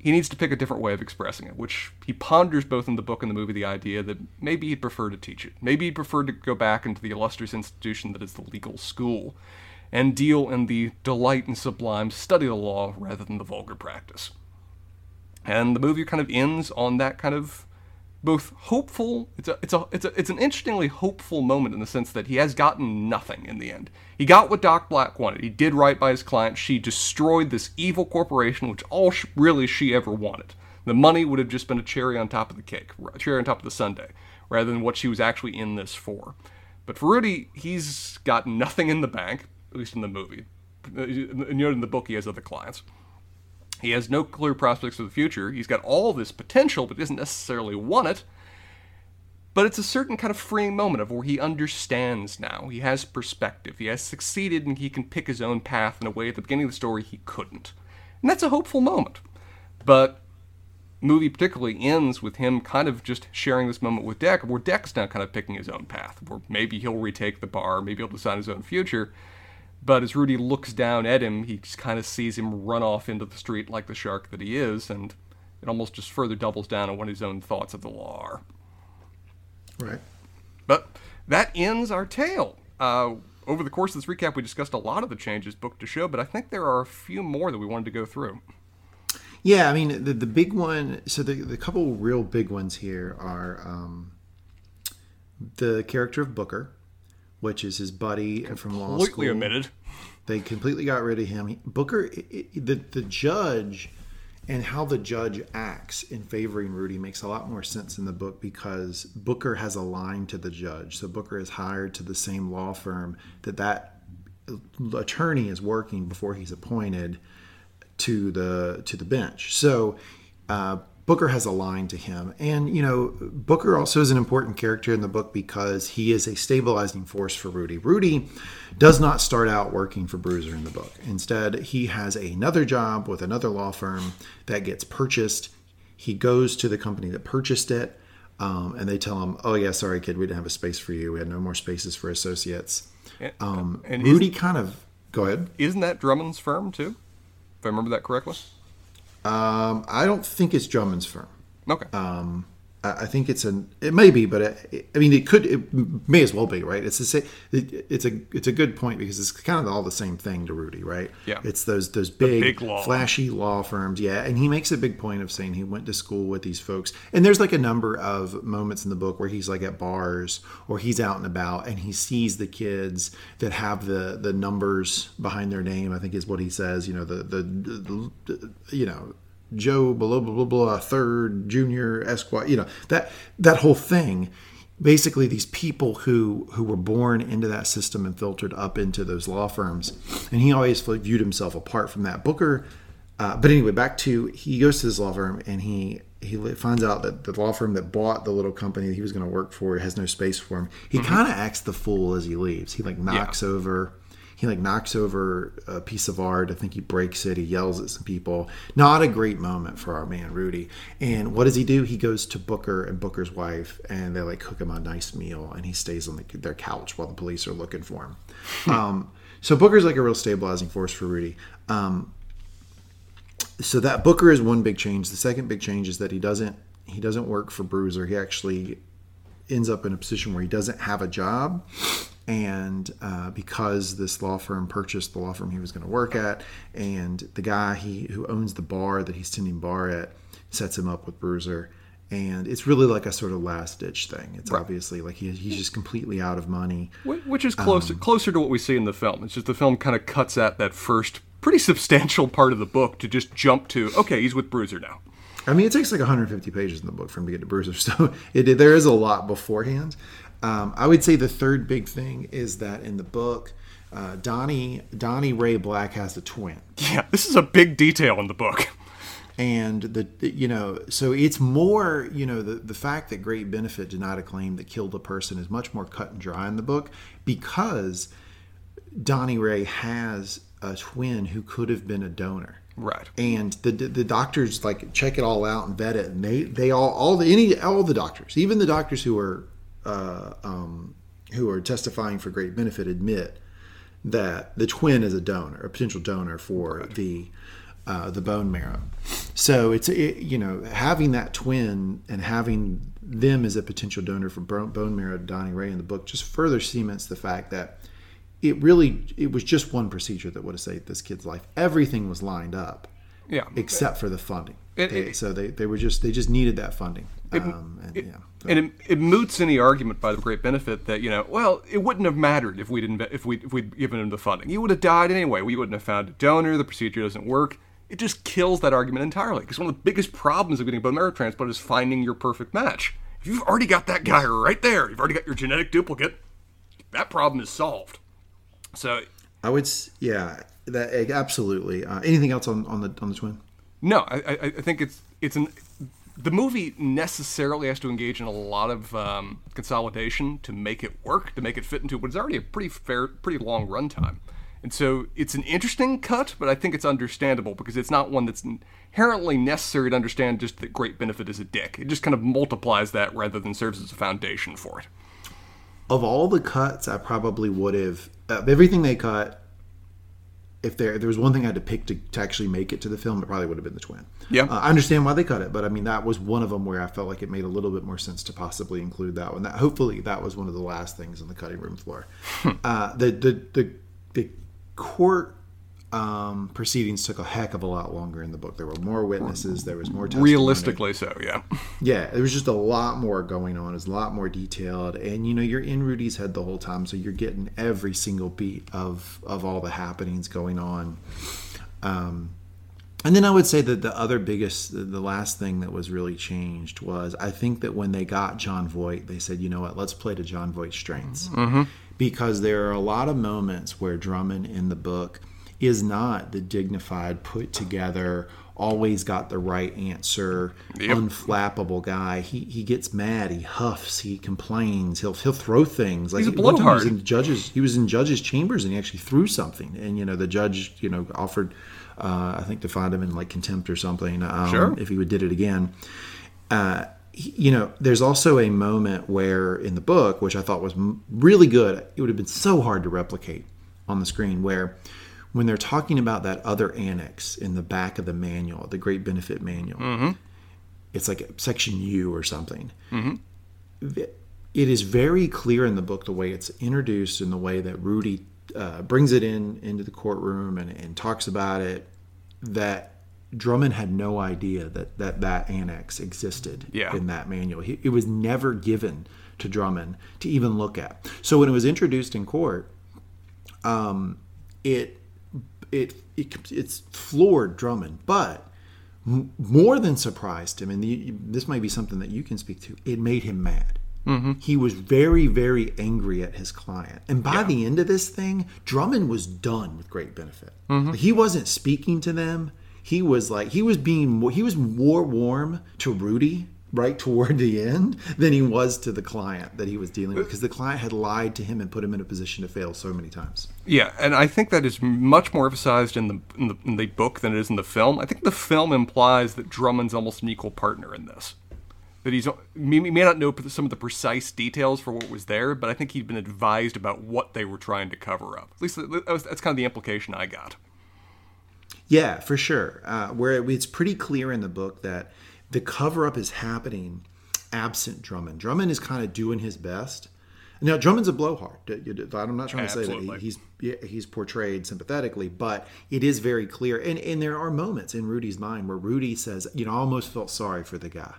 he needs to pick a different way of expressing it, which he ponders both in the book and the movie the idea that maybe he'd prefer to teach it. Maybe he'd prefer to go back into the illustrious institution that is the legal school and deal in the delight and sublime study of the law rather than the vulgar practice. And the movie kind of ends on that kind of both hopeful. It's a, it's a, it's a, it's an interestingly hopeful moment in the sense that he has gotten nothing in the end. He got what Dot Black wanted. He did right by his client. She destroyed this evil corporation, which all really she ever wanted. The money would have just been a cherry on top of the cake, a cherry on top of the sundae, rather than what she was actually in this for. But for Rudy, he's got nothing in the bank, at least in the movie. Uh, you know, in the book, he has other clients. He has no clear prospects for the future. He's got all this potential, but doesn't necessarily want it. But it's a certain kind of freeing moment of where he understands now. He has perspective. He has succeeded and he can pick his own path in a way at the beginning of the story he couldn't. And that's a hopeful moment. But movie particularly ends with him kind of just sharing this moment with Deck, where Deck's now kind of picking his own path, where maybe he'll retake the bar, maybe he'll decide his own future. But as Rudy looks down at him, he just kind of sees him run off into the street like the shark that he is, and it almost just further doubles down on what his own thoughts of the law are. Right. But that ends our tale. Uh, over the course of this recap, we discussed a lot of the changes book to show, but I think there are a few more that we wanted to go through. Yeah, I mean the the big one. So the the couple real big ones here are um, the character of Booker, which is his buddy from law school. Completely omitted. They completely got rid of him. Booker, it, it, the the judge, and how the judge acts in favoring Rudy makes a lot more sense in the book because Booker has a line to the judge. So Booker is hired to the same law firm that that attorney is working before he's appointed to the to the bench. So. Uh, Booker has a line to him. And, you know, Booker also is an important character in the book because he is a stabilizing force for Rudy. Rudy does not start out working for Bruiser in the book. Instead, he has another job with another law firm that gets purchased. He goes to the company that purchased it, um, and they tell him, oh, yeah, sorry, kid, we didn't have a space for you. We had no more spaces for associates. Um, and Rudy kind of, go ahead. Isn't that Drummond's firm, too? If I remember that correctly? Um, I don't think it's Drummond's firm. Okay. Um, I think it's an. It may be, but it, I mean, it could. It may as well be, right? It's a. It, it's a. It's a good point because it's kind of all the same thing to Rudy, right? Yeah. It's those those big, big law. flashy law firms, yeah. And he makes a big point of saying he went to school with these folks. And there's like a number of moments in the book where he's like at bars or he's out and about and he sees the kids that have the the numbers behind their name. I think is what he says. You know the the, the, the you know Joe blah blah blah blah third junior Esquire, you know that that whole thing. Basically, these people who who were born into that system and filtered up into those law firms, and he always viewed himself apart from that. Booker, uh, but anyway, back to he goes to this law firm and he he finds out that the law firm that bought the little company that he was going to work for has no space for him. He mm-hmm. kind of acts the fool as he leaves. He like knocks yeah. over he like knocks over a piece of art. I think he breaks it. He yells at some people. Not a great moment for our man Rudy. And what does he do? He goes to Booker and Booker's wife, and they like cook him a nice meal, and he stays on the, their couch while the police are looking for him. Hmm. um, so Booker's like a real stabilizing force for Rudy. Um, so that Booker is one big change. The second big change is that he doesn't he doesn't work for Bruiser. He actually ends up in a position where he doesn't have a job and uh, because this law firm purchased the law firm he was going to work at and the guy he who owns the bar that he's tending bar at sets him up with bruiser and it's really like a sort of last ditch thing it's right. obviously like he, he's just completely out of money which is closer um, closer to what we see in the film it's just the film kind of cuts at that first pretty substantial part of the book to just jump to okay he's with bruiser now I mean, it takes like 150 pages in the book for him to get to Bruiser, [laughs] so it, there is a lot beforehand. Um, I would say the third big thing is that in the book, uh, Donnie Donnie Ray Black has a twin. Yeah, this is a big detail in the book. and the you know so it's more you know the the fact that great benefit denied a claim that killed a person is much more cut and dry in the book because donnie ray has a twin who could have been a donor Right. and the the doctors like check it all out and vet it and they they all all the any all the doctors even the doctors who are uh, um, who are testifying for great benefit admit that the twin is a donor a potential donor for the uh, the bone marrow so it's it, you know having that twin and having them as a potential donor for bone bone marrow to Donnie Ray in the book just further cements the fact that it really it was just one procedure that would have saved this kid's life everything was lined up Yeah. except for the funding. It- They- it- so they, they were just they just needed that funding. um, and, yeah. So- and it, it moots any argument by the great benefit that you know, well, it wouldn't have mattered if we didn't if we if we'd given him the funding. He would have died anyway. We wouldn't have found a donor. The procedure doesn't work. It just kills that argument entirely. Because one of the biggest problems of getting a bone marrow transplant is finding your perfect match. If you've already got that guy right there, you've already got your genetic duplicate. That problem is solved. So I would yeah that eh, absolutely. Uh, anything else on, on the on the twin? No, I, I, I think it's it's an the movie necessarily has to engage in a lot of um, consolidation to make it work, to make it fit into what is already a pretty fair, pretty long runtime. And so it's an interesting cut, but I think it's understandable because it's not one that's inherently necessary to understand just that great benefit is a dick. It just kind of multiplies that rather than serves as a foundation for it. Of all the cuts, I probably would have everything they cut. If there there was one thing I had to pick to, to actually make it to the film, it probably would have been the twin. Yeah. uh, I understand why they cut it, but I mean that was one of them where I felt like it made a little bit more sense to possibly include that one. That hopefully that was one of the last things on the cutting room floor. uh, the, the the the court um, proceedings took a heck of a lot longer in the book. There were more witnesses. There was more testimony. Realistically, so yeah. Yeah, there was just a lot more going on. It's a lot more detailed, and you know you're in Rudy's head the whole time, so you're getting every single beat of of all the happenings going on. Um, and then I would say that the other biggest, the last thing that was really changed was I think that when they got Jon Voight, they said, you know what, let's play to Jon Voight's strengths, because there are a lot of moments where Drummond in the book is not the dignified, put together, always got the right answer, unflappable guy. He he gets mad, he huffs, he complains, he'll he'll throw things. Like He's a time he was in judges he was in judges chambers and he actually threw something and you know the judge you know offered uh, I think to find him in like contempt or something um, Sure. if he would did it again. Uh, you know, there's also a moment where in the book, which I thought was really good, it would have been so hard to replicate on the screen, where when they're talking about that other annex in the back of the manual, the Great Benefit Manual, it's like section U or something. It is very clear in the book the way it's introduced and the way that Rudy uh, brings it in into the courtroom and, and talks about it that Drummond had no idea that that, that annex existed Yeah. in that manual. He, it was never given to Drummond to even look at. So when it was introduced in court, um, it, it it it's floored Drummond, but m- more than surprised him, and the, this might be something that you can speak to. It made him mad. Mm-hmm. He was very, very angry at his client, and by the end of this thing, Drummond was done with great benefit. Mm-hmm. He wasn't speaking to them. He was like he was being he was more warm to Rudy right toward the end than he was to the client that he was dealing with because the client had lied to him and put him in a position to fail so many times. Yeah, and I think that is much more emphasized in the, in the in the book than it is in the film. I think the film implies that Drummond's almost an equal partner in this. That he's he may not know some of the precise details for what was there, but I think he'd been advised about what they were trying to cover up. At least that was, that's kind of the implication I got. Yeah, for sure. Uh, where it's pretty clear in the book that the cover up is happening absent Drummond. Drummond is kind of doing his best. Now Drummond's a blowhard. I'm not trying to say that he's he's portrayed sympathetically, but it is very clear. And and there are moments in Rudy's mind where Rudy says, you know, I almost felt sorry for the guy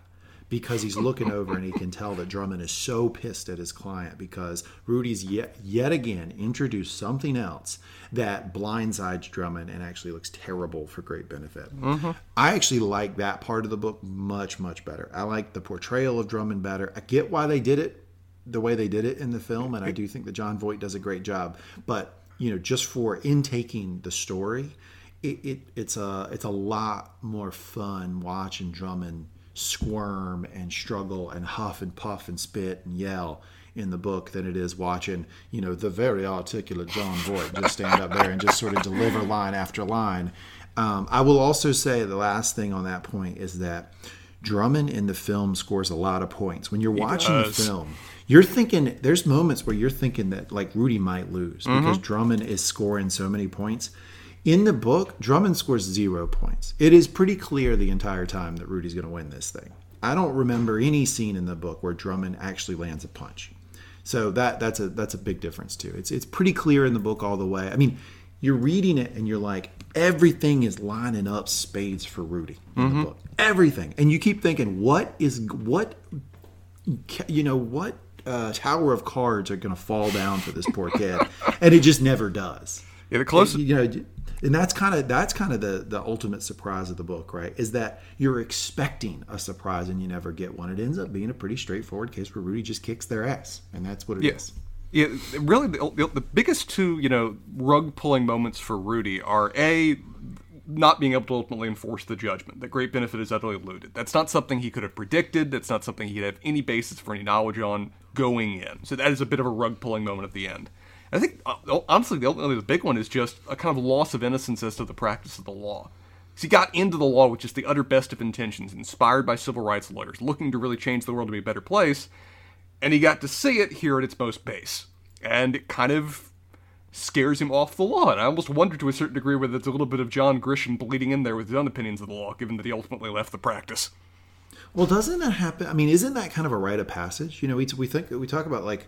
because he's looking over and he can tell that Drummond is so pissed at his client because Rudy's yet yet again introduced something else that blindsides Drummond and actually looks terrible for great benefit. Mm-hmm. I actually like that part of the book much much better. I like the portrayal of Drummond better. I get why they did it the way they did it in the film, and I do think that Jon Voight does a great job. But you know, just for intaking the story, it, it it's a it's a lot more fun watching Drummond squirm and struggle and huff and puff and spit and yell in the book than it is watching, you know, the very articulate Jon Voight just stand up there and just sort of deliver line after line. Um, I will also say the last thing on that point is that Drummond in the film scores a lot of points. When you're watching the film, you're thinking there's moments where you're thinking that like Rudy might lose because Drummond is scoring so many points. In the book, Drummond scores zero points. It is pretty clear the entire time that Rudy's going to win this thing. I don't remember any scene in the book where Drummond actually lands a punch. So that that's a that's a big difference too. It's it's pretty clear in the book all the way. I mean, you're reading it and you're like everything is lining up spades for Rudy in the book. Everything. And you keep thinking what is what you know what uh, tower of cards are going to fall down for this poor kid and it just never does. Yeah, the closest. You know, and that's kind of that's kind of the the ultimate surprise of the book, right? Is that you're expecting a surprise and you never get one. It ends up being a pretty straightforward case where Rudy just kicks their ass, and that's what it is. Yeah, really, the, the biggest two, you know, rug pulling moments for Rudy are a not being able to ultimately enforce the judgment. The great benefit is utterly eluded. That's not something he could have predicted. That's not something he'd have any basis for any knowledge on going in. So that is a bit of a rug pulling moment at the end. I think uh, honestly, the only the big one is just a kind of loss of innocence as to the practice of the law. He got into the law with just the utter best of intentions, inspired by civil rights lawyers, looking to really change the world to be a better place, and he got to see it here at its most base, and it kind of scares him off the law. And I almost wonder to a certain degree whether it's a little bit of John Grisham bleeding in there with his own opinions of the law, given that he ultimately left the practice. Well, doesn't that happen? I mean, isn't that kind of a rite of passage? You know, we, we think we talk about like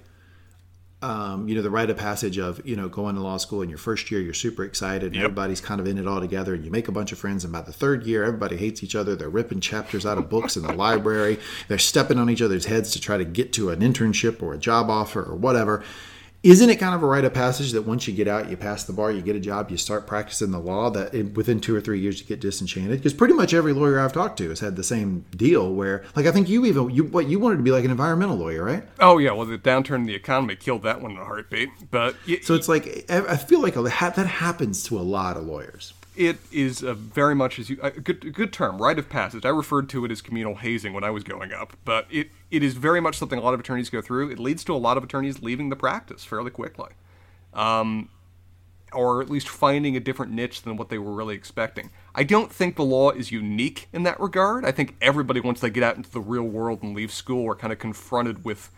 um, you know, the rite of passage of, you know, going to law school in your first year, you're super excited, and Yep. everybody's kind of in it all together, and you make a bunch of friends, and by the third year, everybody hates each other. They're ripping chapters out of books in the library. They're stepping on each other's heads to try to get to an internship or a job offer or whatever. Isn't it kind of a rite of passage that once you get out, you pass the bar, you get a job, you start practicing the law, that in, within two or three years you get disenchanted? Because pretty much every lawyer I've talked to has had the same deal where, like, I think you even, you what you wanted to be like an environmental lawyer, right? Oh yeah, well the downturn in the economy killed that one in a heartbeat. But y- So it's like I I feel like that happens to a lot of lawyers. It is a very much as you a good good term, rite of passage. I referred to it as communal hazing when I was growing up, but it it is very much something a lot of attorneys go through. It leads to a lot of attorneys leaving the practice fairly quickly, um, or at least finding a different niche than what they were really expecting. I don't think the law is unique in that regard. I think everybody once they get out into the real world and leave school are kind of confronted with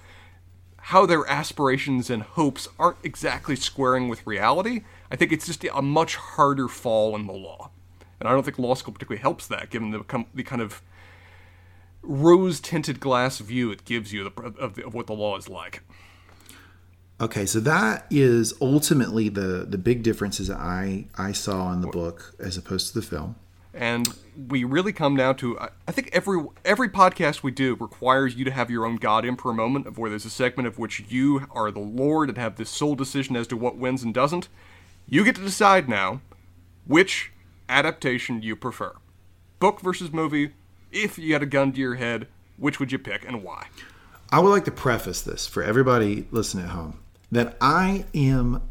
how their aspirations and hopes aren't exactly squaring with reality. I think it's just a much harder fall in the law. And I don't think law school particularly helps that, given the, com- the kind of rose tinted glass view it gives you of, of, the, of what the law is like. Okay, so that is ultimately the the big differences that I I saw in the book as opposed to the film. And we really come down to I think every every podcast we do requires you to have your own God Emperor moment of where there's a segment of which you are the Lord and have this sole decision as to what wins and doesn't. You get to decide now which adaptation you prefer. Book versus movie. If you had a gun to your head, which would you pick and why? I would like to preface this for everybody listening at home that I am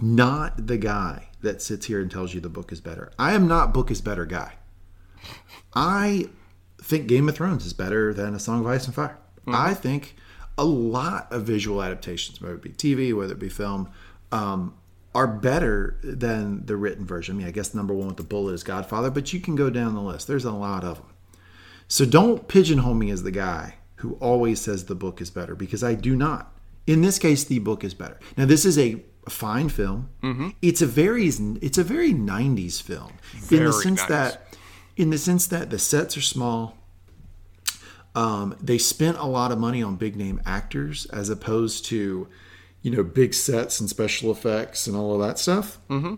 not the guy that sits here and tells you the book is better. I am not book is better guy. I think Game of Thrones is better than A Song of Ice and Fire. I think a lot of visual adaptations, whether it be TV, whether it be film, um, are better than the written version. I mean, I guess number one with the bullet is Godfather, but you can go down the list. There's a lot of them. So don't pigeonhole me as the guy who always says the book is better because I do not. In this case, the book is better. Now, this is a fine film. It's a very it's a very 90s film in the sense 90s. that in the sense that the sets are small. Um, they spent a lot of money on big name actors as opposed to, you know, big sets and special effects and all of that stuff. Mm-hmm.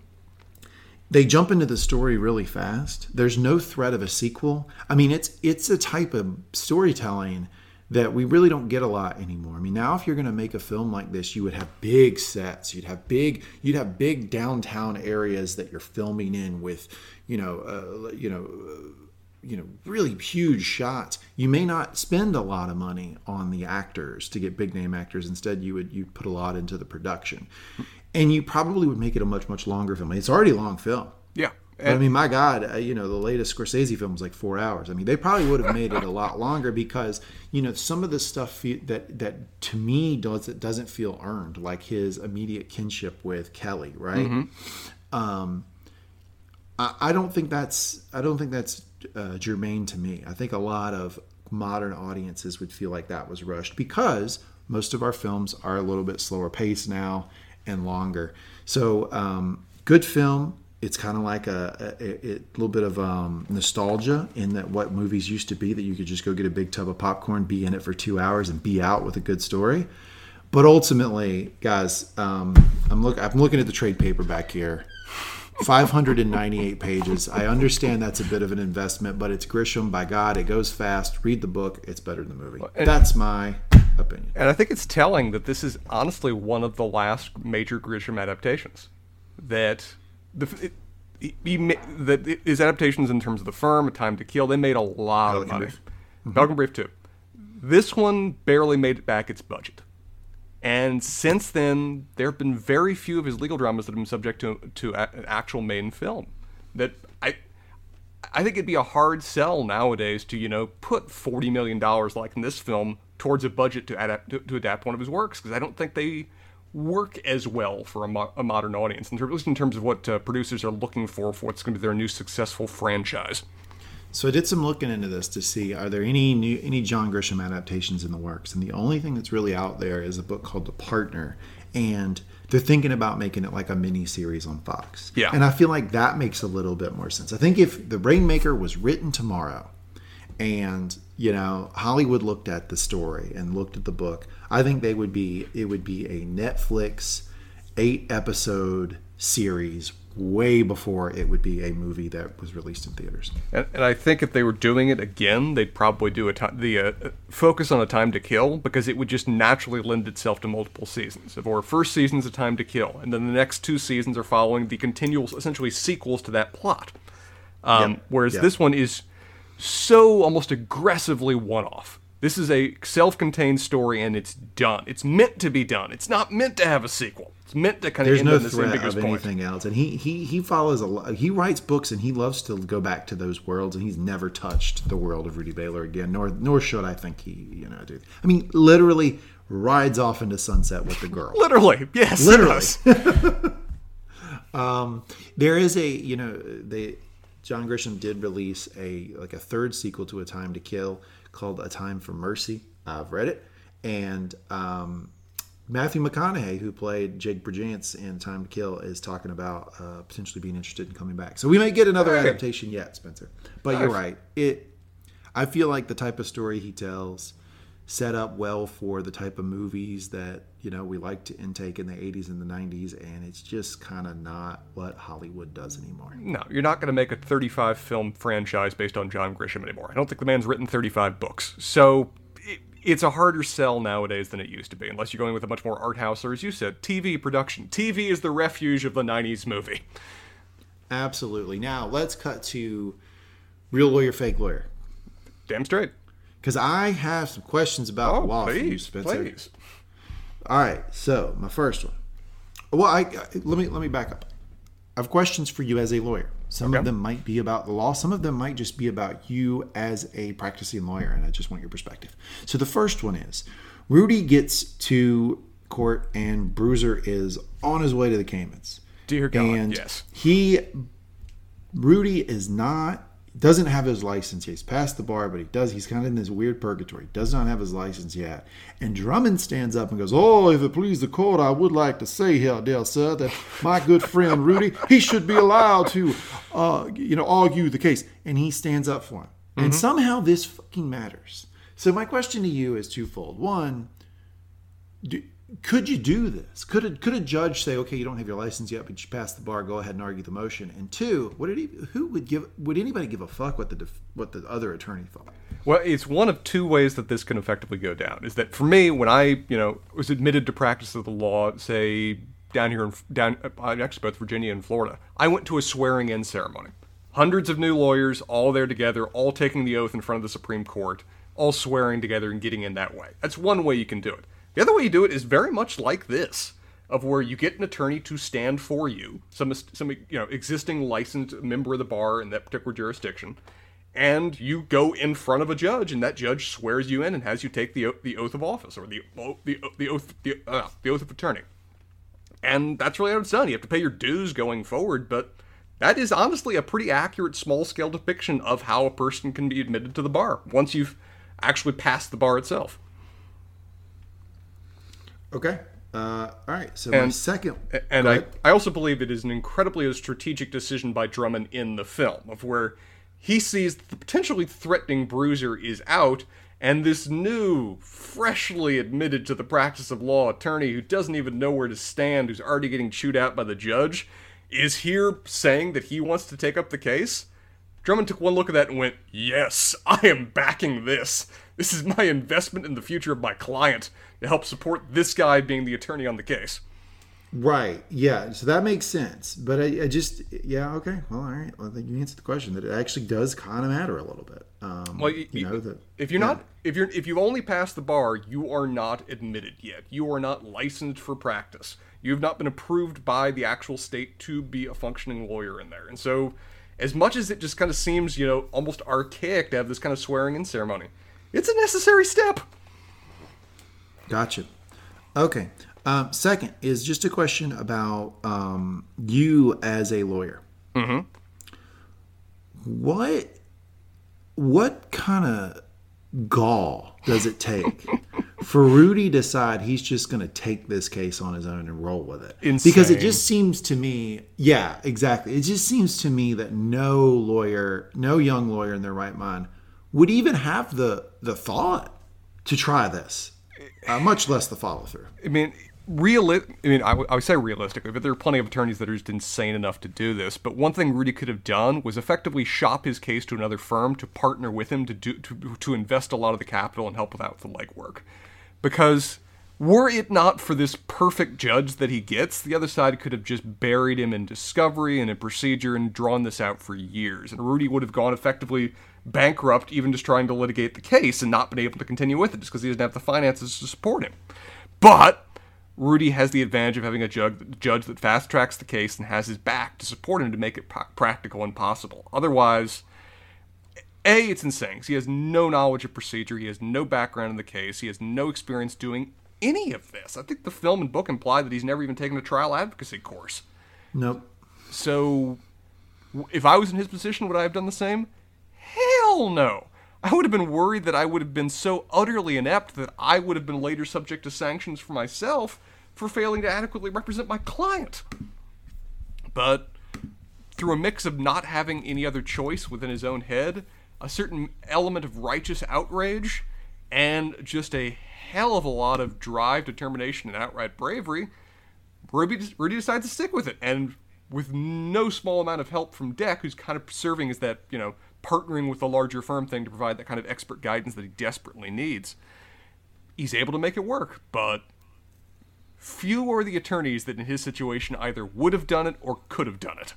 They jump into the story really fast. There's no threat of a sequel. I mean, it's it's a type of storytelling that we really don't get a lot anymore. I mean, now if you're going to make a film like this, you would have big sets. You'd have big you'd have big downtown areas that you're filming in with, you know, uh, you know you know really huge shots you may not spend a lot of money on the actors to get big name actors instead you would you put a lot into the production and you probably would make it a much much longer film it's already a long film. But, I mean, my God, uh, you know, the latest Scorsese film was like four hours. I mean, they probably would have made it a lot longer because you know some of the stuff that that to me does it doesn't feel earned, like his immediate kinship with Kelly, right? Um, I, I don't think that's I don't think that's uh, germane to me. I think a lot of modern audiences would feel like that was rushed because most of our films are a little bit slower paced now and longer. So, um, good film. It's kind of like a, a, a, a little bit of um, nostalgia in that what movies used to be that you could just go get a big tub of popcorn, be in it for two hours, and be out with a good story. But ultimately, guys, um, I'm look I'm looking at the trade paperback here. 598 pages. I understand that's a bit of an investment, but it's Grisham. By God, it goes fast. Read the book. It's better than the movie. That's my opinion. And I think it's telling that this is honestly one of the last major Grisham adaptations. That the it, he, he that his adaptations in terms of the firm, A Time to Kill, they made a lot Pelican of money. Brief. Mm-hmm. Pelican Brief too. This one barely made it back its budget. And since then, there have been very few of his legal dramas that have been subject to to a, an actual main film. That I I think it'd be a hard sell nowadays to you know put forty million dollars like in this film towards a budget to adapt to, to adapt one of his works because I don't think they work as well for a, mo- a modern audience, in least in terms of what uh, producers are looking for for what's going to be their new successful franchise. So I did some looking into this to see are there any new any John Grisham adaptations in the works, and the only thing that's really out there is a book called The Partner, and they're thinking about making it like a mini series on Fox. Yeah. and I feel like that makes a little bit more sense. I think if The Rainmaker was written tomorrow, and you know Hollywood looked at the story and looked at the book, I think they would be it would be a Netflix eight episode series way before it would be a movie that was released in theaters. And, and I think if they were doing it again, they'd probably do a ti the uh, focus on a time to kill because it would just naturally lend itself to multiple seasons. If our first season's a time to kill, and then the next two seasons are following the continual, essentially sequels to that plot. Um, Yep. Whereas Yep. this one is so almost aggressively one-off. This is a self-contained story, and it's done. It's meant to be done. It's not meant to have a sequel. It's meant to kind of There's end no this threat ambiguous of point. anything else, and he he he follows a lot. He writes books, and he loves to go back to those worlds, and he's never touched the world of Rudy Baylor again. Nor nor should I think he you know do. I mean, literally rides off into sunset with the girl. [laughs] Literally, yes, Literally. does. [laughs] Um, there is a you know they John Grisham did release a like a third sequel to A Time to Kill called A Time for Mercy. I've read it, and um, Matthew McConaughey, who played Jake Brigance in Time to Kill, is talking about uh, potentially being interested in coming back. So we may get another Okay. adaptation yet, Spencer. But you're right. It I feel like the type of story he tells set up well for the type of movies that you know we like to intake in the 80s and the 90s and it's just kind of not what hollywood does anymore No, you're not going to make a 35 film franchise based on John Grisham anymore. I don't think the man's written 35 books. So it, it's a harder sell nowadays than it used to be, unless you're going with a much more art house or, as you said, TV production. TV is the refuge of the 90s movie. absolutely now let's cut to real lawyer fake lawyer Damn straight. because i have some questions about Oh, the law please, spencer please. All right so my first one. Well I, I let me let me back up. I have questions for you as a lawyer. Some Okay. of them might be about the law. Some of them might just be about you as a practicing lawyer and i just want your perspective. So the first one is rudy gets to court and bruiser is on his way to the caymans. Dear God, and yes. he rudy is not doesn't have his license yet. He's passed the bar, but he does. He's kind of in this weird purgatory. He does not have his license yet. And Drummond stands up and goes, "Oh, if it please the court, I would like to say here, dear sir, that my good friend Rudy, he should be allowed to, uh, you know, argue the case." And he stands up for him. And somehow this fucking matters. So my question to you is twofold. One, do, could you do this? Could a, could a judge say, okay, you don't have your license yet, but you passed the bar, go ahead and argue the motion? And two, who would give? Would anybody give a fuck what the def, what the other attorney thought? Well, it's one of two ways that this can effectively go down. Is that for me, when I, you know, was admitted to practice of the law, say down here in down, uh, actually both Virginia and Florida, I went to a swearing-in ceremony. Hundreds of new lawyers, all there together, all taking the oath in front of the Supreme Court, all swearing together and getting in that way. That's one way you can do it. The other way you do it is very much like this of where you get an attorney to stand for you, some some you know existing licensed member of the bar in that particular jurisdiction, and you go in front of a judge, and that judge swears you in and has you take the the oath of office or the the the oath the, uh, the oath of attorney, and that's really how it's done. You have to pay your dues going forward, but that is honestly a pretty accurate small scale depiction of how a person can be admitted to the bar once you've actually passed the bar itself. Okay. Uh, all right. So and, my second, and I, I also believe it is an incredibly strategic decision by Drummond in the film of where he sees the potentially threatening Bruiser is out, and this new, freshly admitted to the practice of law attorney who doesn't even know where to stand, who's already getting chewed out by the judge, is here saying that he wants to take up the case. Drummond took one look at that and went, Yes, I am backing this. This is my investment in the future of my client to help support this guy being the attorney on the case. Right. Yeah. So that makes sense. But I, I just, yeah. Okay. Well, all right. Well, I think you answered the question that it actually does kind of matter a little bit. Um, well, you, you know that if you're yeah. not, if you're, if you've only passed the bar, you are not admitted yet. You are not licensed for practice. You have not been approved by the actual state to be a functioning lawyer in there. And so, as much as it just kind of seems, you know, almost archaic to have this kind of swearing in ceremony, it's a necessary step. Gotcha. Okay. Um, second is just a question about um, you as a lawyer. Mm-hmm. What what kind of gall does it take [laughs] for Rudy to decide he's just going to take this case on his own and roll with it? Insane. Because it just seems to me, yeah, exactly. It just seems to me that no lawyer, no young lawyer in their right mind would even have the the thought to try this, uh, much less the follow through. I mean, realistic. I mean, I, w- I would say realistically, but there are plenty of attorneys that are just insane enough to do this. But one thing Rudy could have done was effectively shop his case to another firm to partner with him to do to, to invest a lot of the capital and help with out the legwork. Because were it not for this perfect judge that he gets, the other side could have just buried him in discovery and in procedure and drawn this out for years. And Rudy would have gone effectively bankrupt even just trying to litigate the case and not been able to continue with it just because he doesn't have the finances to support him. But Rudy has the advantage of having a judge that fast tracks the case and has his back to support him to make it practical and possible. Otherwise, A, it's insane. He has no knowledge of procedure, he has no background in the case, he has no experience doing any of this. I think the film and book imply that he's never even taken a trial advocacy course. Nope. So, if I was in his position, would I have done the same? Hell no. I would have been worried that I would have been so utterly inept that I would have been later subject to sanctions for myself for failing to adequately represent my client. But through a mix of not having any other choice within his own head, a certain element of righteous outrage, and just a hell of a lot of drive, determination, and outright bravery, Rudy, Rudy decides to stick with it. And with no small amount of help from Deck, who's kind of serving as that, you know, partnering with a larger firm thing to provide that kind of expert guidance that he desperately needs, he's able to make it work. But few are the attorneys that in his situation either would have done it or could have done it.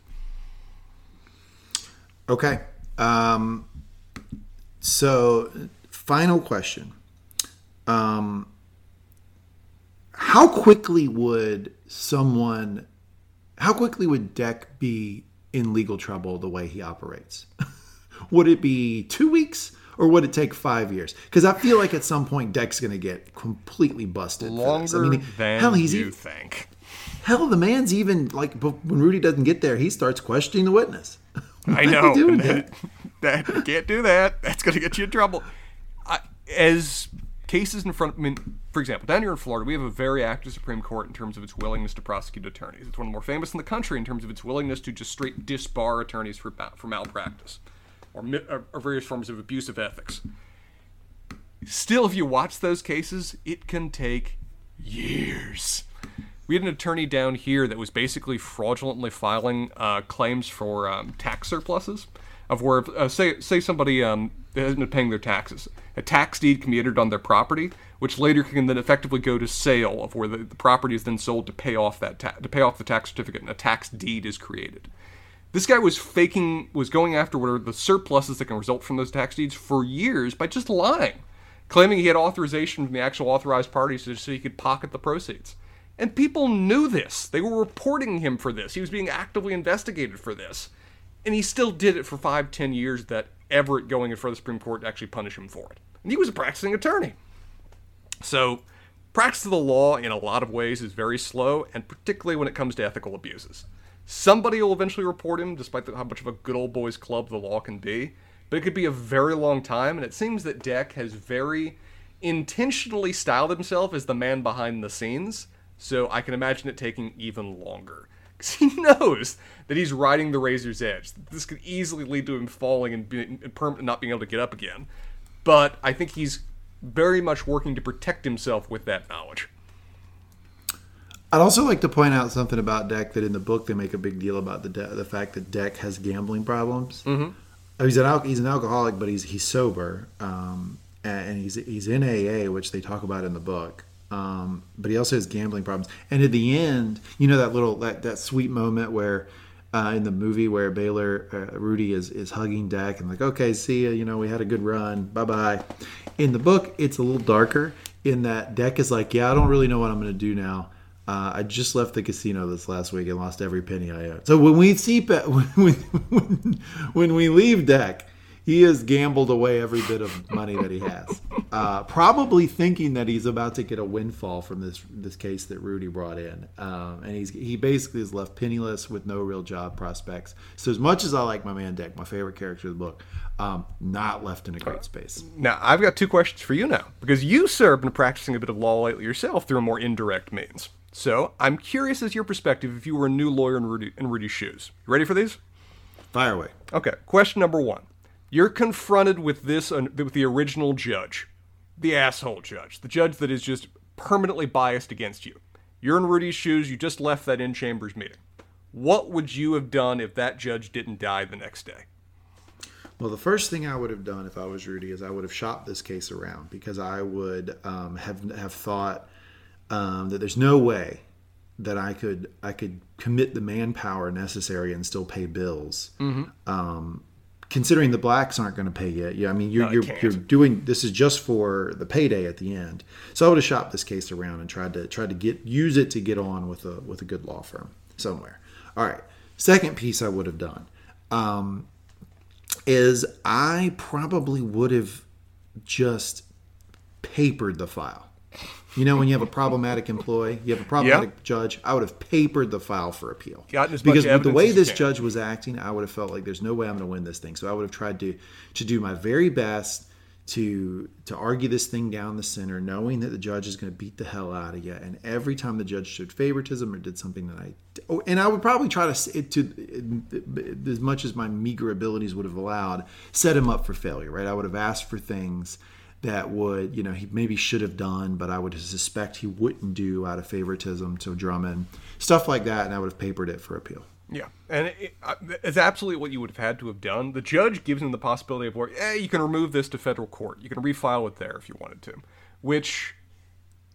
Okay. Um, so, final question. Um, how quickly would someone, how quickly would Deck be in legal trouble the way he operates? [laughs] would it be two weeks? Or would it take five years? Because I feel like at some point Deck's going to get completely busted. Longer I mean, than hell, he's you think. Hell, the man's even like when Rudy doesn't get there, he starts questioning the witness. [laughs] I know. [laughs] That, that? that can't do that. That's going to get you in trouble. I, as cases in front. I mean, for example, down here in Florida, we have a very active Supreme Court in terms of its willingness to prosecute attorneys. It's one of the more famous in the country in terms of its willingness to just straight disbar attorneys for for malpractice or, or various forms of abusive ethics. Still, if you watch those cases, it can take years. We had an attorney down here that was basically fraudulently filing uh, claims for um, tax surpluses, of where uh, say say somebody um, hasn't been paying their taxes, a tax deed can be entered on their property, which later can then effectively go to sale, of where the, the property is then sold to pay off that ta- to pay off the tax certificate, and a tax deed is created This guy was faking, was going after what are the surpluses that can result from those tax deeds for years by just lying, claiming he had authorization from the actual authorized parties so he could pocket the proceeds. And people knew this. They were reporting him for this. He was being actively investigated for this. And he still did it for five, ten years that Everett going in front of the Supreme Court to actually punish him for it. And he was a practicing attorney. So, practice of the law in a lot of ways is very slow, and particularly when it comes to ethical abuses. Somebody will eventually report him, despite the, how much of a good old boys club the law can be. But it could be a very long time, and it seems that Deck has very intentionally styled himself as the man behind the scenes. So I can imagine it taking even longer. [laughs] Because he knows that he's riding the razor's edge. This could easily lead to him falling and, and not being able to get up again. But I think he's very much working to protect himself with that knowledge. I'd also like to point out something about Deck that in the book they make a big deal about the de- the fact that Deck has gambling problems. Mm-hmm. He's an al- he's an alcoholic, but he's he's sober, um, and he's he's in AA, which they talk about in the book. Um, but he also has gambling problems. And at the end, you know that little that, that sweet moment where uh, in the movie where Baylor uh, Rudy is is hugging Deck and like, okay, see ya. You know, we had a good run. Bye bye. In the book, it's a little darker in that Deck is like, yeah, I don't really know what I'm going to do now. Uh, I just left the casino this last week and lost every penny I owe. So when we see [laughs] when, when, when we leave Deck, he has gambled away every bit of money that he has, uh, probably thinking that he's about to get a windfall from this this case that Rudy brought in, um, and he's he basically is left penniless with no real job prospects. So as much as I like my man Deck, my favorite character of the book, um, not left in a great space. Now I've got two questions for you now because you, sir, have been practicing a bit of law lately yourself through a more indirect means. So I'm curious as your perspective if you were a new lawyer in, Rudy, in Rudy's shoes. You ready for these? Fire away. Okay. Question number one: You're confronted with this uh, with the original judge, the asshole judge, the judge that is just permanently biased against you. You're in Rudy's shoes. You just left that in chambers meeting. What would you have done if that judge didn't die the next day? Well, the first thing I would have done if I was Rudy is I would have shopped this case around because I would um, have have thought um, that there's no way that I could I could commit the manpower necessary and still pay bills. Mm-hmm. Um, considering the blacks aren't going to pay yet, yeah, I mean you're No, you're, you're doing this is just for the payday at the end. So I would have shopped this case around and tried to tried to get use it to get on with a with a good law firm somewhere. All right, second piece I would have done um, is I probably would have just papered the file. You know, when you have a problematic employee, you have a problematic judge. I would have papered the file for appeal Gotten as much because with the way this judge was acting, I would have felt like there's no way I'm going to win this thing. So I would have tried to to do my very best to to argue this thing down the center, knowing that the judge is going to beat the hell out of you. And every time the judge showed favoritism or did something that I, oh, and I would probably try to it to as much as my meager abilities would have allowed, set him up for failure. Right? I would have asked for things that would you know he maybe should have done, but I would suspect he wouldn't do out of favoritism to Drummond, stuff like that, and I would have papered it for appeal. Yeah, and it, uh, it's absolutely what you would have had to have done. The judge gives him the possibility of, where, eh, you can remove this to federal court. You can refile it there if you wanted to, which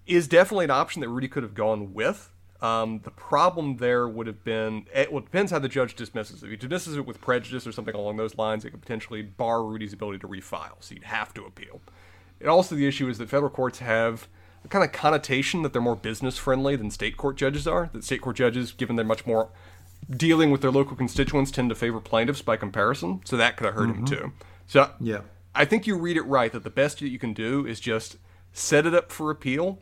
is definitely an option that Rudy could have gone with. Um, the problem there would have been, it, well, it depends how the judge dismisses it. If he dismisses it with prejudice or something along those lines, it could potentially bar Rudy's ability to refile, so you'd have to appeal. And also, the issue is that federal courts have a kind of connotation that they're more business friendly than state court judges are. That state court judges, given they're much more dealing with their local constituents, tend to favor plaintiffs by comparison. So that could have hurt him mm-hmm. too. So Yeah. I think you read it right that the best that you can do is just set it up for appeal,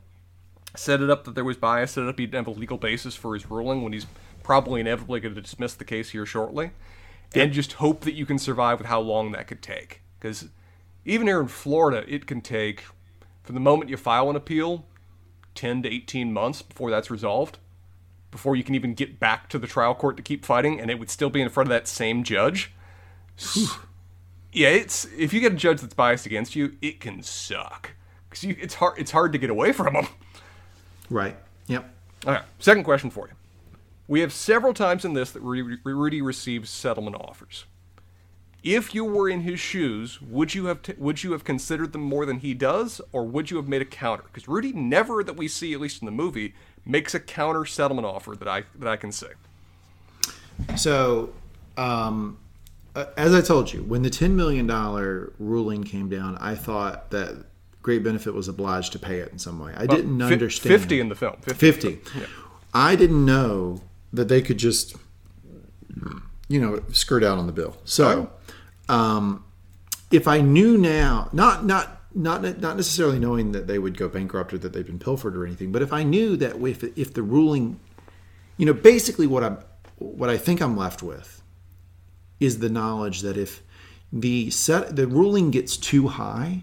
set it up that there was bias, set it up he'd have a legal basis for his ruling when he's probably inevitably going to dismiss the case here shortly, and just hope that you can survive with how long that could take. Because even here in Florida, it can take from the moment you file an appeal, ten to eighteen months before that's resolved, before you can even get back to the trial court to keep fighting, and it would still be in front of that same judge. Yeah, it's if you get a judge that's biased against you, it can suck because it's hard. It's hard to get away [laughs] from them. Right. Yep. All right. Second question for you. We have several times in this that Rudy, Rudy receives settlement offers. If you were in his shoes, would you have t- would you have considered them more than he does, or would you have made a counter? Because Rudy never, that we see at least in the movie, makes a counter settlement offer that I that I can see. So um, uh, as I told you, when the ten million dollar ruling came down, I thought that Great Benefit was obliged to pay it in some way. I didn't Fi- understand 50 in the film. 50. 50. I didn't know that they could just, you know, skirt out on the bill. So, um, if I knew now, not not not not necessarily knowing that they would go bankrupt or that they've been pilfered or anything, but if I knew that if if the ruling, you know, basically what I'm what I think I'm left with is the knowledge that if the set the ruling gets too high,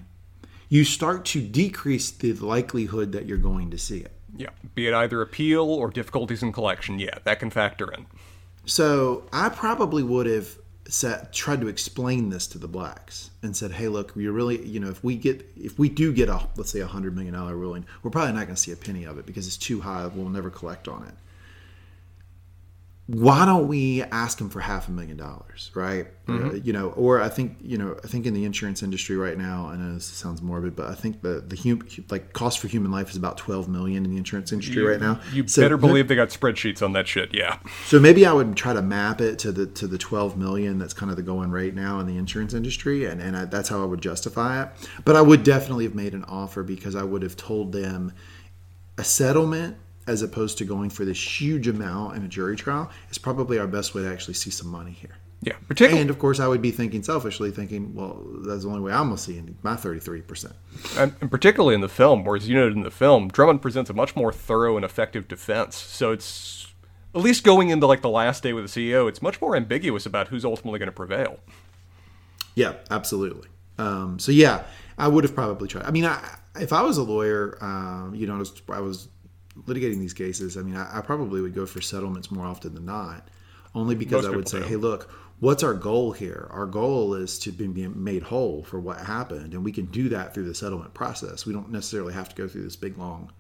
you start to decrease the likelihood that you're going to see it. Yeah, be it either appeal or difficulties in collection. Yeah, that can factor in. So I probably would have said, tried to explain this to the blacks and said, "Hey, look, you really, you know, if we get, if we do get a, let's say, a hundred million dollar ruling, we're probably not going to see a penny of it because it's too high. We'll never collect on it. Why don't we ask them for half a million dollars, right? Uh, you know, or I think, you know, I think in the insurance industry right now, I know this sounds morbid, but I think the the hum, like cost for human life is about twelve million in the insurance industry right now. You So- better believe they got spreadsheets on that shit. Yeah. so maybe I would try to map it to the to the 12 million that's kind of the going rate now in the insurance industry, and and I, that's how I would justify it. But I would definitely have made an offer because I would have told them a settlement as opposed to going for this huge amount in a jury trial is probably our best way to actually see some money here. Yeah. Particularly. And of course, I would be thinking selfishly, thinking, well, that's the only way I'm gonna see my 33 percent. And, and particularly in the film, whereas you noted in the film, Drummond presents a much more thorough and effective defense. So it's at least going into like the last day with the CEO, it's much more ambiguous about who's ultimately going to prevail. Yeah, absolutely. Um, so yeah, I would have probably tried. I mean, I, if I was a lawyer, um, you know, I was, I was litigating these cases. I mean, I, I probably would go for settlements more often than not, only because Most I would say, do. hey, look, what's our goal here? Our goal is to be made whole for what happened, and we can do that through the settlement process. We don't necessarily have to go through this big long,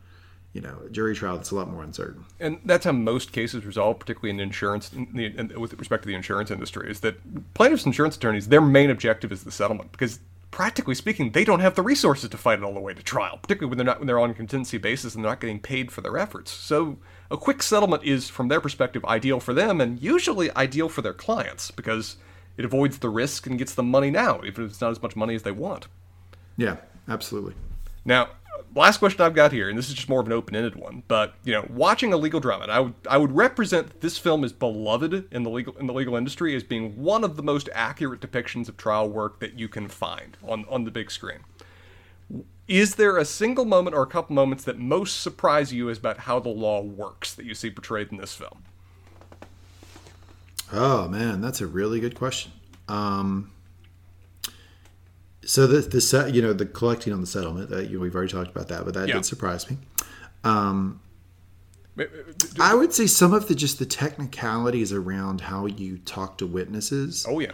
you know, jury trial that's a lot more uncertain. And that's how most cases resolve, particularly in insurance, in the, in, with respect to the insurance industry, is that plaintiffs' insurance attorneys, their main objective is the settlement because, practically speaking, they don't have the resources to fight it all the way to trial, particularly when they're not when they're on a contingency basis and they're not getting paid for their efforts. So, a quick settlement is, from their perspective, ideal for them and usually ideal for their clients because it avoids the risk and gets them money now, even if it's not as much money as they want. Yeah, absolutely. Now, last question I've got here, and this is just more of an open-ended one, but you know, watching a legal drama, and I would I would represent this film is beloved in the legal in the legal industry as being one of the most accurate depictions of trial work that you can find on on the big screen. Is there a single moment or a couple moments that most surprise you as about how the law works that you see portrayed in this film? Oh man, that's a really good question. Um, so the the you know, the collecting on the settlement that you we've already talked about that, but that Yeah. did surprise me. I would say some of the just the technicalities around how you talk to witnesses Oh yeah,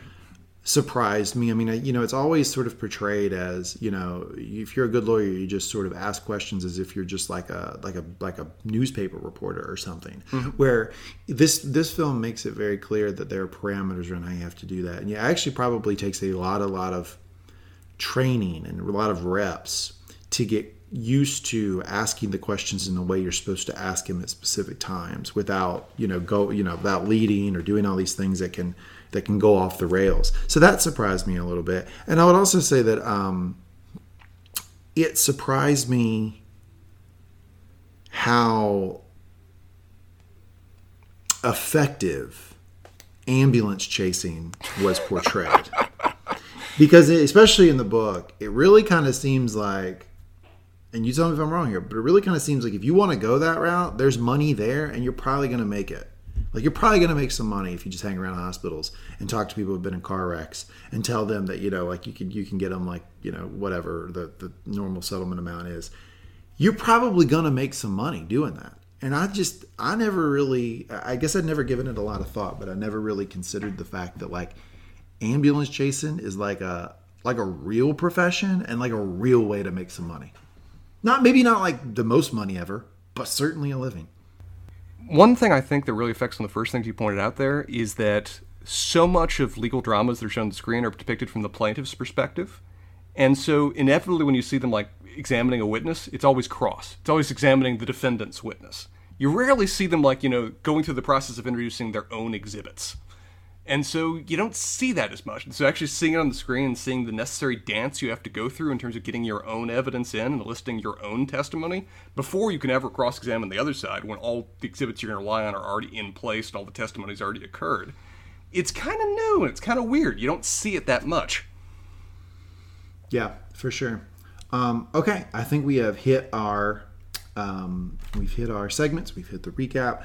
surprised me. I mean, I- you know, it's always sort of portrayed as, you know, if you're a good lawyer, you just sort of ask questions as if you're just like a like a like a newspaper reporter or something. Where this this film makes it very clear that there are parameters around how you have to do that, and yeah, it actually probably takes a lot a lot of training and a lot of reps to get used to asking the questions in the way you're supposed to ask them at specific times without you know go you know without leading or doing all these things that can that can go off the rails. So that surprised me a little bit. And i would also say that um it surprised me how effective ambulance chasing was portrayed because it, especially in the book it really kind of seems like and you tell me if i'm wrong here but it really kind of seems like if you want to go that route there's money there and you're probably going to make it. Like you're probably going to make some money if you just hang around hospitals and talk to people who've been in car wrecks and tell them that you know like you can you can get them like you know whatever the, the normal settlement amount is. You're probably going to make some money doing that. And i just i never really i guess i'd never given it a lot of thought but i never really considered the fact that like ambulance chasing is like a like a real profession and like a real way to make some money not maybe not like the most money ever but certainly a living One thing I think that really affects on the first things you pointed out there is that so much of legal dramas that are shown on the screen are depicted from the plaintiff's perspective. And so inevitably when you see them like examining a witness, it's always cross. It's always examining the defendant's witness. You rarely see them like, you know, going through the process of introducing their own exhibits. And so you don't see that as much. So actually seeing it on the screen and seeing the necessary dance you have to go through in terms of getting your own evidence in and listing your own testimony before you can ever cross examine the other side when all the exhibits you're going to rely on are already in place and all the testimony's already occurred. It's kind of new and it's kind of weird. You don't see it that much. Yeah, for sure. Um, okay, I think we have hit our um, we've hit our segments. We've hit the recap.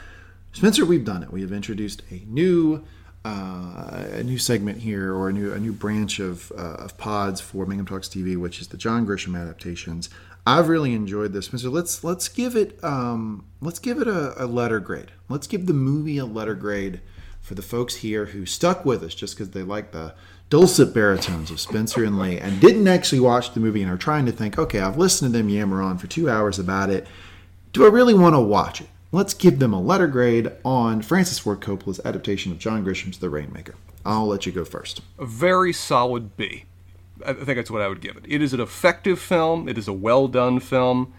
Spencer, we've done it. We have introduced a new uh, a new segment here, or a new a new branch of uh, of pods for Mangum Talks TV, which is the John Grisham adaptations. I've really enjoyed this, Spencer. Let's let's give it um, let's give it a, a letter grade. Let's give the movie a letter grade for the folks here who stuck with us just because they like the dulcet baritones of Spencer and Lee and didn't actually watch the movie and are trying to think, okay, I've listened to them yammer on for two hours about it. Do I really want to watch it? Let's give them a letter grade on Francis Ford Coppola's adaptation of John Grisham's The Rainmaker. I'll let you go first. A very solid B. I think that's what I would give it. It is an effective film. It is a well done film.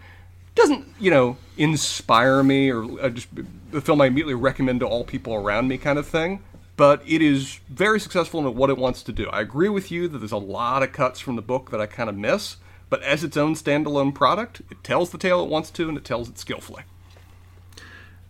Doesn't, you know, inspire me or uh, just the film I immediately recommend to all people around me kind of thing but it is very successful in what it wants to do. I agree with you that there's a lot of cuts from the book that I kind of miss, but as its own standalone product, it tells the tale it wants to and it tells it skillfully.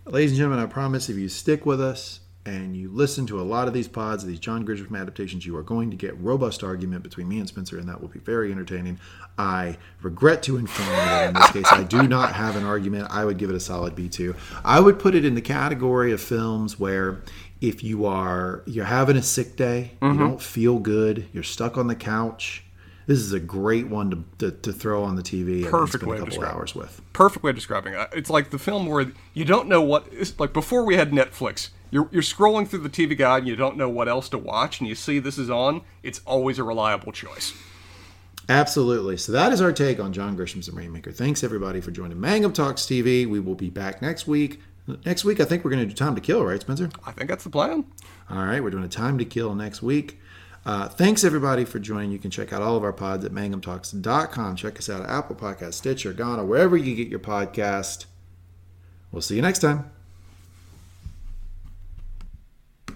Ladies and gentlemen, I promise if you stick with us and you listen to a lot of these pods, these John Grisham adaptations, you are going to get robust argument between me and Spencer, and that will be very entertaining. I regret to inform you that in this case, I do not have an argument. I would give it a solid B2. I would put it in the category of films where if you are you're having a sick day, mm-hmm. you don't feel good, you're stuck on the couch. This is a great one to, to, to throw on the TV Perfect and spend a couple hours with. Perfect way of describing it. It's like the film where you don't know what. It's like before we had Netflix, you're, you're scrolling through the TV guide and you don't know what else to watch, and you see this is on. It's always a reliable choice. Absolutely. So that is our take on John Grisham's The Rainmaker. Thanks everybody for joining Mangum Talks TV. We will be back next week Next week, I think we're going to do Time to Kill, right, Spencer? I think that's the plan. All right, we're doing a Time to Kill next week. Uh, thanks, everybody, for joining. You can check out all of our pods at mangumtalks.com. Check us out at Apple Podcast, Stitcher, Ghana, wherever you get your podcast. We'll see you next time.